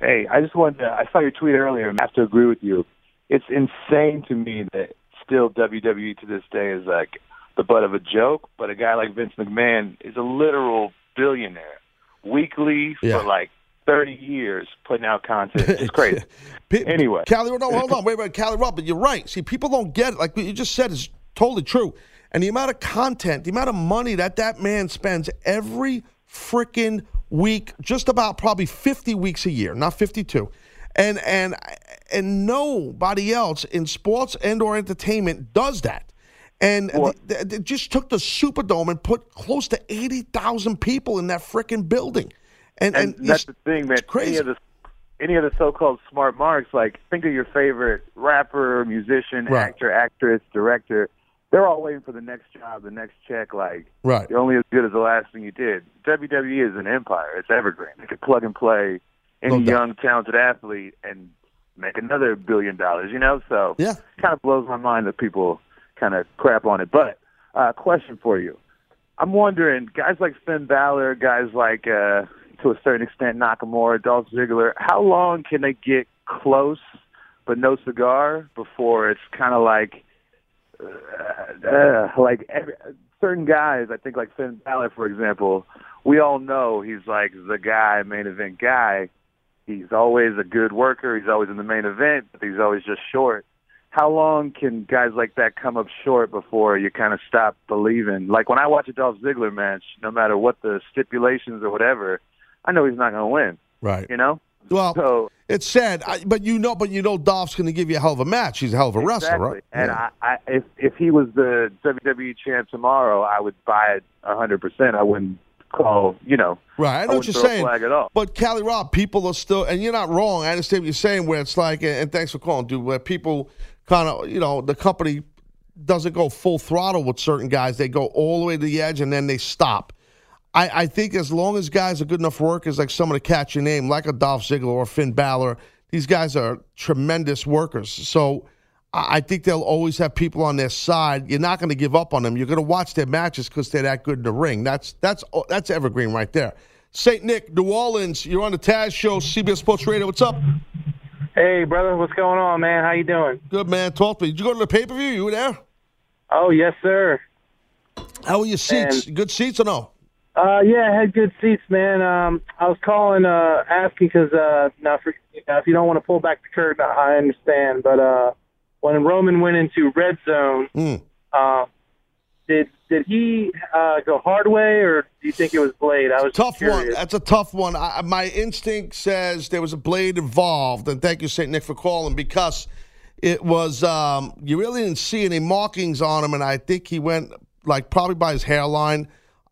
Hey, I just wanted to, I saw your tweet earlier and I have to agree with you. It's insane to me that still WWE to this day is like the butt of a joke, but a guy like Vince McMahon is a literal billionaire weekly Yeah. for like 30 years putting out content. It's crazy. anyway. Cali, no, hold on, wait, wait, Cali Rob, but you're right. See, people don't get it. Like you just said is totally true. And the amount of content, the amount of money that that man spends every freaking week, just about probably 50 weeks a year, not 52. And and and nobody else in sports and or entertainment does that. And th- th- they just took the Superdome and put close to 80,000 people in that freaking building. And, and, and, that's the thing, man. Any of the any of the so-called smart marks, like think of your favorite rapper, musician, Right. actor, actress, director. They're all waiting for the next job, the next check. Like Right. you're only as good as the last thing you did. WWE is an empire. It's evergreen. They could plug and play any No young, talented athlete and make another billion dollars. You know, so yeah, kind of blows my mind that people kind of crap on it. But uh, question for you: I'm wondering, guys like Finn Balor, guys like uh, to a certain extent Nakamura, Dolph Ziggler, how long can they get close but no cigar before it's kind of like uh, uh, like every, certain guys, I think like Finn Balor, for example, we all know he's like the guy, main event guy. He's always a good worker. He's always in the main event, but he's always just short. How long can guys like that come up short before you kind of stop believing? Like when I watch a Dolph Ziggler match, no matter what the stipulations or whatever, I know he's not going to win. Right. You know? Well, so, it's sad, I, but you know, but you know, Dolph's going to give you a hell of a match. He's a hell of a wrestler, right? And Yeah. I, I, if if he was the WWE champ tomorrow, I would buy it a hundred percent. I wouldn't call, you know. Right, I know what wouldn't you're saying. Flag at all. But Cali Rob, people are still, and you're not wrong. I understand what you're saying. Where it's like, and thanks for calling, dude. Where people kind of, you know, the company doesn't go full throttle with certain guys. They go all the way to the edge and then they stop. I, I think as long as guys are good enough workers, like someone to catch your name, like a Dolph Ziggler or Finn Balor, these guys are tremendous workers. So I I think they'll always have people on their side. You're not going to give up on them. You're going to watch their matches because they're that good in the ring. That's that's oh, that's evergreen right there. Saint Nick, New Orleans. You're on the Taz Show, CBS Sports Radio. What's up? Hey, brother, what's going on, man? How you doing? Good man. Talk to me. Did you go to the pay per view? You were there? Oh, yes, sir. How were your seats? Good seats or no? Uh, yeah, I had good seats, man. Um, I was calling, uh, asking because uh, now, for, uh, if you don't want to pull back the curtain, I understand. But uh, when Roman went into red zone, Mm. uh, did did he uh, go hard way, or do you think it was Blade? I was tough one. That's a tough one. I, my instinct says there was a blade involved, and thank you, Saint Nick, for calling because it was. Um, you really didn't see any markings on him, and I think he went like probably by his hairline.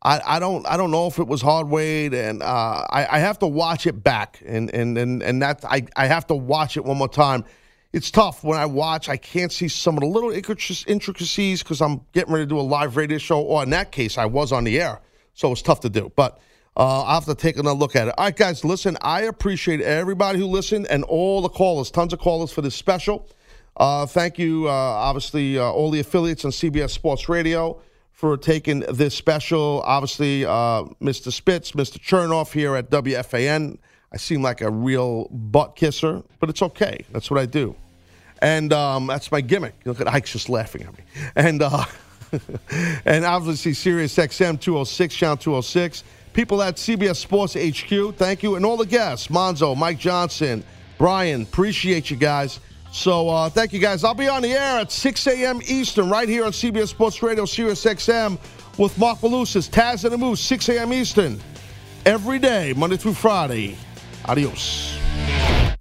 I, I don't I don't know if it was hard way, and uh, I, I have to watch it back, and and and and that I I have to watch it one more time. It's tough when I watch. I can't see some of the little intricacies because I'm getting ready to do a live radio show. Or in that case, I was on the air, so it's tough to do. But uh, I'll have to take another look at it. All right, guys, listen. I appreciate everybody who listened and all the callers. Tons of callers for this special. Uh, thank you, uh, obviously, uh, all the affiliates on CBS Sports Radio for taking this special. Obviously, uh, Mr. Spitz, Mr. Chernoff here at WFAN. I seem like a real butt kisser, but it's okay. That's what I do. And um, that's my gimmick. Look at Ike's just laughing at me. And uh, and obviously Sirius XM 206, channel 206. People at CBS Sports HQ, thank you. And all the guests, Monzo, Mike Johnson, Brian, appreciate you guys. So uh, thank you guys. I'll be on the air at 6 a.m. Eastern right here on CBS Sports Radio, Sirius XM with Marc Malusis, Taz and the Moose, 6 a.m. Eastern every day, Monday through Friday. Adios.